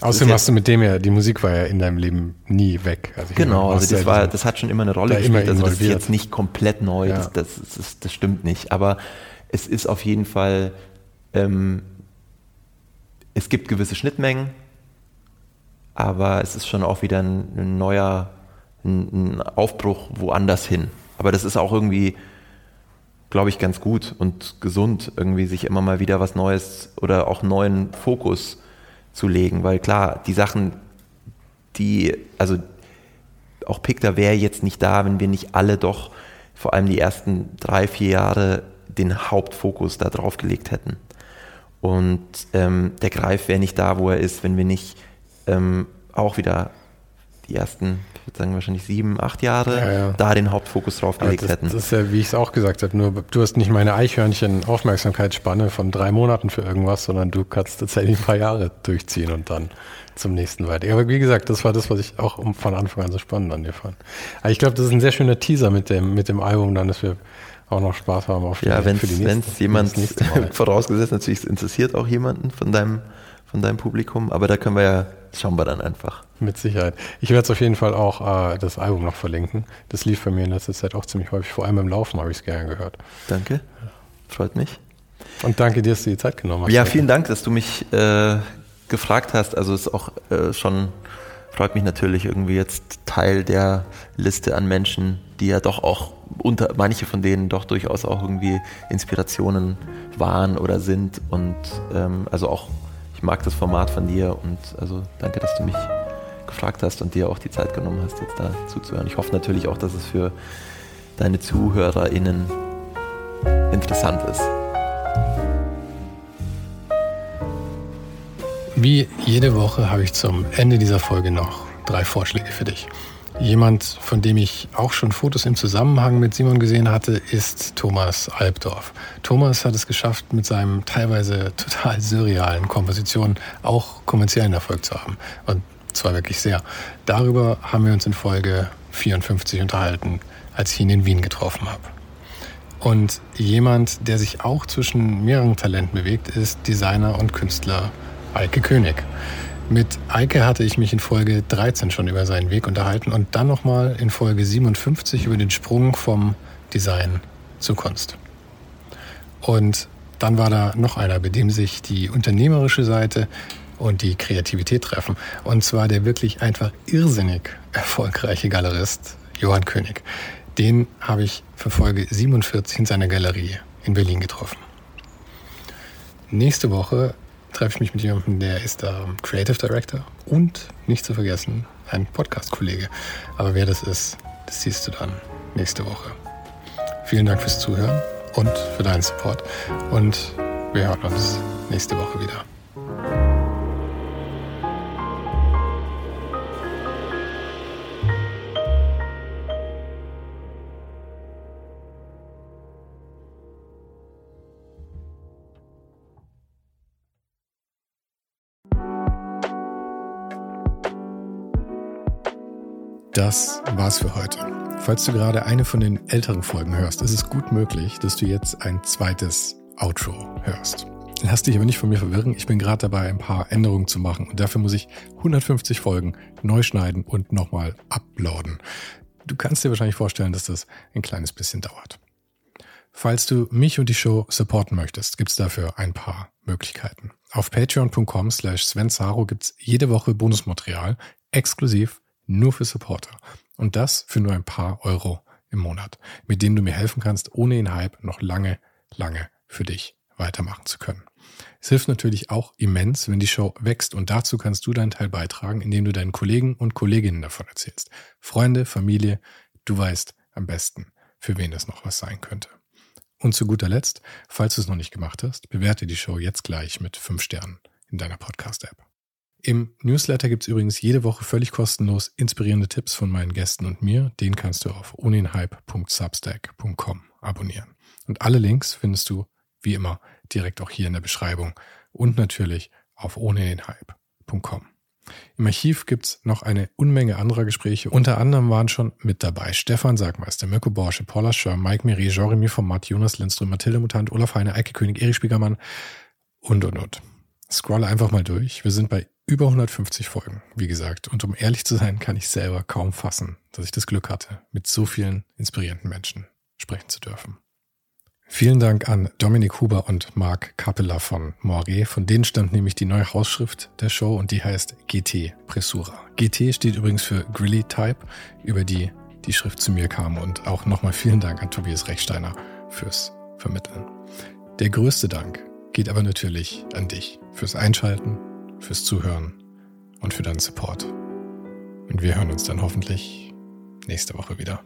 Außerdem hast du mit dem ja, die Musik war ja in deinem Leben nie weg. Also
Genau, also das war,
diesen-
das hat schon immer eine Rolle
da
gespielt. Also das ist jetzt nicht komplett neu,
Ja.
das, das, das, das stimmt nicht. Aber es ist auf jeden Fall, ähm, es gibt gewisse Schnittmengen, aber es ist schon auch wieder ein, ein neuer, ein, ein Aufbruch woanders hin. Aber das ist auch irgendwie, glaube ich, ganz gut und gesund, irgendwie sich immer mal wieder was Neues oder auch neuen Fokus zu legen, weil klar, die Sachen, die, also auch Picta wäre jetzt nicht da, wenn wir nicht alle doch vor allem die ersten drei, vier Jahre den Hauptfokus da drauf gelegt hätten. Und ähm, der Greif wäre nicht da, wo er ist, wenn wir nicht ähm, auch wieder die ersten, ich würde sagen wahrscheinlich sieben, acht Jahre
Ja, ja.
da den Hauptfokus drauf gelegt
das,
hätten.
das ist ja, wie ich es auch gesagt habe, nur du hast nicht meine Eichhörnchen-Aufmerksamkeitsspanne von drei Monaten für irgendwas, sondern du kannst tatsächlich ein paar Jahre durchziehen und dann zum nächsten weiter. Aber wie gesagt, das war das, was ich auch von Anfang an so spannend an dir fand. Aber ich glaube, das ist ein sehr schöner Teaser mit dem, mit dem Album, dann, dass wir auch noch Spaß haben auf
Ja, wenn es jemand, vorausgesetzt natürlich, es interessiert auch jemanden von deinem, von deinem Publikum, aber da können wir ja, schauen wir dann einfach.
Mit Sicherheit. Ich werde es auf jeden Fall auch äh, das Album noch verlinken. Das lief bei mir in letzter Zeit auch ziemlich häufig. Vor allem beim Laufen habe ich es gerne gehört.
Danke, freut mich.
Und danke dir, dass du die Zeit genommen hast.
Ja, vielen Dank, dass du mich äh, gefragt hast. Also es ist auch äh, schon, freut mich natürlich irgendwie jetzt Teil der Liste an Menschen, die ja doch auch unter, manche von denen doch durchaus auch irgendwie Inspirationen waren oder sind. Und ähm, also auch, ich mag das Format von dir und also danke, dass du mich gefragt hast und dir auch die Zeit genommen hast, jetzt da zuzuhören. Ich hoffe natürlich auch, dass es für deine ZuhörerInnen interessant ist.
Wie jede Woche habe ich zum Ende dieser Folge noch drei Vorschläge für dich. Jemand, von dem ich auch schon Fotos im Zusammenhang mit Simon gesehen hatte, ist Thomas Albdorf. Thomas hat es geschafft, mit seinem teilweise total surrealen Kompositionen auch kommerziellen Erfolg zu haben. Und zwar wirklich sehr. Darüber haben wir uns in Folge 54 unterhalten, als ich ihn in Wien getroffen habe. Und jemand, der sich auch zwischen mehreren Talenten bewegt, ist Designer und Künstler Eike König. Mit Eike hatte ich mich in Folge 13 schon über seinen Weg unterhalten und dann nochmal in Folge 57 über den Sprung vom Design zur Kunst. Und dann war da noch einer, bei dem sich die unternehmerische Seite und die Kreativität treffen. Und zwar der wirklich einfach irrsinnig erfolgreiche Galerist Johann König. Den habe ich für Folge 47 in seiner Galerie in Berlin getroffen. Nächste Woche treffe ich mich mit jemandem, der ist da Creative Director und nicht zu vergessen ein Podcast-Kollege. Aber wer das ist, das siehst du dann nächste Woche. Vielen Dank fürs Zuhören und für deinen Support. Und wir hören uns nächste Woche wieder. Das war's für heute. Falls du gerade eine von den älteren Folgen hörst, ist es gut möglich, dass du jetzt ein zweites Outro hörst. Lass dich aber nicht von mir verwirren. Ich bin gerade dabei, ein paar Änderungen zu machen und dafür muss ich 150 Folgen neu schneiden und nochmal uploaden. Du kannst dir wahrscheinlich vorstellen, dass das ein kleines bisschen dauert. Falls du mich und die Show supporten möchtest, gibt's dafür ein paar Möglichkeiten. Auf patreon.com slash svensaro gibt's jede Woche Bonusmaterial, exklusiv nur für Supporter. Und das für nur ein paar Euro im Monat, mit dem du mir helfen kannst, ohne den Hype noch lange, lange für dich weitermachen zu können. Es hilft natürlich auch immens, wenn die Show wächst und dazu kannst du deinen Teil beitragen, indem du deinen Kollegen und Kolleginnen davon erzählst. Freunde, Familie, du weißt am besten, für wen das noch was sein könnte. Und zu guter Letzt, falls du es noch nicht gemacht hast, bewerte die Show jetzt gleich mit fünf Sternen in deiner Podcast-App. Im Newsletter gibt es übrigens jede Woche völlig kostenlos inspirierende Tipps von meinen Gästen und mir. Den kannst du auf uninhype.substack.com abonnieren. Und alle Links findest du, wie immer, direkt auch hier in der Beschreibung und natürlich auf ohnedenhype.com. Im Archiv gibt's noch eine Unmenge anderer Gespräche. Unter anderem waren schon mit dabei Stefan Sagmeister, Mirko Borsche, Paula Schör, Mike Miri, Jeremy Format, Jonas Lindström, Mathilde Mutant, Olaf Heine, Eike König, Erich Spiegermann und, und, und. Scrolle einfach mal durch. Wir sind bei über 150 Folgen, wie gesagt. Und um ehrlich zu sein, kann ich selber kaum fassen, dass ich das Glück hatte, mit so vielen inspirierenden Menschen sprechen zu dürfen. Vielen Dank an Dominik Huber und Marc Capella von Moiré. Von denen stammt nämlich die neue Hausschrift der Show und die heißt GT Pressura. GT steht übrigens für Grilly Type, über die die Schrift zu mir kam. Und auch nochmal vielen Dank an Tobias Rechsteiner fürs Vermitteln. Der größte Dank geht aber natürlich an dich fürs Einschalten, fürs Zuhören und für deinen Support. Und wir hören uns dann hoffentlich nächste Woche wieder.